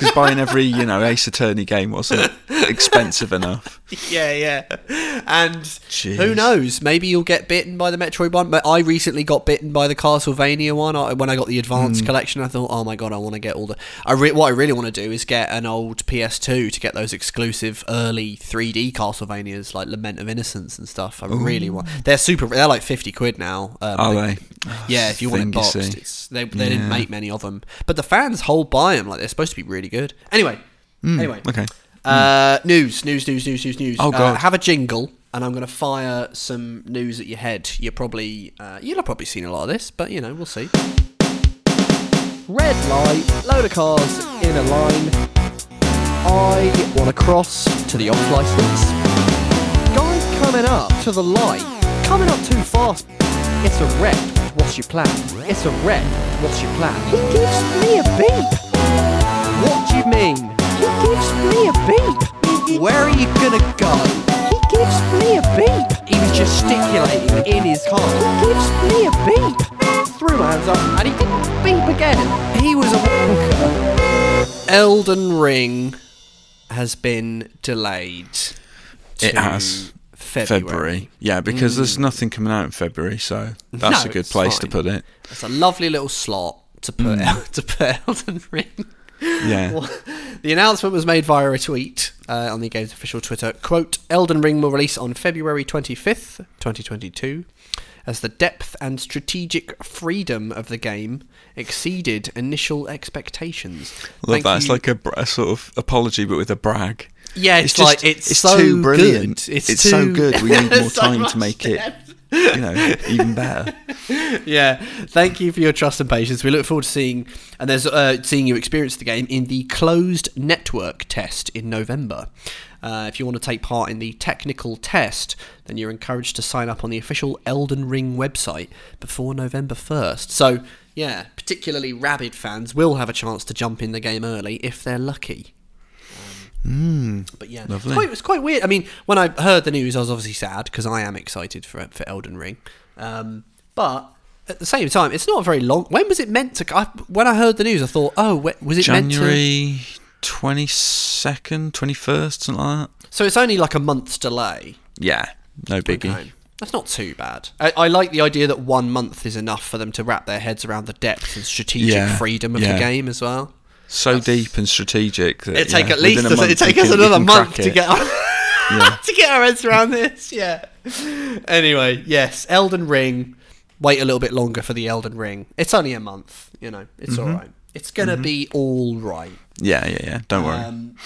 [SPEAKER 2] Because buying every you know Ace Attorney game wasn't expensive enough. [LAUGHS]
[SPEAKER 1] Yeah, yeah. And who knows? Maybe you'll get bitten by the Metroid one. But I recently got bitten by the Castlevania one. I, when I got the Advanced
[SPEAKER 2] Hmm.
[SPEAKER 1] Collection, I thought, oh my god, I want to get all the. I re- what I really want to do is get an old PS2 to get those exclusive early 3D Castlevanias like Lament of Innocence and stuff. I really want. They're super. They're like 50 quid now. Um,
[SPEAKER 2] Are they?
[SPEAKER 1] Yeah, if you want it boxed, they, they didn't make many of them, but the fans hold by them like they're supposed to be really good. Anyway, anyway,
[SPEAKER 2] Hmm, Okay.
[SPEAKER 1] uh, news, news, news, news, news, news.
[SPEAKER 2] Oh,
[SPEAKER 1] Uh,
[SPEAKER 2] God.
[SPEAKER 1] have a jingle, and I'm going to fire some news at your head. You're probably uh, you'll have probably seen a lot of this, but you know we'll see. Red light, load of cars in a line. I want to cross to the off license. Guy coming up to the light, coming up too fast. It's a red. What's your plan? It's a red. What's your plan? He gives me a beep. What do you mean? He gives me a beep. Where are you gonna go? He gives me a beep. He was gesticulating in his car. He gives me a beep. Threw my hands up and he didn't beep again. He was a wanker. Elden Ring has been delayed.
[SPEAKER 2] It has.
[SPEAKER 1] February.
[SPEAKER 2] February. Yeah, because there's mm. nothing coming out in February, so that's
[SPEAKER 1] No,
[SPEAKER 2] a good
[SPEAKER 1] it's
[SPEAKER 2] place to put it.
[SPEAKER 1] It's a lovely little slot to put mm. [LAUGHS] to put Elden Ring.
[SPEAKER 2] Yeah. [LAUGHS]
[SPEAKER 1] The announcement was made via a tweet uh, on the game's official Twitter. Quote, Elden Ring will release on February 25th, 2022, as the depth and strategic freedom of the game exceeded initial expectations.
[SPEAKER 2] Love
[SPEAKER 1] Thank
[SPEAKER 2] that. It's like a, a sort of apology, but with a brag.
[SPEAKER 1] Yeah, it's, like it's, so
[SPEAKER 2] too brilliant.
[SPEAKER 1] good. It's,
[SPEAKER 2] It's,
[SPEAKER 1] too,
[SPEAKER 2] so good. We [LAUGHS] need more
[SPEAKER 1] so
[SPEAKER 2] time to make it. You know, even better. [LAUGHS]
[SPEAKER 1] yeah, thank you for your trust and patience. We look forward to seeing and there's uh, seeing you experience the game in the closed network test in November. Uh, if you want to take part in the technical test, then you're encouraged to sign up on the official Elden Ring website before November 1st. So, yeah, particularly rabid fans will have a chance to jump in the game early if they're lucky. But yeah,
[SPEAKER 2] Lovely.
[SPEAKER 1] It's, quite, it's quite weird. I mean, when I heard the news, I was obviously sad because I am excited for for Elden Ring. Um, but at the same time, it's not very long. When was it meant to? I, when I heard the news, I thought, oh, was it?
[SPEAKER 2] January twenty second, twenty first, something like that.
[SPEAKER 1] So it's only like a month's delay.
[SPEAKER 2] Yeah, no biggie.
[SPEAKER 1] Okay. That's not too bad. I, I like the idea that one month is enough for them to wrap their heads around the depth and strategic
[SPEAKER 2] Yeah,
[SPEAKER 1] freedom of
[SPEAKER 2] yeah.
[SPEAKER 1] the game as well.
[SPEAKER 2] So deep and strategic that
[SPEAKER 1] It'd take
[SPEAKER 2] yeah,
[SPEAKER 1] at least
[SPEAKER 2] a
[SPEAKER 1] it'd take us
[SPEAKER 2] can-
[SPEAKER 1] another month to get our,
[SPEAKER 2] Yeah. [LAUGHS]
[SPEAKER 1] to get our heads around this. Yeah. Anyway, yes, Elden Ring. Wait a little bit longer for the Elden Ring. It's only a month. You know, it's
[SPEAKER 2] Mm-hmm.
[SPEAKER 1] all right. It's gonna be all right.
[SPEAKER 2] Yeah, yeah, yeah. Don't worry.
[SPEAKER 1] Um,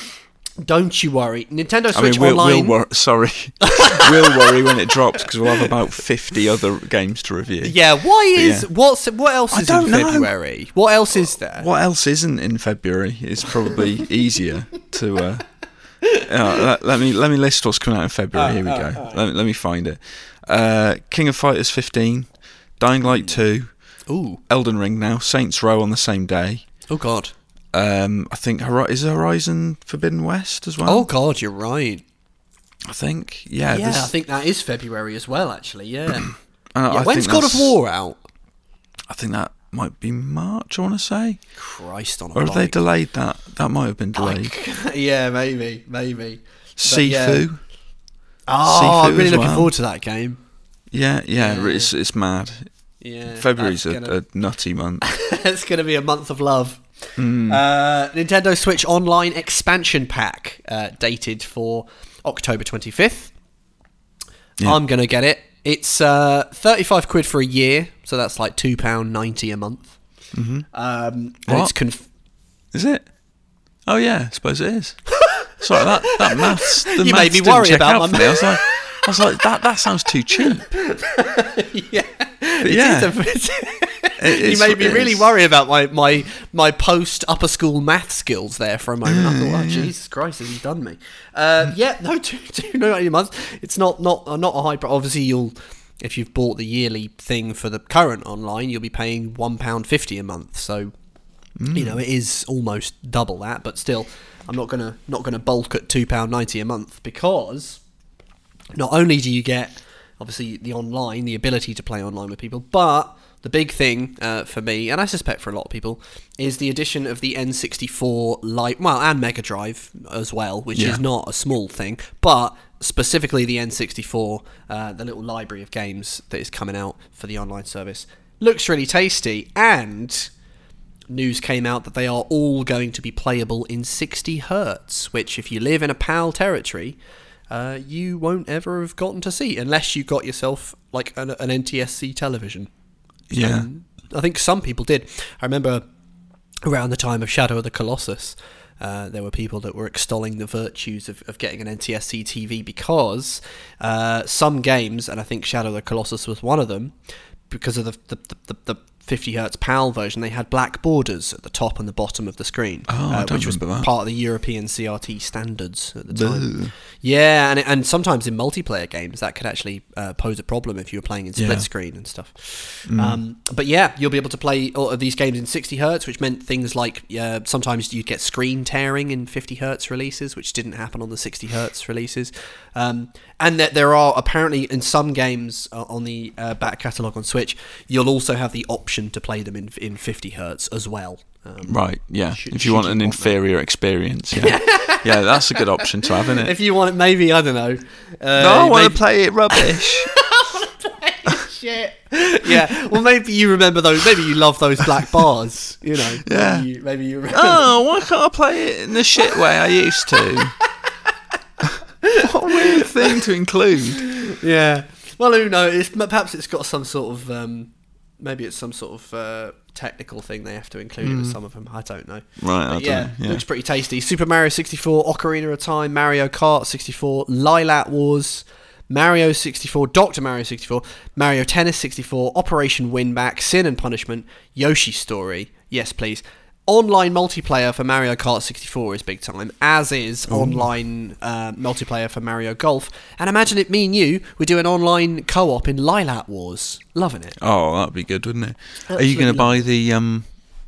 [SPEAKER 1] don't you worry. Nintendo
[SPEAKER 2] I mean,
[SPEAKER 1] Switch
[SPEAKER 2] we'll, we'll
[SPEAKER 1] Online.
[SPEAKER 2] wor- sorry, [LAUGHS] we'll worry when it drops because we'll have about fifty other games to review.
[SPEAKER 1] yeah. Why
[SPEAKER 2] But
[SPEAKER 1] is
[SPEAKER 2] yeah.
[SPEAKER 1] what's what else is in
[SPEAKER 2] don't know.
[SPEAKER 1] February? What else is there?
[SPEAKER 2] What else isn't in February? It's probably [LAUGHS] easier to. Uh, uh, let, let me let me list what's coming out in February. Here we go. Let, me, let me find it. Uh, King of Fighters 15, Dying Light 2,
[SPEAKER 1] Ooh.
[SPEAKER 2] Elden Ring now, Saints Row on the same day.
[SPEAKER 1] Oh God.
[SPEAKER 2] Um, I think is Horizon Forbidden West as well.
[SPEAKER 1] Oh God. You're right.
[SPEAKER 2] I think yeah.
[SPEAKER 1] Yeah,
[SPEAKER 2] this-
[SPEAKER 1] I think that is February as well. Actually, yeah. [CLEARS THROAT]
[SPEAKER 2] uh,
[SPEAKER 1] yeah when's God of War out?
[SPEAKER 2] I think that might be March. I want to say,
[SPEAKER 1] Christ on a
[SPEAKER 2] or have they delayed that? That might have been delayed. [LAUGHS]
[SPEAKER 1] yeah, maybe, maybe.
[SPEAKER 2] Sifu.
[SPEAKER 1] yeah. Oh, I'm really looking
[SPEAKER 2] well.
[SPEAKER 1] forward to that game.
[SPEAKER 2] Yeah, yeah,
[SPEAKER 1] Yeah.
[SPEAKER 2] It's it's mad.
[SPEAKER 1] Yeah,
[SPEAKER 2] February's a,
[SPEAKER 1] gonna-
[SPEAKER 2] a nutty month. [LAUGHS]
[SPEAKER 1] it's going to be a month of love.
[SPEAKER 2] Hmm.
[SPEAKER 1] Uh, Nintendo Switch Online expansion pack uh, dated for October 25th.
[SPEAKER 2] Yeah.
[SPEAKER 1] I'm going to get it. It's uh, 35 quid for a year, so that's like £2.90 a month. Mm-hmm. Um, and
[SPEAKER 2] What?
[SPEAKER 1] it's conf-
[SPEAKER 2] Is it? Oh yeah, I suppose it is. Sorry, that that [LAUGHS] maths. The
[SPEAKER 1] You
[SPEAKER 2] maths
[SPEAKER 1] made me worry about
[SPEAKER 2] out
[SPEAKER 1] my
[SPEAKER 2] me. I was like, I was like, that that sounds too cheap. [LAUGHS]
[SPEAKER 1] yeah.
[SPEAKER 2] But yeah,
[SPEAKER 1] is a-
[SPEAKER 2] It [LAUGHS] [LAUGHS]
[SPEAKER 1] you made me really worry about my, my, my post upper school math skills there for a moment. I thought, oh, Jesus Christ, has he done me? Uh, yeah, no, two, two, no, eight months. It's not not uh, not a high. But obviously, you'll if you've bought the yearly thing for the current online, you'll be paying one pound fifty a month. So you know it is almost double that. But still, I'm not gonna not gonna bulk at two pound ninety a month because not only do you get obviously the online, the ability to play online with people, but the big thing uh, for me, and I suspect for a lot of people, is the addition of the N64 Lite, well, and Mega Drive as well, which
[SPEAKER 2] Yeah.
[SPEAKER 1] is not a small thing, but specifically the N64, uh, the little library of games that is coming out for the online service, looks really tasty, and news came out that they are all going to be playable in 60 hertz, which, if you live in a PAL territory, uh, you won't ever have gotten to see unless you got yourself like an, an NTSC television.
[SPEAKER 2] Yeah.
[SPEAKER 1] Um, I think some people did. I remember around the time of Shadow of the Colossus, uh, there were people that were extolling the virtues of, of getting an NTSC TV because uh, some games, and I think Shadow of the Colossus was one of them, because of the the, the, the 50 hertz PAL version, they had black borders at the top and the bottom of the screen,
[SPEAKER 2] Oh,
[SPEAKER 1] uh, which was
[SPEAKER 2] that.
[SPEAKER 1] part of the European CRT standards at the time. Yeah, and and sometimes in multiplayer games that could actually uh, pose a problem if you were playing in split
[SPEAKER 2] Yeah. Mm.
[SPEAKER 1] screen and stuff. Um, but yeah, you'll be able to play all of these games in 60 hertz, which meant things like uh, sometimes you'd get screen tearing in 50 hertz releases, which didn't happen on the 60 hertz releases. Um, and that there are apparently in some games on the uh, back catalog on Switch, you'll also have the option to play them in in 50 hertz as well. Um,
[SPEAKER 2] Right, yeah.
[SPEAKER 1] Should-
[SPEAKER 2] if you want
[SPEAKER 1] should
[SPEAKER 2] an
[SPEAKER 1] you want that.
[SPEAKER 2] inferior experience, yeah, yeah, that's a good option to have, isn't it?
[SPEAKER 1] If you want it, maybe I don't know. Uh,
[SPEAKER 2] no, I want
[SPEAKER 1] maybe-
[SPEAKER 2] to play it [LAUGHS] rubbish.
[SPEAKER 1] I want to play shit. yeah. Well, maybe you remember those. Maybe you love those black bars. You know.
[SPEAKER 2] Yeah.
[SPEAKER 1] Maybe you, maybe you remember.
[SPEAKER 2] oh, why can't I play it in the shit way I used to? [LAUGHS] what a weird thing to include.
[SPEAKER 1] Yeah. Well, who knows? Perhaps it's got some sort of. Um, maybe it's some sort of uh, technical thing they have to include it with some of them. I don't know.
[SPEAKER 2] Right, I
[SPEAKER 1] But
[SPEAKER 2] don't
[SPEAKER 1] yeah,
[SPEAKER 2] yeah.
[SPEAKER 1] looks pretty tasty. Super Mario 64, Ocarina of Time, Mario Kart 64, Lylat Wars, Mario 64, Doctor Mario 64, Mario Tennis 64, Operation Winback, Sin and Punishment, Yoshi Story. Yes, please. Online multiplayer for Mario Kart 64 is big time, as is online uh, multiplayer for Mario Golf. And imagine it, me and you, we do an online co-op in Lylat Wars. Loving it.
[SPEAKER 2] Oh, that'd be good, wouldn't it? Are you going to buy the um,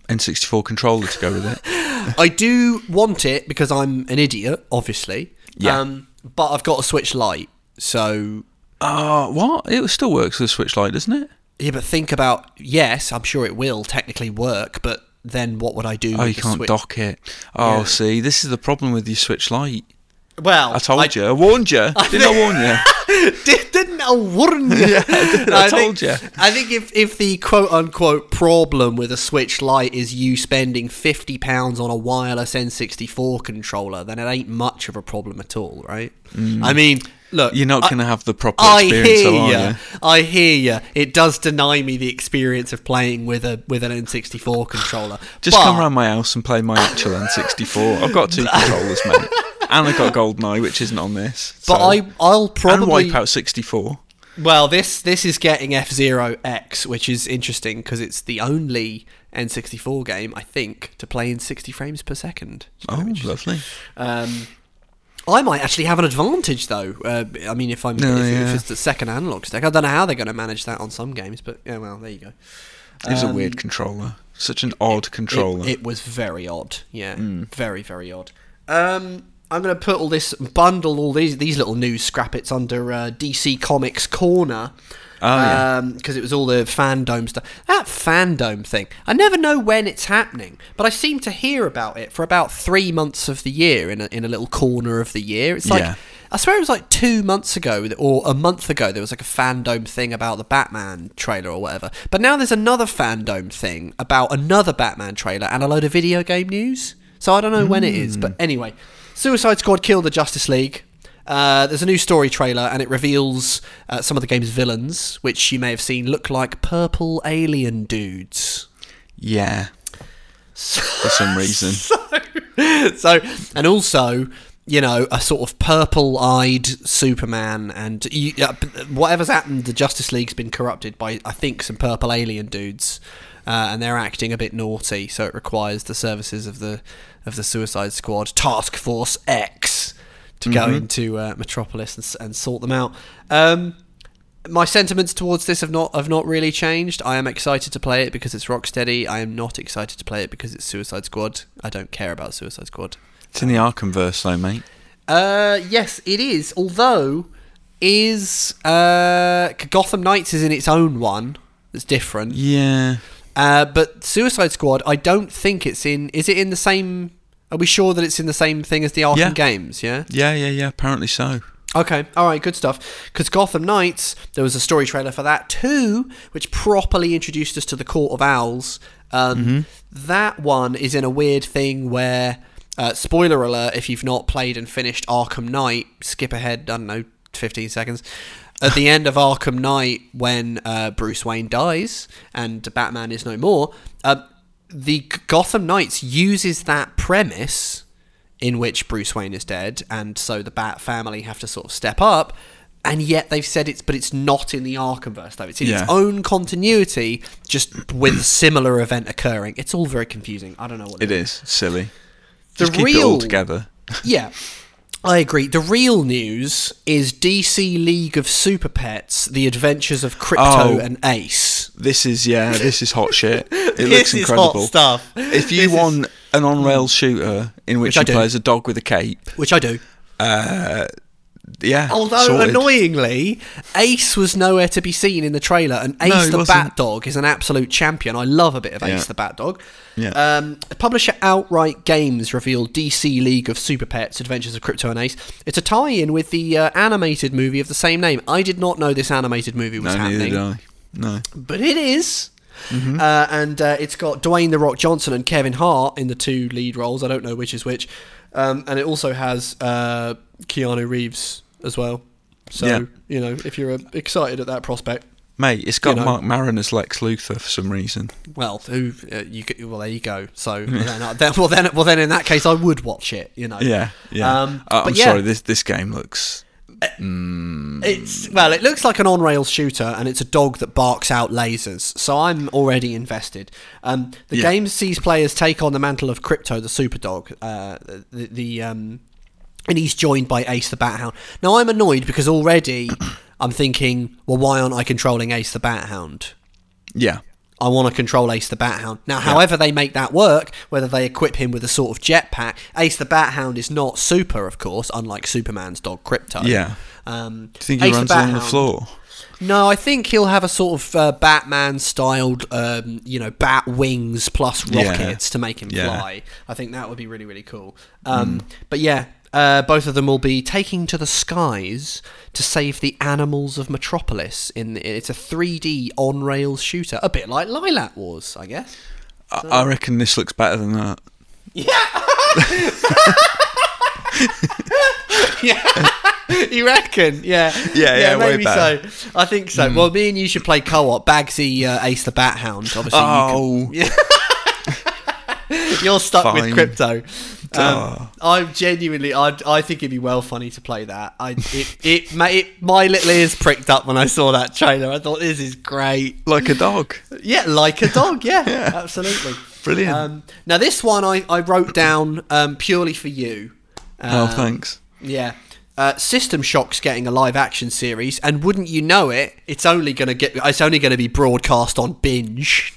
[SPEAKER 2] N64 controller to go with it? [LAUGHS]
[SPEAKER 1] I do want it because I'm an idiot, obviously.
[SPEAKER 2] Yeah.
[SPEAKER 1] Um, but I've got a Switch Lite, so
[SPEAKER 2] Oh, what? It still works with a Switch Lite, doesn't it?
[SPEAKER 1] yeah. But think about yes, I'm sure it will technically work, but then what would I do?
[SPEAKER 2] Oh, you can't
[SPEAKER 1] Switch?
[SPEAKER 2] dock it. Oh,
[SPEAKER 1] Yeah.
[SPEAKER 2] see, this is the problem with your Switch Lite.
[SPEAKER 1] Well,
[SPEAKER 2] I told you. I warned you. [LAUGHS] Didn't I warn you? [LAUGHS]
[SPEAKER 1] Did, didn't I warn you? [LAUGHS]
[SPEAKER 2] Yeah, I did. I
[SPEAKER 1] think-
[SPEAKER 2] told you.
[SPEAKER 1] I think if, if the quote unquote problem with a Switch Lite is you spending fifty pounds on a wireless N64 controller, then it ain't much of a problem at all, right? Mm. I mean, look.
[SPEAKER 2] You're not going to have the proper
[SPEAKER 1] I
[SPEAKER 2] experience,
[SPEAKER 1] hear
[SPEAKER 2] though, are you?
[SPEAKER 1] I hear you. It does deny me the experience of playing with a with an N64 controller.
[SPEAKER 2] Just
[SPEAKER 1] but,
[SPEAKER 2] come around my house and play my actual N64. I've got two [LAUGHS] controllers, mate. And I've got GoldenEye, which isn't on this.
[SPEAKER 1] But I I'll probably
[SPEAKER 2] And Wipeout 64.
[SPEAKER 1] Well, this this is getting F Zero X, which is interesting because it's the only N64 game I think to play in 60 frames per second.
[SPEAKER 2] Oh, lovely.
[SPEAKER 1] Um, I might actually have an advantage though. Uh, I mean, if I'm
[SPEAKER 2] No,
[SPEAKER 1] if, if it's the second analog stick, I don't know how they're going to manage that on some games, but yeah, well, there you go.
[SPEAKER 2] It was a
[SPEAKER 1] Um,
[SPEAKER 2] weird controller. Such an odd controller.
[SPEAKER 1] It, it was very odd. Yeah,
[SPEAKER 2] Hmm.
[SPEAKER 1] very very odd. Um, I'm going to put all this bundle all these these little news scrappets under uh, DC Comics corner.
[SPEAKER 2] Oh, yeah.
[SPEAKER 1] Um, because it was all the fandom stuff. That fandom thing, I never know when it's happening, but I seem to hear about it for about three months of the year in a, in a little corner of the year. It's like
[SPEAKER 2] Yeah.
[SPEAKER 1] I swear it was like two months ago or a month ago there was like a fandom thing about the Batman trailer or whatever. But now there's another fandom thing about another Batman trailer and a load of video game news. So I don't know when it is, but hmm. anyway, Suicide Squad killed the Justice League. Uh, there's a new story trailer and it reveals uh, some of the game's villains, which you may have seen look like purple alien dudes.
[SPEAKER 2] Yeah. For some reason. [LAUGHS]
[SPEAKER 1] so and also you know a sort of purple-eyed superman and you, uh, whatever's happened the justice league's been corrupted by i think some purple alien dudes uh, and they're acting a bit naughty so it requires the services of the of the suicide squad task force x to go into uh, metropolis and, and sort them out um my sentiments towards this have not have not really changed. I am excited to play it because it's Rocksteady. I am not excited to play it because it's Suicide Squad. I don't care about Suicide Squad.
[SPEAKER 2] It's in the Arkhamverse, though, mate.
[SPEAKER 1] Uh, yes, it is. Although, is uh, Gotham Knights is in its own one. That's different.
[SPEAKER 2] Yeah.
[SPEAKER 1] Uh, but Suicide Squad, I don't think it's in. Is it in the same? Are we sure that it's in the same thing as the Arkham
[SPEAKER 2] Yeah.
[SPEAKER 1] games? Yeah.
[SPEAKER 2] Yeah, yeah, yeah. Apparently so.
[SPEAKER 1] Okay, all right, good stuff. Because Gotham Knights, there was a story trailer for that too, which properly introduced us to the Court of Owls. Um, That one is in a weird thing where, uh, spoiler alert, if you've not played and finished Arkham Knight, skip ahead, I don't know, 15 seconds. At the end of Arkham Knight, when uh, Bruce Wayne dies and Batman is no more, uh, the Gotham Knights uses that premise in which Bruce Wayne is dead, and so the Bat family have to sort of step up. And yet they've said it's, but it's not in the Arkhamverse though. It's in
[SPEAKER 2] Yeah.
[SPEAKER 1] its own continuity, just with a similar event occurring. It's all very confusing. I don't know what
[SPEAKER 2] It
[SPEAKER 1] to-
[SPEAKER 2] is silly.
[SPEAKER 1] The
[SPEAKER 2] Just keep it all
[SPEAKER 1] real-
[SPEAKER 2] together.
[SPEAKER 1] Yeah, [LAUGHS] I agree. The real news is DC League of Super Pets: The Adventures of Krypto
[SPEAKER 2] Oh.
[SPEAKER 1] and Ace.
[SPEAKER 2] This is yeah. This is hot shit. [LAUGHS] It
[SPEAKER 1] This
[SPEAKER 2] looks
[SPEAKER 1] is
[SPEAKER 2] incredible.
[SPEAKER 1] hot stuff.
[SPEAKER 2] If you
[SPEAKER 1] This is-
[SPEAKER 2] want an on-rail mm. shooter in which,
[SPEAKER 1] Which I
[SPEAKER 2] you
[SPEAKER 1] do.
[SPEAKER 2] play as a dog with a cape,
[SPEAKER 1] Which I do.
[SPEAKER 2] Uh, yeah.
[SPEAKER 1] Although
[SPEAKER 2] sorted.
[SPEAKER 1] annoyingly, Ace was nowhere to be seen in the trailer, and Ace
[SPEAKER 2] No,
[SPEAKER 1] the
[SPEAKER 2] wasn't.
[SPEAKER 1] Bat Dog is an absolute champion. I love a bit of Ace
[SPEAKER 2] Yeah.
[SPEAKER 1] the Bat Dog.
[SPEAKER 2] Yeah.
[SPEAKER 1] Um, publisher Outright Games revealed DC League of Super Pets: Adventures of Krypto and Ace. It's a tie-in with the uh, animated movie of the same name. I did not know this animated movie was
[SPEAKER 2] no, neither
[SPEAKER 1] happening,
[SPEAKER 2] did I. No.
[SPEAKER 1] but it is.
[SPEAKER 2] Mm-hmm.
[SPEAKER 1] Uh, and uh, it's got Dwayne the Rock Johnson and Kevin Hart in the two lead roles. I don't know which is which. Um, and it also has uh, Keanu Reeves as well. So
[SPEAKER 2] Yeah.
[SPEAKER 1] you know, if you're uh, excited at that prospect,
[SPEAKER 2] Mate, it's got
[SPEAKER 1] know.
[SPEAKER 2] Marc Maron as Lex Luthor for some reason.
[SPEAKER 1] well, who uh, you well there you go. So [LAUGHS] then, uh, then, well then, well then in that case, I would watch it. You know.
[SPEAKER 2] Yeah, yeah.
[SPEAKER 1] Um,
[SPEAKER 2] Uh, I'm
[SPEAKER 1] yeah.
[SPEAKER 2] sorry. This this game looks.
[SPEAKER 1] It's well, it looks like an on-rails shooter, and it's a dog that barks out lasers. So I'm already invested. Um, the
[SPEAKER 2] Yeah.
[SPEAKER 1] game sees players take on the mantle of Krypto, the super dog. Uh, the, the um, and he's joined by Ace the Bat Hound. Now I'm annoyed because already [COUGHS] I'm thinking, well, why aren't I controlling Ace the Bat Hound?
[SPEAKER 2] Yeah.
[SPEAKER 1] I want to control Ace the Bat Hound. Now, however they make that work, whether they equip him with a sort of jetpack, Ace the Bat Hound is not super, of course, unlike Superman's dog Krypto.
[SPEAKER 2] Yeah.
[SPEAKER 1] Um,
[SPEAKER 2] Do you think he
[SPEAKER 1] Ace
[SPEAKER 2] runs along the floor?
[SPEAKER 1] No, I think he'll have a sort of uh, Batman-styled, um, you know, bat wings plus
[SPEAKER 2] Yeah.
[SPEAKER 1] rockets to make him
[SPEAKER 2] Yeah. Mm.
[SPEAKER 1] fly. I think that would be really, really cool. Um, But yeah, uh, both of them will be taking to the skies to save the animals of Metropolis. In it's a 3D on-rails shooter, a bit like Lylat Wars, I guess.
[SPEAKER 2] I, I reckon this looks better than that. Yeah! yeah.
[SPEAKER 1] You reckon? Yeah.
[SPEAKER 2] Yeah, yeah, way
[SPEAKER 1] maybe so. I think so. Well, me and you should play co-op. Bagsy, uh, Ace the Bat Hound. Obviously,
[SPEAKER 2] Oh,
[SPEAKER 1] you can, [LAUGHS] you're stuck with Krypto. Um. I'm genuinely, I, I think it'd be well funny to play that. I, it, it, ma- it, my little ears pricked up when I saw that trailer. I thought this is great.
[SPEAKER 2] like a dog.
[SPEAKER 1] Yeah, like a dog. [LAUGHS] Yeah, absolutely.
[SPEAKER 2] Brilliant.
[SPEAKER 1] Um, now this one I, I wrote down um, purely for you.
[SPEAKER 2] oh,
[SPEAKER 1] Um,
[SPEAKER 2] thanks.
[SPEAKER 1] yeah. Uh, System Shock's getting a live action series, and wouldn't you know it, it's only gonna get it's only gonna be broadcast on binge.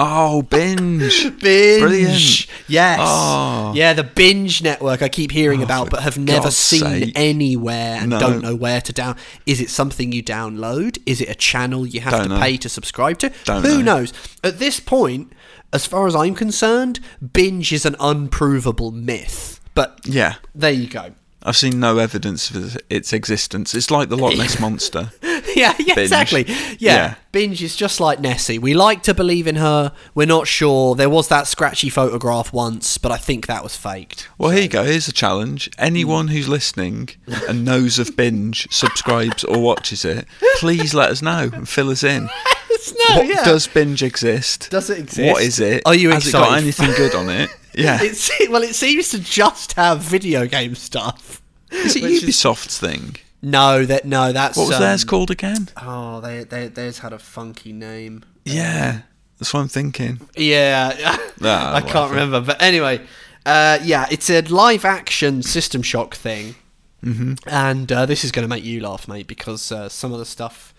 [SPEAKER 2] Oh, binge. [LAUGHS]
[SPEAKER 1] Binge.
[SPEAKER 2] Brilliant.
[SPEAKER 1] Yes.
[SPEAKER 2] Oh.
[SPEAKER 1] Yeah, the binge network I keep hearing
[SPEAKER 2] Oh,
[SPEAKER 1] about but have never
[SPEAKER 2] God's
[SPEAKER 1] seen
[SPEAKER 2] sake.
[SPEAKER 1] anywhere and
[SPEAKER 2] No.
[SPEAKER 1] don't know where to down. Is it something you download? Is it a channel you have
[SPEAKER 2] Don't
[SPEAKER 1] to
[SPEAKER 2] know.
[SPEAKER 1] pay to subscribe to?
[SPEAKER 2] Don't
[SPEAKER 1] Who
[SPEAKER 2] know.
[SPEAKER 1] knows? At this point, as far as I'm concerned, binge is an unprovable myth. But
[SPEAKER 2] Yeah.
[SPEAKER 1] there you go.
[SPEAKER 2] I've seen no evidence of its existence. It's like the Loch Ness monster. [LAUGHS] [LAUGHS]
[SPEAKER 1] yeah, yeah, exactly. Yeah.
[SPEAKER 2] Yeah.
[SPEAKER 1] Binge is just like Nessie. We like to believe in her. We're not sure. There was that scratchy photograph once, but I think that was faked.
[SPEAKER 2] Well, here you go. Here's a challenge. Anyone
[SPEAKER 1] Hmm.
[SPEAKER 2] who's listening and knows of binge, [LAUGHS] subscribes or watches it, please let us know and fill us in. [LAUGHS]
[SPEAKER 1] no,
[SPEAKER 2] what
[SPEAKER 1] yeah.
[SPEAKER 2] does binge exist?
[SPEAKER 1] Does it exist?
[SPEAKER 2] What is it?
[SPEAKER 1] Are you
[SPEAKER 2] Has it got
[SPEAKER 1] excited?
[SPEAKER 2] anything good on it? Yeah.
[SPEAKER 1] It's, well, it seems to just have video game stuff.
[SPEAKER 2] is it
[SPEAKER 1] which is-
[SPEAKER 2] Ubisoft's thing?
[SPEAKER 1] No, that no, that's
[SPEAKER 2] What was
[SPEAKER 1] um,
[SPEAKER 2] theirs called again?
[SPEAKER 1] Oh, they, they theirs had a funky name.
[SPEAKER 2] Yeah, that's what I'm thinking.
[SPEAKER 1] Yeah, [LAUGHS]
[SPEAKER 2] Ah,
[SPEAKER 1] I can't remember. But anyway, uh, yeah, it's a live action System Shock thing, mm-hmm. and uh, this is going to make you laugh, mate, because uh, some of the stuff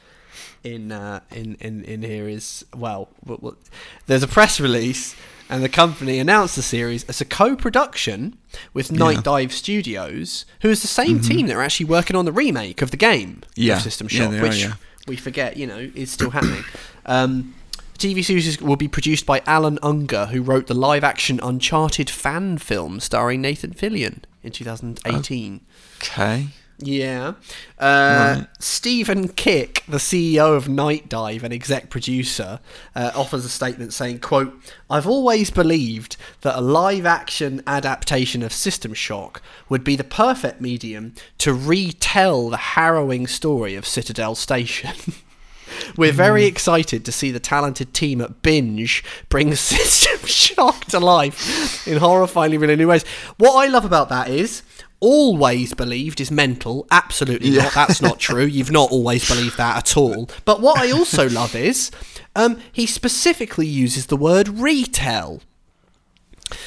[SPEAKER 1] in uh, in, in in here is well, w- w- there's a press release. And the company announced the series as a co-production with Nightdive Studios, who is the same team that are actually working on the remake of the game
[SPEAKER 2] Mm-hmm. Yeah.
[SPEAKER 1] of System
[SPEAKER 2] Yeah,
[SPEAKER 1] Shock,
[SPEAKER 2] are,
[SPEAKER 1] which
[SPEAKER 2] yeah.
[SPEAKER 1] we forget, you know, is still happening. Um, TV series will be produced by Allan Ungar, who wrote the live-action Uncharted fan film starring Nathan Fillion in 2018.
[SPEAKER 2] Okay.
[SPEAKER 1] Yeah. Uh,
[SPEAKER 2] Right.
[SPEAKER 1] Stephen Kick, the CEO of Nightdive and exec producer, uh, offers a statement saying, quote, I've always believed that a live-action adaptation of System Shock would be the perfect medium to retell the harrowing story of Citadel Station. [LAUGHS] We're very excited to see the talented team at Binge bring [LAUGHS] System Shock to life in horrifyingly really new ways. What I love about that is always believed is mental. Absolutely not. That's not [LAUGHS] true. You've not always believed that at all. But what I also [LAUGHS] love is um, he specifically uses the word retail.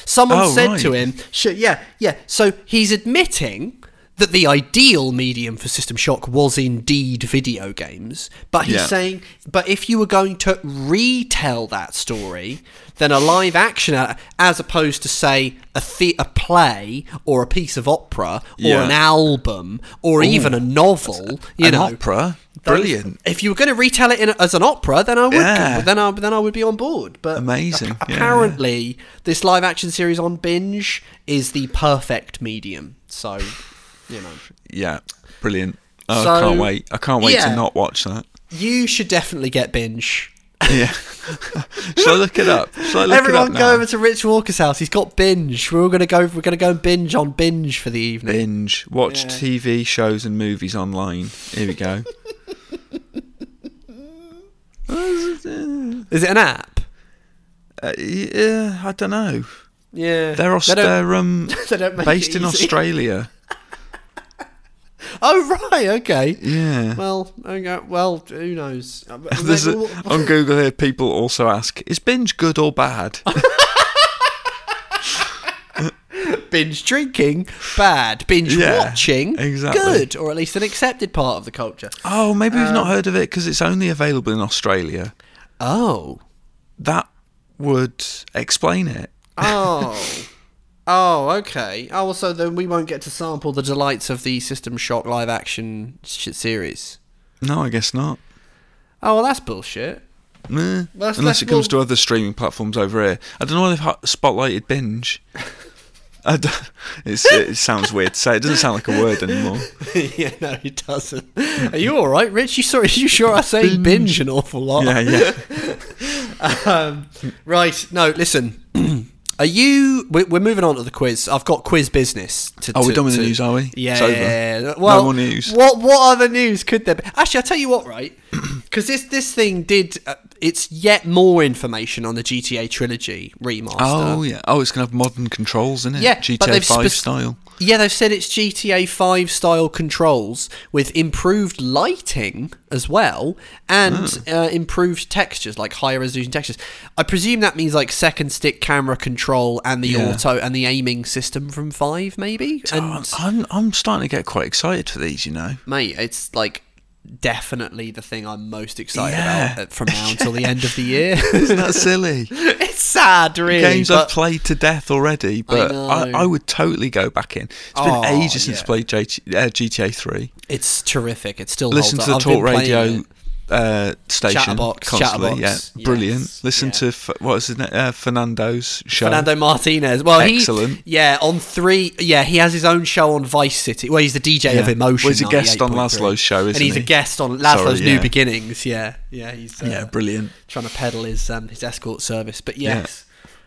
[SPEAKER 1] Someone
[SPEAKER 2] Oh,
[SPEAKER 1] said to him, Sure, yeah, yeah. So he's admitting that the ideal medium for System Shock was indeed video games, but he's
[SPEAKER 2] Yeah.
[SPEAKER 1] saying, but if you were going to retell that story, then a live action, uh, as opposed to say a the- a play or a piece of opera or
[SPEAKER 2] Yeah.
[SPEAKER 1] an album or even a novel, you
[SPEAKER 2] An
[SPEAKER 1] know,
[SPEAKER 2] opera. Brilliant.
[SPEAKER 1] If you were going to retell it in a, as an opera, then I would.
[SPEAKER 2] Yeah.
[SPEAKER 1] Then I then I would be on board. But
[SPEAKER 2] Amazing. Yeah,
[SPEAKER 1] apparently, this live action series on binge is the perfect medium. So, you know,
[SPEAKER 2] Yeah. Brilliant. Oh,
[SPEAKER 1] So,
[SPEAKER 2] I can't wait. I can't wait
[SPEAKER 1] yeah.
[SPEAKER 2] to not watch that.
[SPEAKER 1] you should definitely get binge. [LAUGHS]
[SPEAKER 2] Yeah. Shall I look it up? Shall I look
[SPEAKER 1] Everyone
[SPEAKER 2] it up
[SPEAKER 1] Everyone
[SPEAKER 2] go
[SPEAKER 1] over to Rich Walker's house. He's got binge. We're all gonna go. We're gonna go and binge on binge for the evening.
[SPEAKER 2] Binge. Watch
[SPEAKER 1] Yeah.
[SPEAKER 2] TV shows and movies online. Here we go. [LAUGHS]
[SPEAKER 1] Is it an app?
[SPEAKER 2] Uh, yeah, I don't know.
[SPEAKER 1] Yeah,
[SPEAKER 2] They're, Aus-
[SPEAKER 1] They don't-
[SPEAKER 2] they're um, [LAUGHS]
[SPEAKER 1] they
[SPEAKER 2] based in. Australia. [LAUGHS]
[SPEAKER 1] Oh right, okay.
[SPEAKER 2] Yeah.
[SPEAKER 1] Well, okay, well, who knows? Uh, [LAUGHS]
[SPEAKER 2] a, on Google here, people also ask, is binge good or bad? [LAUGHS]
[SPEAKER 1] binge drinking bad binge
[SPEAKER 2] Yeah,
[SPEAKER 1] watching
[SPEAKER 2] exactly.
[SPEAKER 1] good or at least an accepted part of the culture
[SPEAKER 2] oh, maybe we've
[SPEAKER 1] Um,
[SPEAKER 2] not heard of it because it's only available in Australia.
[SPEAKER 1] oh
[SPEAKER 2] That would explain it.
[SPEAKER 1] oh oh okay oh well, so then we won't get to sample the delights of the system shock live action shit series
[SPEAKER 2] No, I guess not.
[SPEAKER 1] oh well that's bullshit
[SPEAKER 2] Meh.
[SPEAKER 1] Let's-
[SPEAKER 2] Unless it comes
[SPEAKER 1] well-
[SPEAKER 2] to other streaming platforms over here. I don't know if they've spotlighted binge. [LAUGHS] I it's, it sounds weird to say. It doesn't sound like a word anymore. [LAUGHS]
[SPEAKER 1] yeah no it doesn't are you all right rich you sorry you sure i say binge, an awful lot
[SPEAKER 2] Yeah, yeah. [LAUGHS]
[SPEAKER 1] um, right no listen [CLEARS THROAT] Are you? We're, we're moving on to the quiz. I've got quiz business. To,
[SPEAKER 2] Oh, we're done with the news, are we?
[SPEAKER 1] Yeah.
[SPEAKER 2] It's over.
[SPEAKER 1] Well,
[SPEAKER 2] No more news.
[SPEAKER 1] What What other news could there be? Actually, I'll tell you what. Right, [CLEARS THROAT] because this this thing did. Uh, it's yet more information on the GTA trilogy remaster.
[SPEAKER 2] Oh yeah. Oh, it's gonna have modern controls, isn't it?
[SPEAKER 1] Yeah,
[SPEAKER 2] GTA Five
[SPEAKER 1] spec-
[SPEAKER 2] style.
[SPEAKER 1] Yeah, they've said it's GTA 5 style controls with improved lighting as well and uh, improved textures, like higher resolution textures. I presume that means like second stick camera control and the
[SPEAKER 2] Yeah.
[SPEAKER 1] auto and the aiming system from 5, maybe? And
[SPEAKER 2] Oh, I'm I'm starting to get quite excited for these. You know.
[SPEAKER 1] mate, it's like definitely the thing I'm most excited
[SPEAKER 2] Yeah.
[SPEAKER 1] about uh, from now until the end of the year. [LAUGHS]
[SPEAKER 2] Isn't that silly? [LAUGHS]
[SPEAKER 1] it's sad, really.
[SPEAKER 2] Games I've played to death already, but I,
[SPEAKER 1] know.
[SPEAKER 2] I, would totally go back in. It's
[SPEAKER 1] Oh,
[SPEAKER 2] been ages since. I played uh, GTA 3.
[SPEAKER 1] it's terrific. It still
[SPEAKER 2] Listen to the.
[SPEAKER 1] I've
[SPEAKER 2] Talk Radio. Uh, station
[SPEAKER 1] Chatterbox,
[SPEAKER 2] constantly.
[SPEAKER 1] Chatterbox,
[SPEAKER 2] Yeah, brilliant.
[SPEAKER 1] yes,
[SPEAKER 2] Listen
[SPEAKER 1] yeah.
[SPEAKER 2] to F- what is his name? Uh, Fernando's show.
[SPEAKER 1] Fernando Martinez. Well,
[SPEAKER 2] Excellent.
[SPEAKER 1] He, yeah, on three. Yeah, he has his own show on Vice City. Well, he's the DJ of
[SPEAKER 2] Yeah.
[SPEAKER 1] Emotion.
[SPEAKER 2] Well, he's a guest on
[SPEAKER 1] 98.3.
[SPEAKER 2] Lazlow's show,
[SPEAKER 1] and he's a guest on Lazlow's
[SPEAKER 2] Sorry,
[SPEAKER 1] New. Beginnings. Yeah, yeah, he's uh,
[SPEAKER 2] yeah, brilliant.
[SPEAKER 1] trying to peddle his um, his escort service. But yes,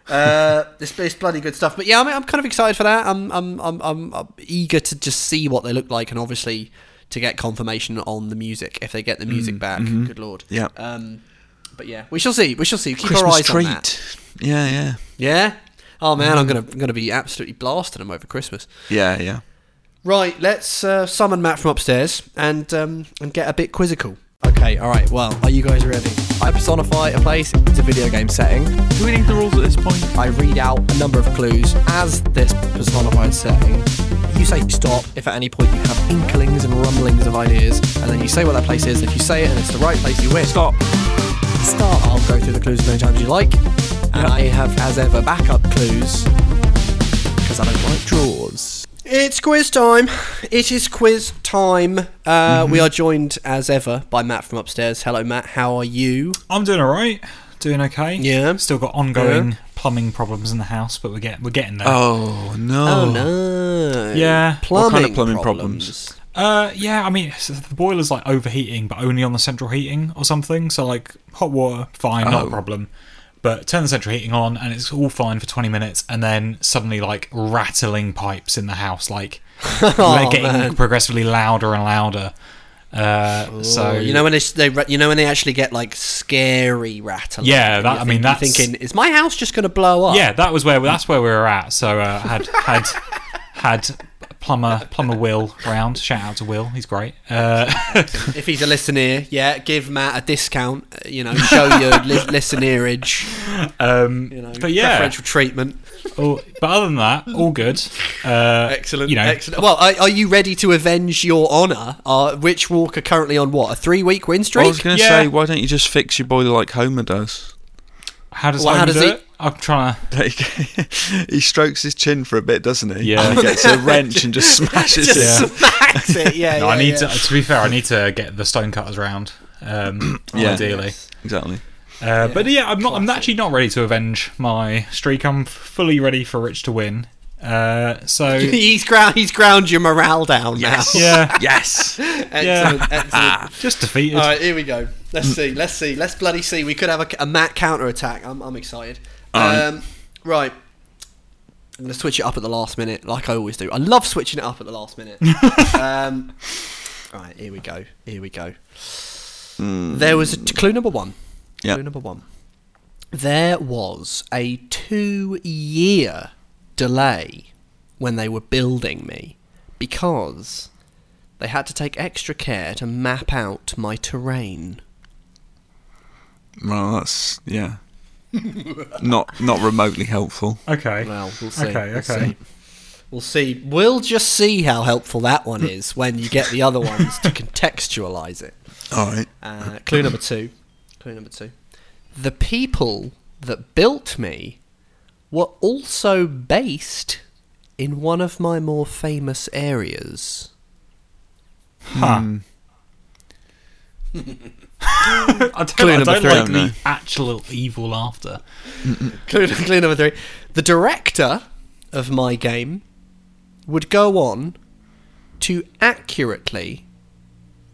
[SPEAKER 1] uh, [LAUGHS] this it's bloody good stuff. But yeah, I mean, I'm kind of excited for that. I'm I'm, I'm I'm I'm eager to just see what they look like, and obviously to get confirmation on the music if they get the music back. Good lord.
[SPEAKER 2] Mm, mm-hmm. Yeah.
[SPEAKER 1] Um, but yeah, we shall see. We shall see. Keep our
[SPEAKER 2] Christmas
[SPEAKER 1] eyes on that.
[SPEAKER 2] Yeah, yeah,
[SPEAKER 1] Yeah. Oh man, I'm gonna I'm gonna be absolutely blasting them over Christmas.
[SPEAKER 2] yeah, yeah.
[SPEAKER 1] Right, let's uh, summon Matt from upstairs and um, and get a bit quizzical. Okay, all right. Well, are you guys ready?
[SPEAKER 5] I personify a place, it's a video game setting.
[SPEAKER 2] Do we need the rules at this point?
[SPEAKER 5] I read out a number of clues as this personified setting. You say stop if at any point you have inklings and rumblings of ideas, and then you say what that place is. If you say it and it's the right place, you win.
[SPEAKER 2] Stop.
[SPEAKER 5] Start. I'll go through the clues as many times as you like, and I have, as ever, backup clues because I don't like draws.
[SPEAKER 1] It's quiz time. It is quiz time. Uh,
[SPEAKER 5] Mm-hmm.
[SPEAKER 1] We are joined as ever by Matt from upstairs. Hello, Matt. How are you?
[SPEAKER 6] I'm doing all right. Doing okay.
[SPEAKER 1] Yeah.
[SPEAKER 6] Still got ongoing plumbing problems in the house, but we're getting we're getting there.
[SPEAKER 2] Oh no.
[SPEAKER 1] Oh no.
[SPEAKER 6] Yeah.
[SPEAKER 1] Plumbing,
[SPEAKER 2] What kind of plumbing
[SPEAKER 1] problems?
[SPEAKER 6] Uh, yeah. I mean, s- the boiler's like overheating, but only on the central heating or something. So like hot water, fine, not
[SPEAKER 2] Oh.
[SPEAKER 6] a problem. But turn the central heating on, and it's all fine for 20 minutes, and then suddenly like rattling pipes in the house, like [LAUGHS] they're getting
[SPEAKER 1] Oh, man.
[SPEAKER 6] progressively louder and louder. Uh, so
[SPEAKER 1] Oh, you know when they, they you know when they actually get like scary rattling.
[SPEAKER 6] Yeah, that- I mean, that's-
[SPEAKER 1] thinking is my house just going to blow up?
[SPEAKER 6] Yeah, that was where that's where we were at. So uh, had had had plumber plumber Will round. Shout out to Will, he's great. Uh,
[SPEAKER 1] If he's a listener, yeah, give Matt a discount. uh, You know, [LAUGHS] show your li- listenerage.
[SPEAKER 6] um,
[SPEAKER 1] You know,
[SPEAKER 6] but yeah,
[SPEAKER 1] preferential treatment.
[SPEAKER 6] all, but other than that, all good. Uh,
[SPEAKER 1] Excellent.
[SPEAKER 6] You know,
[SPEAKER 1] excellent. Well, are, are you ready to avenge your honour? Uh, Rich Walker currently on what a three-week win streak.
[SPEAKER 2] I was going to
[SPEAKER 6] Yeah.
[SPEAKER 2] say, why don't you just fix your boiler like Homer does?
[SPEAKER 6] How does
[SPEAKER 1] Well, how does
[SPEAKER 6] do
[SPEAKER 1] he-
[SPEAKER 6] it? I'm trying [LAUGHS] to.
[SPEAKER 2] He strokes his chin for a bit, doesn't he?
[SPEAKER 6] Yeah.
[SPEAKER 2] And he gets a [LAUGHS] wrench and just smashes
[SPEAKER 1] Just
[SPEAKER 2] it.
[SPEAKER 6] Yeah. [LAUGHS]
[SPEAKER 1] smacks it. Yeah.
[SPEAKER 6] No,
[SPEAKER 1] yeah,
[SPEAKER 6] I need
[SPEAKER 1] yeah.
[SPEAKER 6] to. To be fair, I need to get the stonecutters round. Um, [CLEARS THROAT]
[SPEAKER 2] Yeah.
[SPEAKER 6] ideally.
[SPEAKER 2] Exactly.
[SPEAKER 6] Uh, But yeah, I'm not. I'm actually not ready to avenge my streak. I'm fully ready for Rich to win. Uh, so
[SPEAKER 1] he's ground. He's ground your morale down
[SPEAKER 2] Yes.
[SPEAKER 6] yeah,
[SPEAKER 2] Yes.
[SPEAKER 1] now. Excellent. Excellent.
[SPEAKER 6] just defeated.
[SPEAKER 1] All right, here we go. Let's see. Let's see. Let's bloody see. We could have a, a Matt counter attack. I'm, I'm excited.
[SPEAKER 2] right.
[SPEAKER 1] Um, right. I'm going to switch it up at the last minute, like I always do. I love switching it up at the last minute. [LAUGHS] um, all right, here we go. Here we go. There was a clue number one.
[SPEAKER 2] Yep.
[SPEAKER 1] Clue number one. There was a two-year delay when they were building me because they had to take extra care to map out my terrain.
[SPEAKER 2] Well, that's yeah. not not remotely helpful.
[SPEAKER 6] okay.
[SPEAKER 1] Well, we'll see.
[SPEAKER 6] Okay,
[SPEAKER 1] We'll
[SPEAKER 6] okay.
[SPEAKER 1] see. We'll see. We'll just see how helpful that one is when you get the other ones to contextualize it. [LAUGHS]
[SPEAKER 2] All right.
[SPEAKER 1] Uh, clue number two. Clue number two. The people that built me were also based in one of my more famous areas.
[SPEAKER 6] Huh.
[SPEAKER 2] Hmm.
[SPEAKER 6] I don't,
[SPEAKER 1] Clue
[SPEAKER 6] I
[SPEAKER 1] number
[SPEAKER 6] don't
[SPEAKER 1] three.
[SPEAKER 6] like the actual evil laughter.
[SPEAKER 1] Clue, clue number three. The director of my game would go on to accurately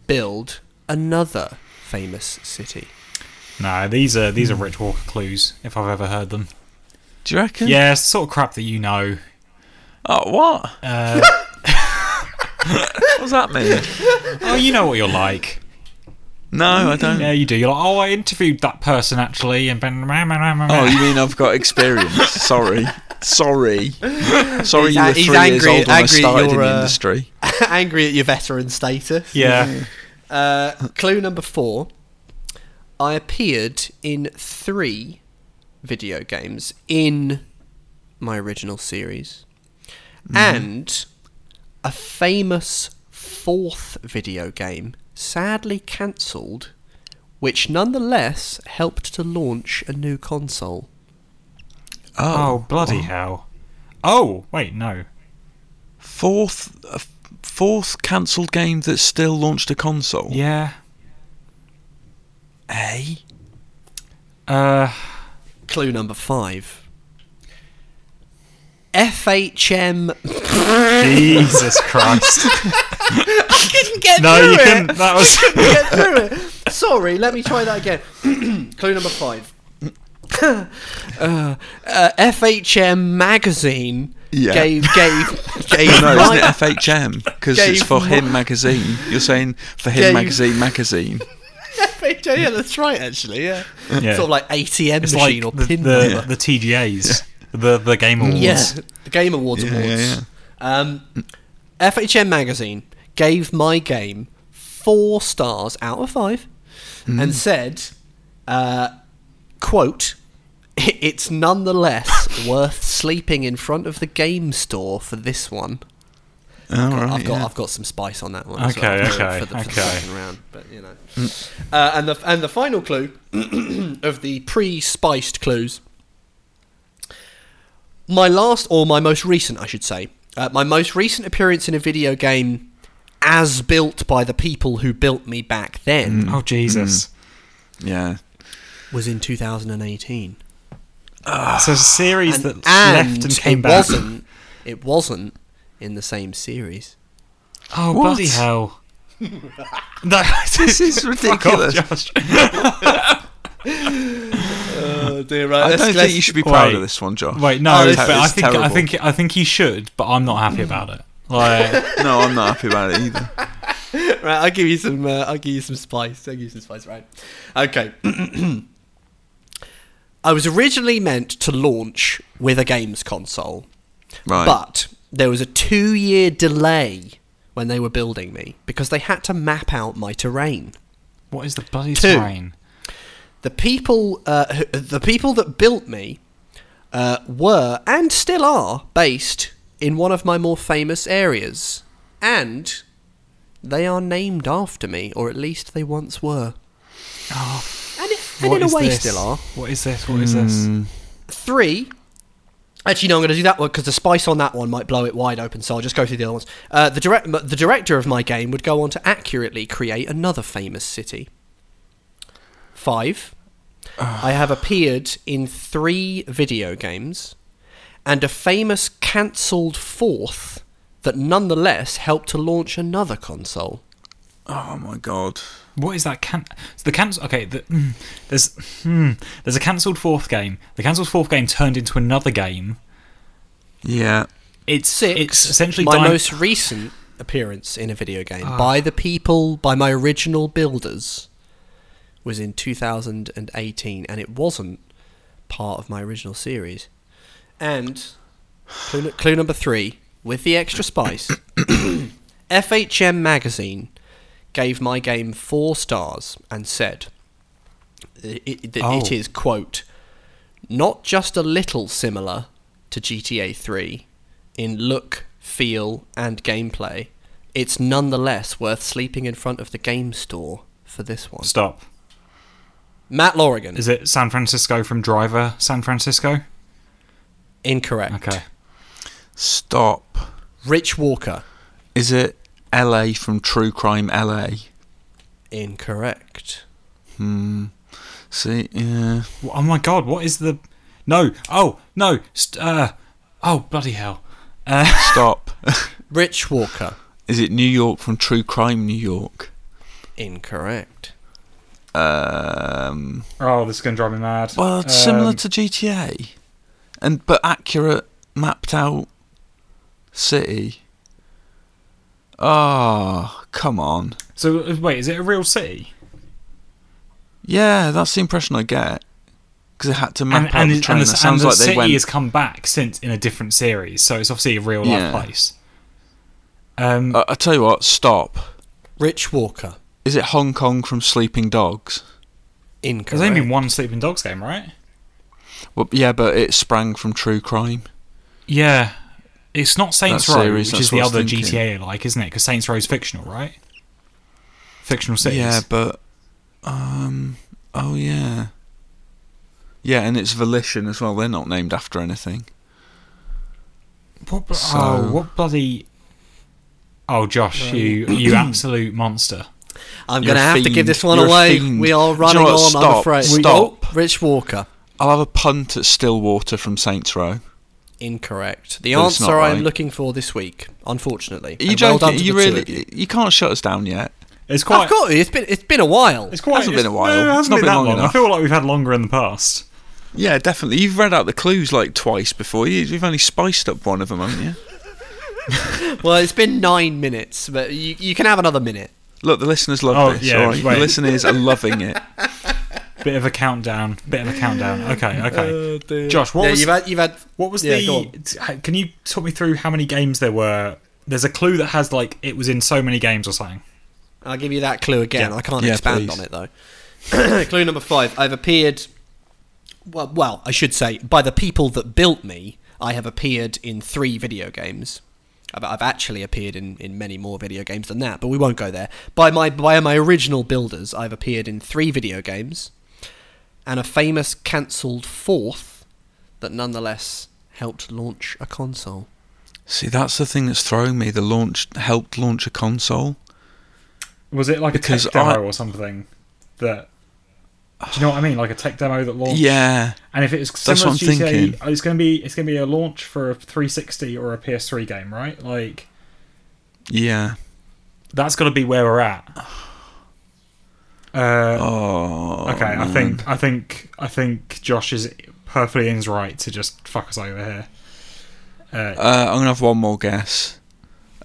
[SPEAKER 1] build another famous city.
[SPEAKER 6] No, these are these are Rich Walker clues if I've ever heard them.
[SPEAKER 2] Do you reckon?
[SPEAKER 6] Yeah, it's the sort of crap that you know.
[SPEAKER 2] Oh, what?
[SPEAKER 6] Uh, [LAUGHS]
[SPEAKER 2] What does that mean?
[SPEAKER 6] oh, you know what you're like.
[SPEAKER 2] No, I don't.
[SPEAKER 6] Yeah, you do. You're like, oh, I interviewed that person actually, and been.
[SPEAKER 2] Oh, you mean I've got experience? [LAUGHS] Sorry. Sorry. Sorry
[SPEAKER 1] He's
[SPEAKER 2] you
[SPEAKER 1] a-
[SPEAKER 2] were
[SPEAKER 1] he's
[SPEAKER 2] three years
[SPEAKER 1] angry-
[SPEAKER 2] old when I
[SPEAKER 1] angry at
[SPEAKER 2] started in
[SPEAKER 1] your,
[SPEAKER 2] the
[SPEAKER 1] uh,
[SPEAKER 2] industry. [LAUGHS]
[SPEAKER 1] Angry at your veteran status.
[SPEAKER 6] yeah.
[SPEAKER 1] Uh, clue number four. I appeared in three video games in my original series, and a famous fourth video game sadly cancelled, which nonetheless helped to launch a new console?
[SPEAKER 6] Oh, bloody hell. Oh, wait, no.
[SPEAKER 2] Fourth, uh, fourth cancelled game that still launched a console.
[SPEAKER 6] Yeah.
[SPEAKER 2] A.
[SPEAKER 6] Uh,
[SPEAKER 1] Clue number five. FHM.
[SPEAKER 6] Jesus Christ. [LAUGHS]
[SPEAKER 1] I couldn't get through.
[SPEAKER 6] No,
[SPEAKER 1] through
[SPEAKER 6] you
[SPEAKER 1] it.
[SPEAKER 6] couldn't. That was. [LAUGHS]
[SPEAKER 1] get through it. Sorry, let me try that again. [CLEARS THROAT] Clue number five. [CLEARS THROAT] uh, uh, FHM magazine
[SPEAKER 2] Yeah.
[SPEAKER 1] gave [LAUGHS] gave gave
[SPEAKER 2] No,
[SPEAKER 1] my-
[SPEAKER 2] isn't it FHM? Because it's for him magazine. You're saying for him
[SPEAKER 1] Gave-
[SPEAKER 2] magazine magazine.
[SPEAKER 1] FHM, yeah, that's right. Actually, yeah,
[SPEAKER 6] Yeah.
[SPEAKER 1] sort of like ATM
[SPEAKER 6] It's
[SPEAKER 1] machine
[SPEAKER 6] like
[SPEAKER 1] or
[SPEAKER 6] the,
[SPEAKER 1] pin
[SPEAKER 6] the,
[SPEAKER 1] number.
[SPEAKER 6] the TGAs, the, the Game Awards.
[SPEAKER 1] Yeah, the Game Awards
[SPEAKER 2] Yeah,
[SPEAKER 1] awards.
[SPEAKER 2] yeah,
[SPEAKER 1] Um, FHM magazine gave my game four stars out of five, and said, uh, "quote It's nonetheless [LAUGHS] worth sleeping in front of the game store for this one."
[SPEAKER 2] All right,
[SPEAKER 1] I've got
[SPEAKER 2] yeah.
[SPEAKER 1] I've got some spice on that one.
[SPEAKER 6] Okay,
[SPEAKER 1] well
[SPEAKER 6] okay,
[SPEAKER 1] for the, for the
[SPEAKER 6] okay.
[SPEAKER 1] second round, but you know. Uh, and the and the final clue [CLEARS THROAT] of the pre-spiced clues. My last, or my most recent, I should say, uh, my most recent appearance in a video game, as built by the people who built me back then,
[SPEAKER 6] Oh, Jesus.
[SPEAKER 2] Yeah.
[SPEAKER 1] was in 2018.
[SPEAKER 6] So it's a series
[SPEAKER 1] And,
[SPEAKER 6] that
[SPEAKER 1] and
[SPEAKER 6] left and came
[SPEAKER 1] it
[SPEAKER 6] back.
[SPEAKER 1] wasn't. It wasn't in the same series.
[SPEAKER 6] Oh,
[SPEAKER 2] What?
[SPEAKER 6] bloody hell. [LAUGHS] no,
[SPEAKER 2] This [LAUGHS] is
[SPEAKER 6] Fuck off,
[SPEAKER 2] ridiculous.
[SPEAKER 6] Josh. [LAUGHS]
[SPEAKER 1] Oh dear! Right,
[SPEAKER 2] I
[SPEAKER 1] let's-
[SPEAKER 2] don't think
[SPEAKER 1] let's-
[SPEAKER 2] you should be proud
[SPEAKER 6] Wait.
[SPEAKER 2] of this one, Josh.
[SPEAKER 6] Wait,
[SPEAKER 1] Oh,
[SPEAKER 6] no,
[SPEAKER 1] it's
[SPEAKER 6] but
[SPEAKER 1] ter-
[SPEAKER 6] I
[SPEAKER 2] it's
[SPEAKER 6] think I think I think he should, but I'm not happy about it. Like, [LAUGHS]
[SPEAKER 2] No, I'm not happy about it either. [LAUGHS]
[SPEAKER 1] Right, I'll give you some. Uh, I'll give you some spice. I'll give you some spice. Right. Okay. [CLEARS THROAT] I was originally meant to launch with a games console,
[SPEAKER 2] Right.
[SPEAKER 1] but there was a two-year delay when they were building me because they had to map out my terrain.
[SPEAKER 6] what is the bloody
[SPEAKER 1] Two.
[SPEAKER 6] terrain?
[SPEAKER 1] The people, uh, who- the people that built me, uh, were and still are based in one of my more famous areas, and they are named after me, or at least they once were.
[SPEAKER 6] Oh,
[SPEAKER 1] And, it, and in a way,
[SPEAKER 6] this?
[SPEAKER 1] still are.
[SPEAKER 6] What is this? What is this?
[SPEAKER 2] Mm,
[SPEAKER 1] Three. Actually, no, I'm going to do that one because the spice on that one might blow it wide open. So I'll just go through the other ones. Uh, the direct, the director of my game would go on to accurately create another famous city. Five. I have appeared in three video games, and a famous cancelled fourth that nonetheless helped to launch another console.
[SPEAKER 2] oh my god.
[SPEAKER 6] What is that? Can so the cancel? Okay, the, mm, there's hmm, there's a cancelled fourth game. The cancelled fourth game turned into another game.
[SPEAKER 2] Yeah.
[SPEAKER 6] It's
[SPEAKER 1] Six.
[SPEAKER 6] It's essentially
[SPEAKER 1] my
[SPEAKER 6] dying-
[SPEAKER 1] most recent appearance in a video game by the people, by my original builders, was in 2018, and it wasn't part of my original series. And clue, clue number three, with the extra spice, [COUGHS] FHM magazine gave my game four stars and said it, it, that
[SPEAKER 6] Oh.
[SPEAKER 1] it is quote not just a little similar to GTA 3 in look, feel, and gameplay. It's nonetheless worth sleeping in front of the game store for this one.
[SPEAKER 6] Stop.
[SPEAKER 1] Matt Lorigan.
[SPEAKER 6] Is it San Francisco from Driver? San Francisco.
[SPEAKER 1] incorrect.
[SPEAKER 6] Okay.
[SPEAKER 2] Stop.
[SPEAKER 1] Rich Walker.
[SPEAKER 2] Is it LA from True Crime LA?
[SPEAKER 1] Incorrect.
[SPEAKER 2] Hmm. See, yeah.
[SPEAKER 6] Oh my god! What is the? No! Oh no! St- uh, oh bloody hell! Uh, [LAUGHS]
[SPEAKER 2] Stop.
[SPEAKER 1] Rich Walker.
[SPEAKER 2] Is it New York from True Crime New York?
[SPEAKER 1] Incorrect.
[SPEAKER 2] Um.
[SPEAKER 6] oh, this is gonna drive me mad.
[SPEAKER 2] Well, it's similar
[SPEAKER 6] Um,
[SPEAKER 2] to GTA, and but accurate, mapped out city. Oh, come on.
[SPEAKER 6] So uh, wait, is it a real city?
[SPEAKER 2] Yeah, that's the impression I get. Because they had to map
[SPEAKER 6] And,
[SPEAKER 2] out
[SPEAKER 6] and,
[SPEAKER 2] the
[SPEAKER 6] it-
[SPEAKER 2] train.
[SPEAKER 6] and
[SPEAKER 2] It
[SPEAKER 6] the,
[SPEAKER 2] sounds
[SPEAKER 6] and the
[SPEAKER 2] like they
[SPEAKER 6] city
[SPEAKER 2] went.
[SPEAKER 6] has come back since in a different series, so it's obviously a real life
[SPEAKER 2] Yeah.
[SPEAKER 6] place. Um,
[SPEAKER 2] I I tell you what, stop.
[SPEAKER 1] Rich Walker.
[SPEAKER 2] Is it Hong Kong from Sleeping Dogs?
[SPEAKER 1] Incorrect.
[SPEAKER 6] there's only been one Sleeping Dogs game, right?
[SPEAKER 2] Well, yeah, but it sprang from True Crime.
[SPEAKER 6] Yeah, it's not Saints
[SPEAKER 2] That
[SPEAKER 6] Row,
[SPEAKER 2] series,
[SPEAKER 6] which is the
[SPEAKER 2] what I was
[SPEAKER 6] other. GTA like, isn't it? Because Saints Row is fictional, right? fictional cities.
[SPEAKER 2] Yeah, but um, oh yeah, yeah, and it's Volition as well. They're not named after anything.
[SPEAKER 6] What, bl-
[SPEAKER 2] So-
[SPEAKER 6] oh, what bloody? Oh, Josh, you you [CLEARS THROAT] absolute monster!
[SPEAKER 1] I'm going to
[SPEAKER 2] a
[SPEAKER 1] have to give this one
[SPEAKER 2] You're
[SPEAKER 1] away. We are
[SPEAKER 2] Do you know
[SPEAKER 1] running
[SPEAKER 2] what?
[SPEAKER 1] on, I'm
[SPEAKER 2] Stop.
[SPEAKER 1] afraid.
[SPEAKER 2] Stop.
[SPEAKER 1] Oh, Rich Walker.
[SPEAKER 2] I'll have a punt at Stillwater from Saints Row.
[SPEAKER 1] Incorrect. The
[SPEAKER 2] But it's not
[SPEAKER 1] answer I'm looking for this week, unfortunately.
[SPEAKER 2] Are you
[SPEAKER 1] And well
[SPEAKER 2] joking? you really?
[SPEAKER 1] you.
[SPEAKER 2] You can't shut us down yet.
[SPEAKER 6] It's quite.
[SPEAKER 1] I've got you. It's been it's been a while.
[SPEAKER 6] It's quite.
[SPEAKER 2] Hasn't been a while.
[SPEAKER 6] no, it hasn't
[SPEAKER 2] not
[SPEAKER 6] been
[SPEAKER 2] been
[SPEAKER 6] that
[SPEAKER 2] long
[SPEAKER 6] long. I feel like we've had longer in the past.
[SPEAKER 2] Yeah, definitely. You've read out the clues like twice before. You- You've only spiced up one of them, haven't you? [LAUGHS]
[SPEAKER 1] Well, it's been nine minutes, but you, you can have another minute.
[SPEAKER 2] Look, the listeners love
[SPEAKER 6] Oh,
[SPEAKER 2] this.
[SPEAKER 6] yeah,
[SPEAKER 2] all right?
[SPEAKER 6] wait.
[SPEAKER 2] The listeners are loving it. [LAUGHS]
[SPEAKER 6] Bit of a countdown. Bit of a countdown. Okay, [LAUGHS] oh, okay. Josh, what
[SPEAKER 1] yeah,
[SPEAKER 6] was
[SPEAKER 1] you've had you've had
[SPEAKER 6] what was
[SPEAKER 1] yeah,
[SPEAKER 6] the? Can you talk me through how many games there were? There's a clue that has like it was in so many games or something.
[SPEAKER 1] I'll give you that clue again.
[SPEAKER 6] Yeah.
[SPEAKER 1] I can't
[SPEAKER 2] Yeah,
[SPEAKER 1] expand
[SPEAKER 2] please.
[SPEAKER 1] on it though. [COUGHS] clue number five. I've appeared. Well, well, I should say by the people that built me. I have appeared in three video games. I've, I've actually appeared in, in many more video games than that, but we won't go there. By my by my original builders, I've appeared in three video games, and a famous cancelled fourth that nonetheless helped launch a console.
[SPEAKER 2] See, that's the thing that's throwing me. The launch helped launch a console.
[SPEAKER 6] Was it like
[SPEAKER 2] Because
[SPEAKER 6] a tech demo
[SPEAKER 2] I-
[SPEAKER 6] or something? That do you know what I mean? Like a tech demo that launched.
[SPEAKER 2] Yeah,
[SPEAKER 6] And if it's
[SPEAKER 2] That's
[SPEAKER 6] similar to GTA,
[SPEAKER 2] thinking.
[SPEAKER 6] it's gonna be it's gonna be a launch for a 360 or a PS3 game, right? Like
[SPEAKER 2] yeah.
[SPEAKER 6] that's got to be where we're at. Uh,
[SPEAKER 2] Oh,
[SPEAKER 6] okay, I think I think I think Josh is perfectly in his right to just fuck us over here. Uh,
[SPEAKER 2] Uh, I'm gonna have one more guess.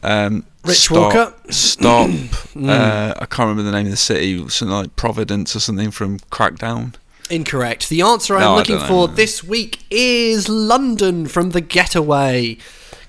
[SPEAKER 2] Um,
[SPEAKER 1] Rich
[SPEAKER 2] stop,
[SPEAKER 1] Walker?
[SPEAKER 2] Stop. [CLEARS THROAT] uh, I can't remember the name of the city. Something like Providence or something from Crackdown.
[SPEAKER 1] Incorrect. The answer I'm
[SPEAKER 2] No,
[SPEAKER 1] looking for this week is London from the Getaway.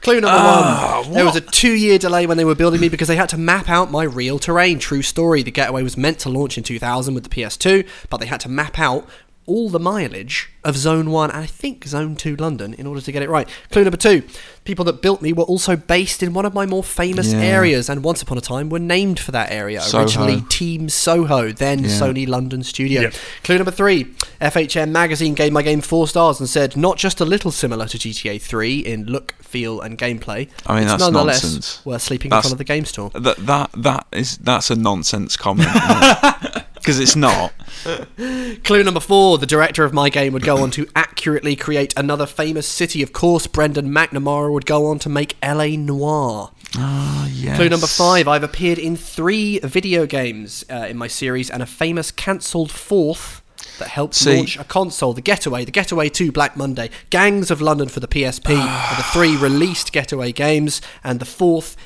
[SPEAKER 1] Clue number
[SPEAKER 2] Ah,
[SPEAKER 1] one. There was a two year delay when they were building me because they had to map out my real terrain. True story. The Getaway was meant to launch in 2000 with the PS2, but they had to map out all the mileage of Zone 1 and I think Zone 2 London in order to get it right. Clue number two. People that built me were also based in one of my more famous
[SPEAKER 2] Yeah.
[SPEAKER 1] areas and once upon a time were named for that area.
[SPEAKER 2] Soho.
[SPEAKER 1] Originally Team Soho, then
[SPEAKER 2] Yeah.
[SPEAKER 1] Sony London Studio.
[SPEAKER 6] Yep.
[SPEAKER 1] Clue number three. FHM magazine gave my game four stars and said not just a little similar to GTA 3 in look, feel, and gameplay.
[SPEAKER 2] I mean,
[SPEAKER 1] it's
[SPEAKER 2] that's
[SPEAKER 1] nonetheless
[SPEAKER 2] nonsense.
[SPEAKER 1] worth sleeping
[SPEAKER 2] That's-
[SPEAKER 1] in front of the game store.
[SPEAKER 2] That that that is that's a nonsense comment. [LAUGHS] [LAUGHS] Because it's not. [LAUGHS]
[SPEAKER 1] Clue number four. The director of my game would go on to accurately create another famous city. Of course, Brendan McNamara would go on to make LA Noire.
[SPEAKER 2] Ah, yes.
[SPEAKER 1] Clue number five. I've appeared in three video games uh, in my series and a famous cancelled fourth that helped
[SPEAKER 2] See-
[SPEAKER 1] launch a console. The Getaway, The Getaway 2 Black Monday, Gangs of London for the PSP [SIGHS] are the three released Getaway games, and the fourth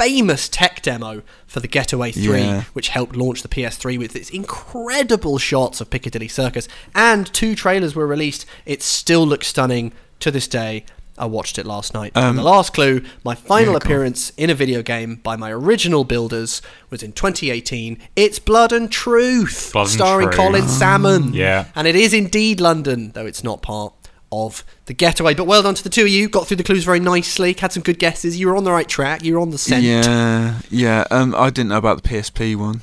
[SPEAKER 1] famous tech demo for the Getaway 3,
[SPEAKER 2] Yeah.
[SPEAKER 1] which helped launch the PS3 with its incredible shots of Piccadilly Circus. And two trailers were released. It still looks stunning to this day. I watched it last night. and the last clue, my final
[SPEAKER 2] Um, yeah, go on.
[SPEAKER 1] appearance in a video game by my original builders was in 2018. It's Blood and Truth,
[SPEAKER 6] Blood and
[SPEAKER 1] starring
[SPEAKER 6] Truth.
[SPEAKER 1] Colin Salmon.
[SPEAKER 6] Yeah.
[SPEAKER 1] And it is indeed London, though it's not part of the getaway. But well done to the two of you. Got through the clues very nicely. Had some good guesses. You were on the right track. You were on the scent.
[SPEAKER 2] Yeah, yeah. Um, I didn't know about the PSP one.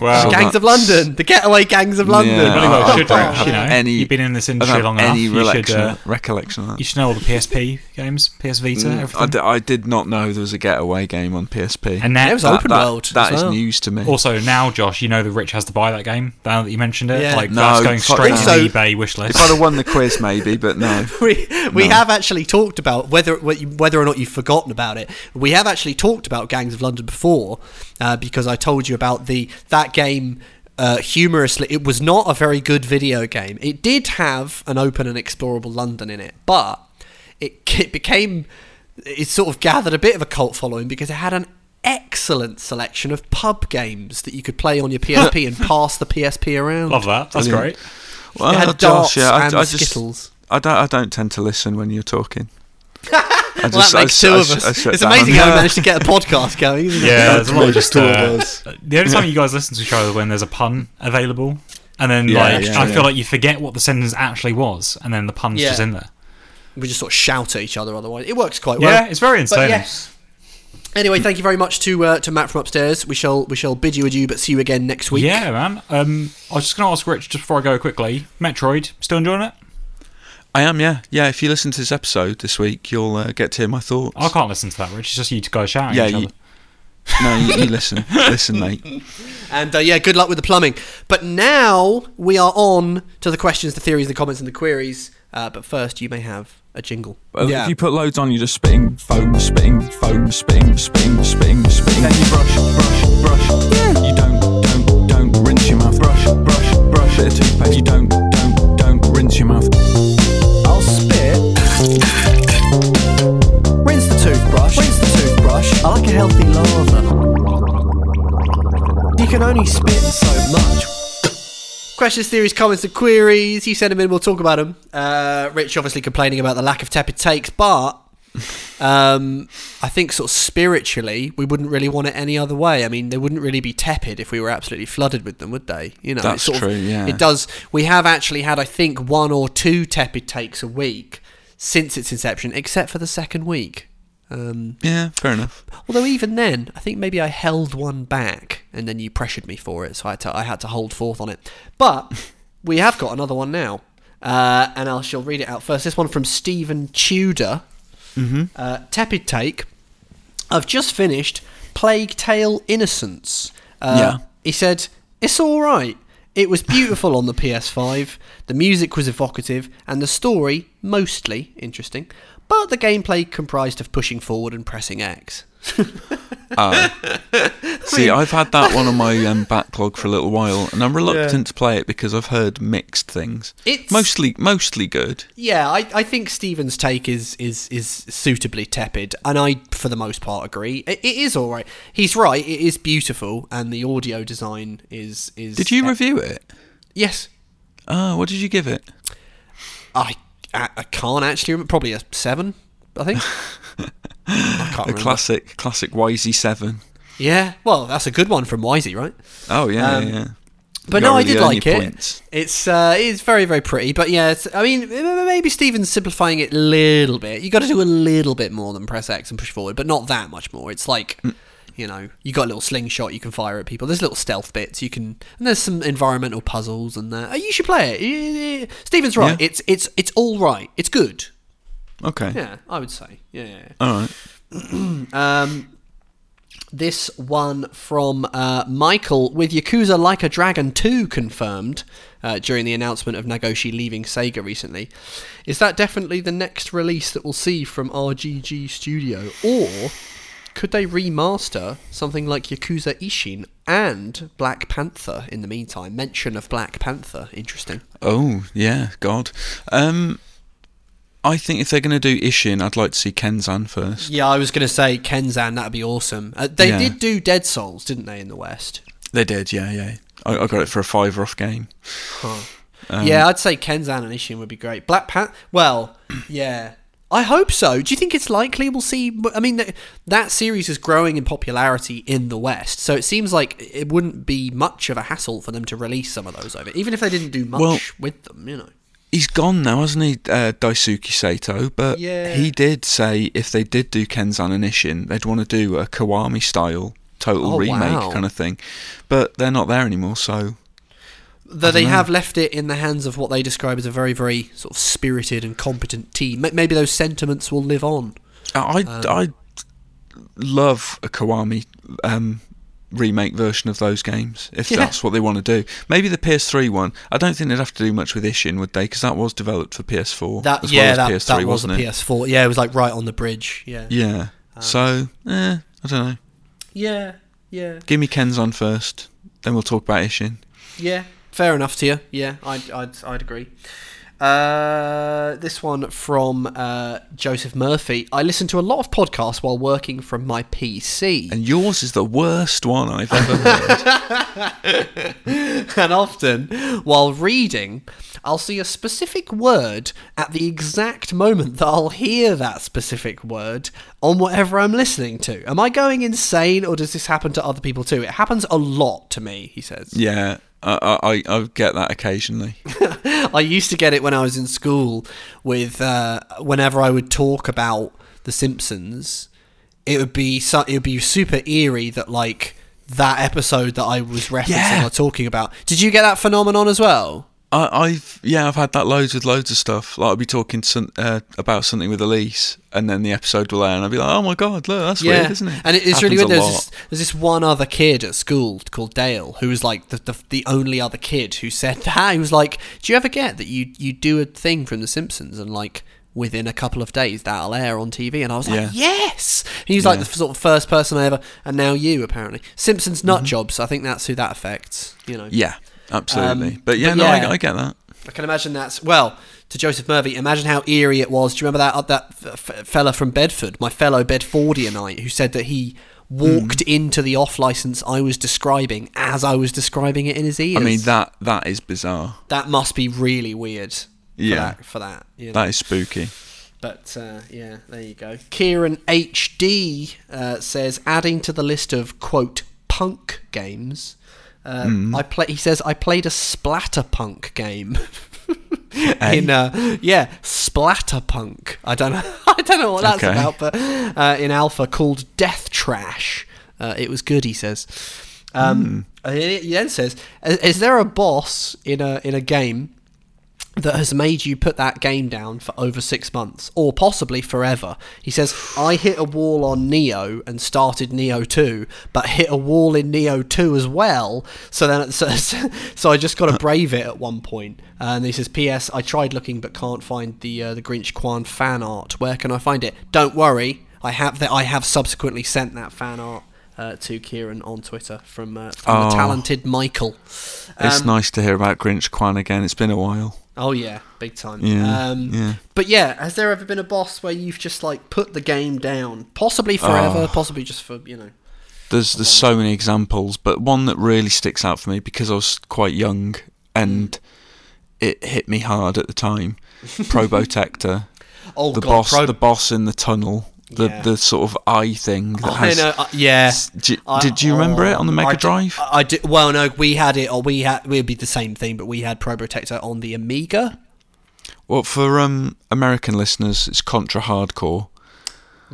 [SPEAKER 6] Well,
[SPEAKER 2] So
[SPEAKER 1] Gangs of London. The getaway gangs of London.
[SPEAKER 2] Yeah,
[SPEAKER 6] Really well,
[SPEAKER 2] I-
[SPEAKER 6] should
[SPEAKER 2] I have
[SPEAKER 6] you know,
[SPEAKER 2] any,
[SPEAKER 6] you've been in this industry long
[SPEAKER 2] any
[SPEAKER 6] enough, you should,
[SPEAKER 2] recollection,
[SPEAKER 6] uh,
[SPEAKER 2] recollection of that.
[SPEAKER 6] you should know all the PSP games, PS Vita,
[SPEAKER 2] Mm, I,
[SPEAKER 6] everything.
[SPEAKER 2] d- I did not know there was a getaway game on PSP.
[SPEAKER 6] and now,
[SPEAKER 1] It was
[SPEAKER 2] that,
[SPEAKER 1] open
[SPEAKER 2] that-
[SPEAKER 1] world
[SPEAKER 2] That
[SPEAKER 1] as
[SPEAKER 2] is
[SPEAKER 1] well.
[SPEAKER 2] news to me.
[SPEAKER 6] also now, Josh, you know that Rich has to buy that game. Now that you mentioned it,
[SPEAKER 1] Yeah.
[SPEAKER 6] like
[SPEAKER 2] No,
[SPEAKER 6] that's going straight
[SPEAKER 2] that.
[SPEAKER 6] to
[SPEAKER 1] Also-
[SPEAKER 6] the eBay wish list.
[SPEAKER 2] if I'd have won the quiz, maybe, but no. [LAUGHS]
[SPEAKER 1] we we
[SPEAKER 2] No.
[SPEAKER 1] have actually talked about whether whether or not you've forgotten about it. We have actually talked about Gangs of London before uh, because I told you about the that game. Uh, humorously, it was not a very good video game. It did have an open and explorable London in it, but it, it became it sort of gathered a bit of a cult following because it had an excellent selection of pub games that you could play on your [LAUGHS] PSP and pass the PSP around.
[SPEAKER 6] Love that. That's
[SPEAKER 2] Brilliant.
[SPEAKER 6] great.
[SPEAKER 2] Well,
[SPEAKER 1] It had
[SPEAKER 2] Josh,
[SPEAKER 1] darts
[SPEAKER 2] yeah, I,
[SPEAKER 1] and
[SPEAKER 2] I just,
[SPEAKER 1] Skittles.
[SPEAKER 2] I don't, I don't tend to listen when you're talking. I
[SPEAKER 1] Well, that makes
[SPEAKER 2] I-
[SPEAKER 1] two
[SPEAKER 2] I-
[SPEAKER 1] of
[SPEAKER 2] I
[SPEAKER 1] us.
[SPEAKER 2] shut
[SPEAKER 1] It's
[SPEAKER 2] down.
[SPEAKER 1] amazing how we [LAUGHS] managed to get a podcast going. Isn't it?
[SPEAKER 6] Yeah, there's a lot of just.
[SPEAKER 2] two of us.
[SPEAKER 6] the only time you guys listen to each other when there's a pun available, and then
[SPEAKER 2] Yeah,
[SPEAKER 6] like
[SPEAKER 2] yeah,
[SPEAKER 6] I
[SPEAKER 2] yeah.
[SPEAKER 6] feel like you forget what the sentence actually was, and then the pun's
[SPEAKER 1] Yeah.
[SPEAKER 6] just in there.
[SPEAKER 1] We just sort of shout at each other. Otherwise, it works quite well.
[SPEAKER 6] yeah, it's very
[SPEAKER 1] But
[SPEAKER 6] insane.
[SPEAKER 1] yes, Anyway, thank you very much to uh, to Matt from upstairs. We shall we shall bid you adieu, but see you again next week.
[SPEAKER 6] Yeah, man. Um, I was just going to ask Rich just before I go quickly. Metroid, still enjoying it?
[SPEAKER 2] I am, yeah, yeah. If you listen to this episode this week, you'll uh, get to hear my thoughts.
[SPEAKER 6] I can't listen to that, Rich. It's just you guys shouting
[SPEAKER 2] Yeah,
[SPEAKER 6] each
[SPEAKER 2] you-
[SPEAKER 6] other. [LAUGHS]
[SPEAKER 2] No, you, you listen, [LAUGHS] listen, mate.
[SPEAKER 1] And uh, yeah, good luck with the plumbing. But now we are on to the questions, the theories, the comments, and the queries. Uh, but first, you may have a jingle.
[SPEAKER 7] Well,
[SPEAKER 5] Yeah.
[SPEAKER 7] If you put loads on, you're just spitting foam, spitting foam, spitting, spitting, spitting, spitting. Then you brush, brush, brush. You don't, don't, don't rinse your mouth. Brush, brush, brush. Bit of toothpaste. You don't, don't, don't rinse your mouth.
[SPEAKER 5] Rinse the toothbrush. Rinse the toothbrush. I like a healthy lather. You can only spit so much.
[SPEAKER 1] Questions, theories, comments, and queries. You send them in, we'll talk about them. Uh, Rich obviously complaining about the lack of tepid takes, but um, I think sort of spiritually, we wouldn't really want it any other way. I mean, they wouldn't really be tepid if we were absolutely flooded with them, would they? You know,
[SPEAKER 2] That's
[SPEAKER 1] it's sort
[SPEAKER 2] true,
[SPEAKER 1] Of,
[SPEAKER 2] yeah.
[SPEAKER 1] It does. We have actually had, I think, one or two tepid takes a week since its inception, except for the second week. Um,
[SPEAKER 2] Yeah, fair enough.
[SPEAKER 1] Although even then, I think maybe I held one back, and then you pressured me for it, so I had to I had to hold forth on it. But [LAUGHS] we have got another one now, uh, and I shall read it out first. This one from Stephen Tudor. Mm-hmm. Uh, tepid take. I've just finished Plague Tale Innocence. Uh,
[SPEAKER 2] Yeah.
[SPEAKER 1] He said it's all right. It was beautiful on the PS5. The music was evocative, and the story mostly interesting. But the gameplay comprised of pushing forward and pressing X.
[SPEAKER 2] See, [LAUGHS] I've had that one on my um, backlog for a little while, and I'm reluctant to play it because I've heard mixed things.
[SPEAKER 1] It's-
[SPEAKER 2] mostly, mostly good.
[SPEAKER 1] Yeah, I, I think Stephen's take is, is is suitably tepid, and I, for the most part, agree. It, it is all right. He's right. It is beautiful, and the audio design is is.
[SPEAKER 2] Did you
[SPEAKER 1] e-
[SPEAKER 2] review it?
[SPEAKER 1] Yes,
[SPEAKER 2] Oh, what did you give it?
[SPEAKER 1] I I, I can't actually remember. Probably a seven, I think. [LAUGHS]
[SPEAKER 2] A classic, classic YZ7.
[SPEAKER 1] Yeah, well, that's a good one from Wisey, right?
[SPEAKER 2] Oh yeah,
[SPEAKER 1] Um,
[SPEAKER 2] yeah, yeah.
[SPEAKER 1] But no, I did like it.
[SPEAKER 2] points.
[SPEAKER 1] It's uh, it's very very pretty, but yeah, it's, I mean maybe Steven's simplifying it a little bit. You got to do a little bit more than press X and push forward, but not that much more. It's like
[SPEAKER 2] Mm.
[SPEAKER 1] you know, you got a little slingshot you can fire at people. There's little stealth bits you can, and there's some environmental puzzles and that. Uh, You should play it. Steven's right.
[SPEAKER 2] Yeah.
[SPEAKER 1] It's it's it's all right. It's good.
[SPEAKER 2] Okay.
[SPEAKER 1] Yeah, I would say. Yeah. yeah, yeah.
[SPEAKER 2] All right. [CLEARS THROAT]
[SPEAKER 1] Um, this one from uh, Michael with Yakuza Like a Dragon 2 confirmed uh, during the announcement of Nagoshi leaving Sega recently. Is that definitely the next release that we'll see from RGG Studio? Or could they remaster something like Yakuza Ishin and Black Panther in the meantime? Mention of Black Panther. Interesting.
[SPEAKER 2] Oh yeah, God. Um, I think if they're going to do Ishin, I'd like to see Kenzan first.
[SPEAKER 1] Yeah, I was going to say Kenzan, that'd be awesome. Uh, they
[SPEAKER 2] Yeah.
[SPEAKER 1] did do Dead Souls, didn't they, in the West?
[SPEAKER 2] They did, yeah, yeah. I, I got it for a five off game. Um,
[SPEAKER 1] yeah, I'd say Kenzan and Ishin would be great. Black Panther. Well, [CLEARS THROAT] yeah. I hope so. Do you think it's likely we'll see? I mean, that, that series is growing in popularity in the West, so it seems like it wouldn't be much of a hassle for them to release some of those over, even if they didn't do much
[SPEAKER 2] Well-
[SPEAKER 1] with them. You know.
[SPEAKER 2] He's gone now, hasn't he, uh, Daisuke Sato? But
[SPEAKER 1] Yeah.
[SPEAKER 2] he did say if they did do Kenzan and Ishin, they'd want to do a Kiwami style total
[SPEAKER 1] Oh,
[SPEAKER 2] remake
[SPEAKER 1] wow.
[SPEAKER 2] kind of thing. But they're not there anymore, so
[SPEAKER 1] Though they
[SPEAKER 2] know.
[SPEAKER 1] have left it in the hands of what they describe as a very, very sort of spirited and competent team. Maybe those sentiments will live on.
[SPEAKER 2] I
[SPEAKER 1] Um,
[SPEAKER 2] I love a Kiwami um, remake version of those games if
[SPEAKER 1] Yeah.
[SPEAKER 2] that's what they want to do. Maybe the PS3 one. I don't think they'd have to do much with Ishin, would they? Because that was developed for PS4
[SPEAKER 1] That yeah,
[SPEAKER 2] well
[SPEAKER 1] that,
[SPEAKER 2] PS3,
[SPEAKER 1] that was a
[SPEAKER 2] wasn't it?
[SPEAKER 1] PS4. Yeah, it was like right on the bridge. Yeah.
[SPEAKER 2] Yeah.
[SPEAKER 1] Um,
[SPEAKER 2] so, eh, I don't know.
[SPEAKER 1] Yeah. Yeah.
[SPEAKER 2] Give me Kenzan first, then we'll talk about Ishin.
[SPEAKER 1] Yeah, fair enough to you. Yeah, I'd I'd, I'd agree. Uh, this one from uh, Joseph Murphy. I listen to a lot of podcasts while working from my PC,
[SPEAKER 2] And yours is the worst one I've ever heard. [LAUGHS]
[SPEAKER 1] and often while reading, I'll see a specific word at the exact moment that I'll hear that specific word on whatever I'm listening to. Am I going insane, or does this happen to other people too? It happens a lot to me. He says.
[SPEAKER 2] yeah, I, I, I get that occasionally. [LAUGHS]
[SPEAKER 1] I used to get it when I was in school with uh, whenever I would talk about The Simpsons. it would be so, it would be super eerie that like that episode that I was referencing
[SPEAKER 2] Yeah.
[SPEAKER 1] or talking about. Did you get that phenomenon as well?
[SPEAKER 2] I, I've yeah, I've had that loads with loads of stuff. Like I'll be talking some, uh, about something with Elise, and then the episode will air, and I'll be like, "Oh my god, look, that's weird, isn't it?"
[SPEAKER 1] And it- it's really weird. There's this, there's this one other kid at school called Dale who was like the, the the only other kid who said [LAUGHS] that. He was like, "Do you ever get that you you do a thing from The Simpsons and like." Within a couple of days, that'll air on TV, and I was like,
[SPEAKER 2] Yeah.
[SPEAKER 1] "Yes!" He was like the sort of first person I ever, and now you apparently Simpsons nut jobs. I think that's who that affects. You know,
[SPEAKER 2] Mm-hmm. Yeah, absolutely.
[SPEAKER 1] Um,
[SPEAKER 2] but yeah,
[SPEAKER 1] but
[SPEAKER 2] no,
[SPEAKER 1] yeah.
[SPEAKER 2] I, I get that.
[SPEAKER 1] I can imagine that's well to Joseph Murphy. Imagine how eerie it was. Do you remember that uh, that f- fella from Bedford, my fellow Bedfordianite, who said that he walked
[SPEAKER 2] Hmm.
[SPEAKER 1] into the off license I was describing as I was describing it in his ears.
[SPEAKER 2] I mean that that is bizarre.
[SPEAKER 1] that must be really weird. For
[SPEAKER 2] Yeah.
[SPEAKER 1] that, for that. You know?
[SPEAKER 2] That is spooky.
[SPEAKER 1] But uh, yeah, there you go. Kieran HD uh, says, adding to the list of quote punk games.
[SPEAKER 2] Hmm.
[SPEAKER 1] I play. He says I played a splatterpunk game. [LAUGHS] in uh, yeah, splatterpunk. I don't know. [LAUGHS] I don't know what that's
[SPEAKER 2] Okay.
[SPEAKER 1] about, but uh, in alpha called Death Trash. Uh, it was good. He says. Um, and He he then says, "Is is there a boss in a in a game that has made you put that game down for over six months or possibly forever. He says, I hit a wall on Nioh and started Nioh 2, but hit a wall in Nioh 2 as well. So then, so, [LAUGHS] so I just got to brave it at one point. And he says, P.S. I tried looking but can't find the uh, the Grinch Kwan fan art. Where can I find it? Don't worry, I have that. I have subsequently sent that fan art. Uh, to Kieran on Twitter from, uh, from the
[SPEAKER 2] Oh.
[SPEAKER 1] talented Michael.
[SPEAKER 2] It's
[SPEAKER 1] Um,
[SPEAKER 2] nice to hear about Grinch Kwan again. It's been a while.
[SPEAKER 1] Oh yeah, big time.
[SPEAKER 2] Yeah,
[SPEAKER 1] um,
[SPEAKER 2] yeah.
[SPEAKER 1] But yeah, has there ever been a boss where you've just like put the game down, possibly forever,
[SPEAKER 2] Oh.
[SPEAKER 1] possibly just for you know?
[SPEAKER 2] There's there's so many examples, but one that really sticks out for me because I was quite young and it hit me hard at the time. [LAUGHS] Probotector,
[SPEAKER 1] Oh
[SPEAKER 2] the
[SPEAKER 1] god,
[SPEAKER 2] boss,
[SPEAKER 1] Pro-
[SPEAKER 2] the boss in the tunnel, the
[SPEAKER 1] Yeah.
[SPEAKER 2] the sort of eye thing. That
[SPEAKER 1] I
[SPEAKER 2] has,
[SPEAKER 1] know. Uh, yeah.
[SPEAKER 2] Did,
[SPEAKER 1] I-
[SPEAKER 2] did you remember it on the
[SPEAKER 1] I
[SPEAKER 2] Mega
[SPEAKER 1] did-
[SPEAKER 2] Drive?
[SPEAKER 1] I did. Well, no, we had it, or we had. We'd be the same thing, but we had Probotector on the Amiga.
[SPEAKER 2] Well, for um, American listeners, it's Contra Hard Corps.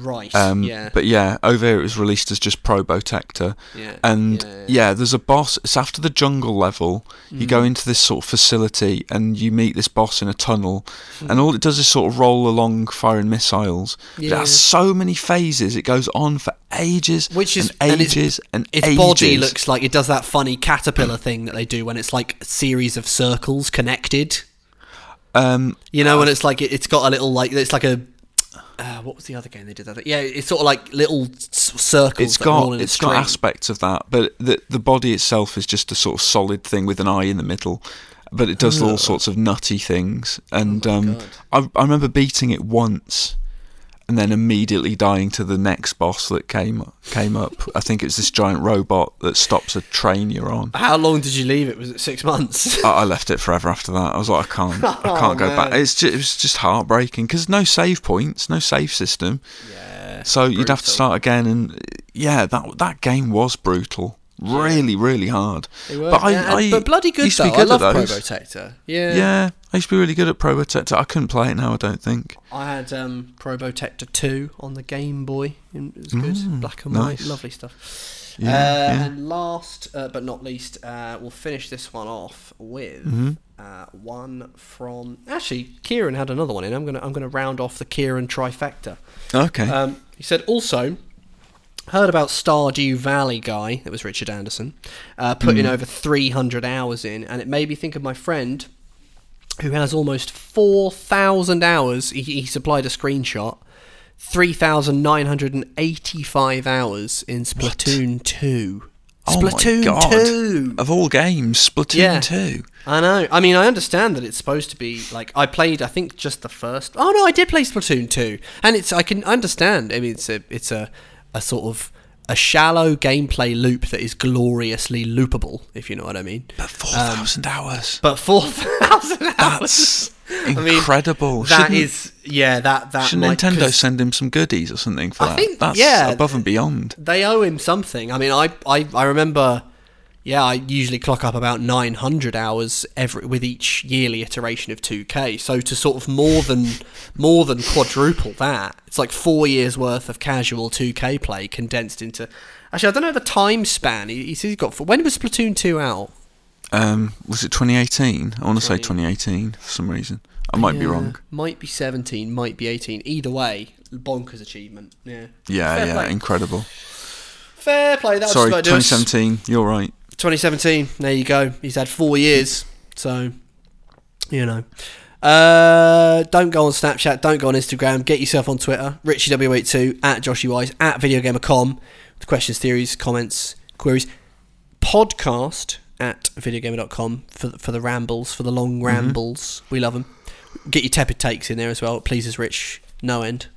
[SPEAKER 1] Right.
[SPEAKER 2] Um,
[SPEAKER 1] yeah.
[SPEAKER 2] But yeah, over here it was released as just Probotector.
[SPEAKER 1] Yeah,
[SPEAKER 2] And
[SPEAKER 1] yeah,
[SPEAKER 2] yeah,
[SPEAKER 1] yeah.
[SPEAKER 2] there's a boss. It's after the jungle level. You
[SPEAKER 1] Mm.
[SPEAKER 2] go into this sort of facility and you meet this boss in a tunnel.
[SPEAKER 1] Mm.
[SPEAKER 2] And all it does is sort of roll along firing missiles. But it has so many phases. It goes on for ages
[SPEAKER 1] Which is
[SPEAKER 2] and
[SPEAKER 1] and its-
[SPEAKER 2] ages and,
[SPEAKER 1] its
[SPEAKER 2] ages.
[SPEAKER 1] body looks like it does that funny caterpillar thing that they do when it's like a series of circles connected.
[SPEAKER 2] Um,
[SPEAKER 1] You know, when it's like it, it's got a little like it's like a uh, what was the other game they did that? Yeah, it's sort of like little circles.
[SPEAKER 2] it's
[SPEAKER 1] that are all
[SPEAKER 2] got it's got aspects of that, but the the body itself is just a sort of solid thing with an eye in the middle. But it does all sorts of nutty things, and
[SPEAKER 1] Oh
[SPEAKER 2] um, I, I remember beating it once, and then immediately dying to the next boss that came came up. I think it's this giant robot that stops a train you're on.
[SPEAKER 1] How long did you leave it? Was it six months? [LAUGHS]
[SPEAKER 2] I, I left it forever after that. I was like, I can't, I [LAUGHS]
[SPEAKER 1] Oh,
[SPEAKER 2] can't go back. It's just, it was just heartbreaking because no save points, no save system.
[SPEAKER 1] yeah.
[SPEAKER 2] So you'd have to start again, and yeah, that that game was brutal, really, really hard.
[SPEAKER 1] Were,
[SPEAKER 2] But I,
[SPEAKER 1] yeah,
[SPEAKER 2] I
[SPEAKER 1] but bloody good though.
[SPEAKER 2] good
[SPEAKER 1] I love
[SPEAKER 2] at
[SPEAKER 1] Pro
[SPEAKER 2] those.
[SPEAKER 1] Protector. Yeah.
[SPEAKER 2] Yeah, I used to be really good at Probotector. I couldn't play it now. I don't think.
[SPEAKER 1] I had um, Probotector 2 on the Game Boy. It was good. Black and white. Lovely stuff.
[SPEAKER 2] Yeah,
[SPEAKER 1] uh,
[SPEAKER 2] yeah.
[SPEAKER 1] And last uh, but not least, uh, we'll finish this one off with
[SPEAKER 2] Mm-hmm.
[SPEAKER 1] uh, one from. Actually, Kieran had another one in. I'm gonna I'm gonna round off the Kieran trifecta.
[SPEAKER 2] Okay.
[SPEAKER 1] Um, he said also heard about Stardew Valley guy. That was Richard Anderson, uh, putting over 300 hours in, and it made me think of my friend who has almost 4,000 hours. He, he supplied a screenshot. 3,985 hours in Splatoon 2.
[SPEAKER 2] oh my
[SPEAKER 1] Splatoon
[SPEAKER 2] god!
[SPEAKER 1] 2!
[SPEAKER 2] Of all games, Splatoon
[SPEAKER 1] Yeah.
[SPEAKER 2] two.
[SPEAKER 1] I know. I mean, I understand that it's supposed to be like I played. I think just the first. Oh no, I did play Splatoon two, and it's. I can understand. I mean, it's a. It's a. A sort of a shallow gameplay loop that is gloriously loopable, if you know what I mean.
[SPEAKER 2] But four um, thousand hours.
[SPEAKER 1] But four [LAUGHS] thousand hours.
[SPEAKER 2] That's [LAUGHS] incredible.
[SPEAKER 1] That
[SPEAKER 2] Shouldn't-
[SPEAKER 1] is. Yeah. That. That.
[SPEAKER 2] Should Nintendo send him some goodies or something for
[SPEAKER 1] I
[SPEAKER 2] that?
[SPEAKER 1] think-
[SPEAKER 2] That's
[SPEAKER 1] yeah.
[SPEAKER 2] above and beyond.
[SPEAKER 1] They owe him something. I mean, I. I. I remember. Yeah, I usually clock up about 900 hours every with each yearly iteration of 2K. So to sort of more than more than quadruple that, it's like four years worth of casual 2K play condensed into. Actually, I don't know the time span. He, he's got. When was Splatoon 2 out?
[SPEAKER 2] Um, was it 2018? I want to say 2018 for some reason. I might be wrong.
[SPEAKER 1] Might be 17, might be 18. Either way, bonkers achievement. Yeah.
[SPEAKER 2] Yeah,
[SPEAKER 1] Fair
[SPEAKER 2] yeah,
[SPEAKER 1] play.
[SPEAKER 2] incredible.
[SPEAKER 1] Fair play. That
[SPEAKER 2] Sorry,
[SPEAKER 1] about to do us.
[SPEAKER 2] 2017. You're right.
[SPEAKER 1] 2017. There you go. He's had four years. So, you know. Uh, don't go on Snapchat. Don't go on Instagram. Get yourself on Twitter. RichieW82 at JoshyWise at VideoGamer.com with questions, theories, comments, queries. Podcast at VideoGamer.com for for the rambles, for the long rambles. We love them. Get your tepid takes in there as well. It pleases Rich no end.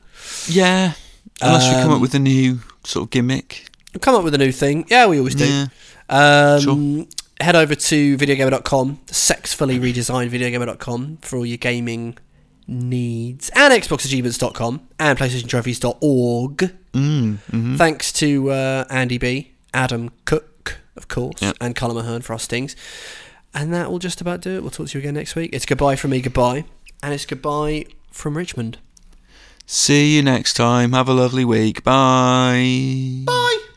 [SPEAKER 2] Yeah. Unless we come
[SPEAKER 1] Um,
[SPEAKER 2] up with a new sort of gimmick.
[SPEAKER 1] Come up with a new thing. Yeah, we always do.
[SPEAKER 2] Yeah.
[SPEAKER 1] Um,
[SPEAKER 2] Sure.
[SPEAKER 1] Head over to videogamer.com, sexfully redesigned videogamer.com for all your gaming needs, and xboxachievements.com, and playstationtrophies.org.
[SPEAKER 2] Mm, hmm
[SPEAKER 1] Thanks to uh, Andy B, Adam Cook, of course,
[SPEAKER 2] Yep.
[SPEAKER 1] and Colin Mahern for our stings. And that will just about do it. We'll talk to you again next week. It's goodbye from me, goodbye. And it's goodbye from Richmond.
[SPEAKER 2] See you next time. Have a lovely week. Bye.
[SPEAKER 1] Bye!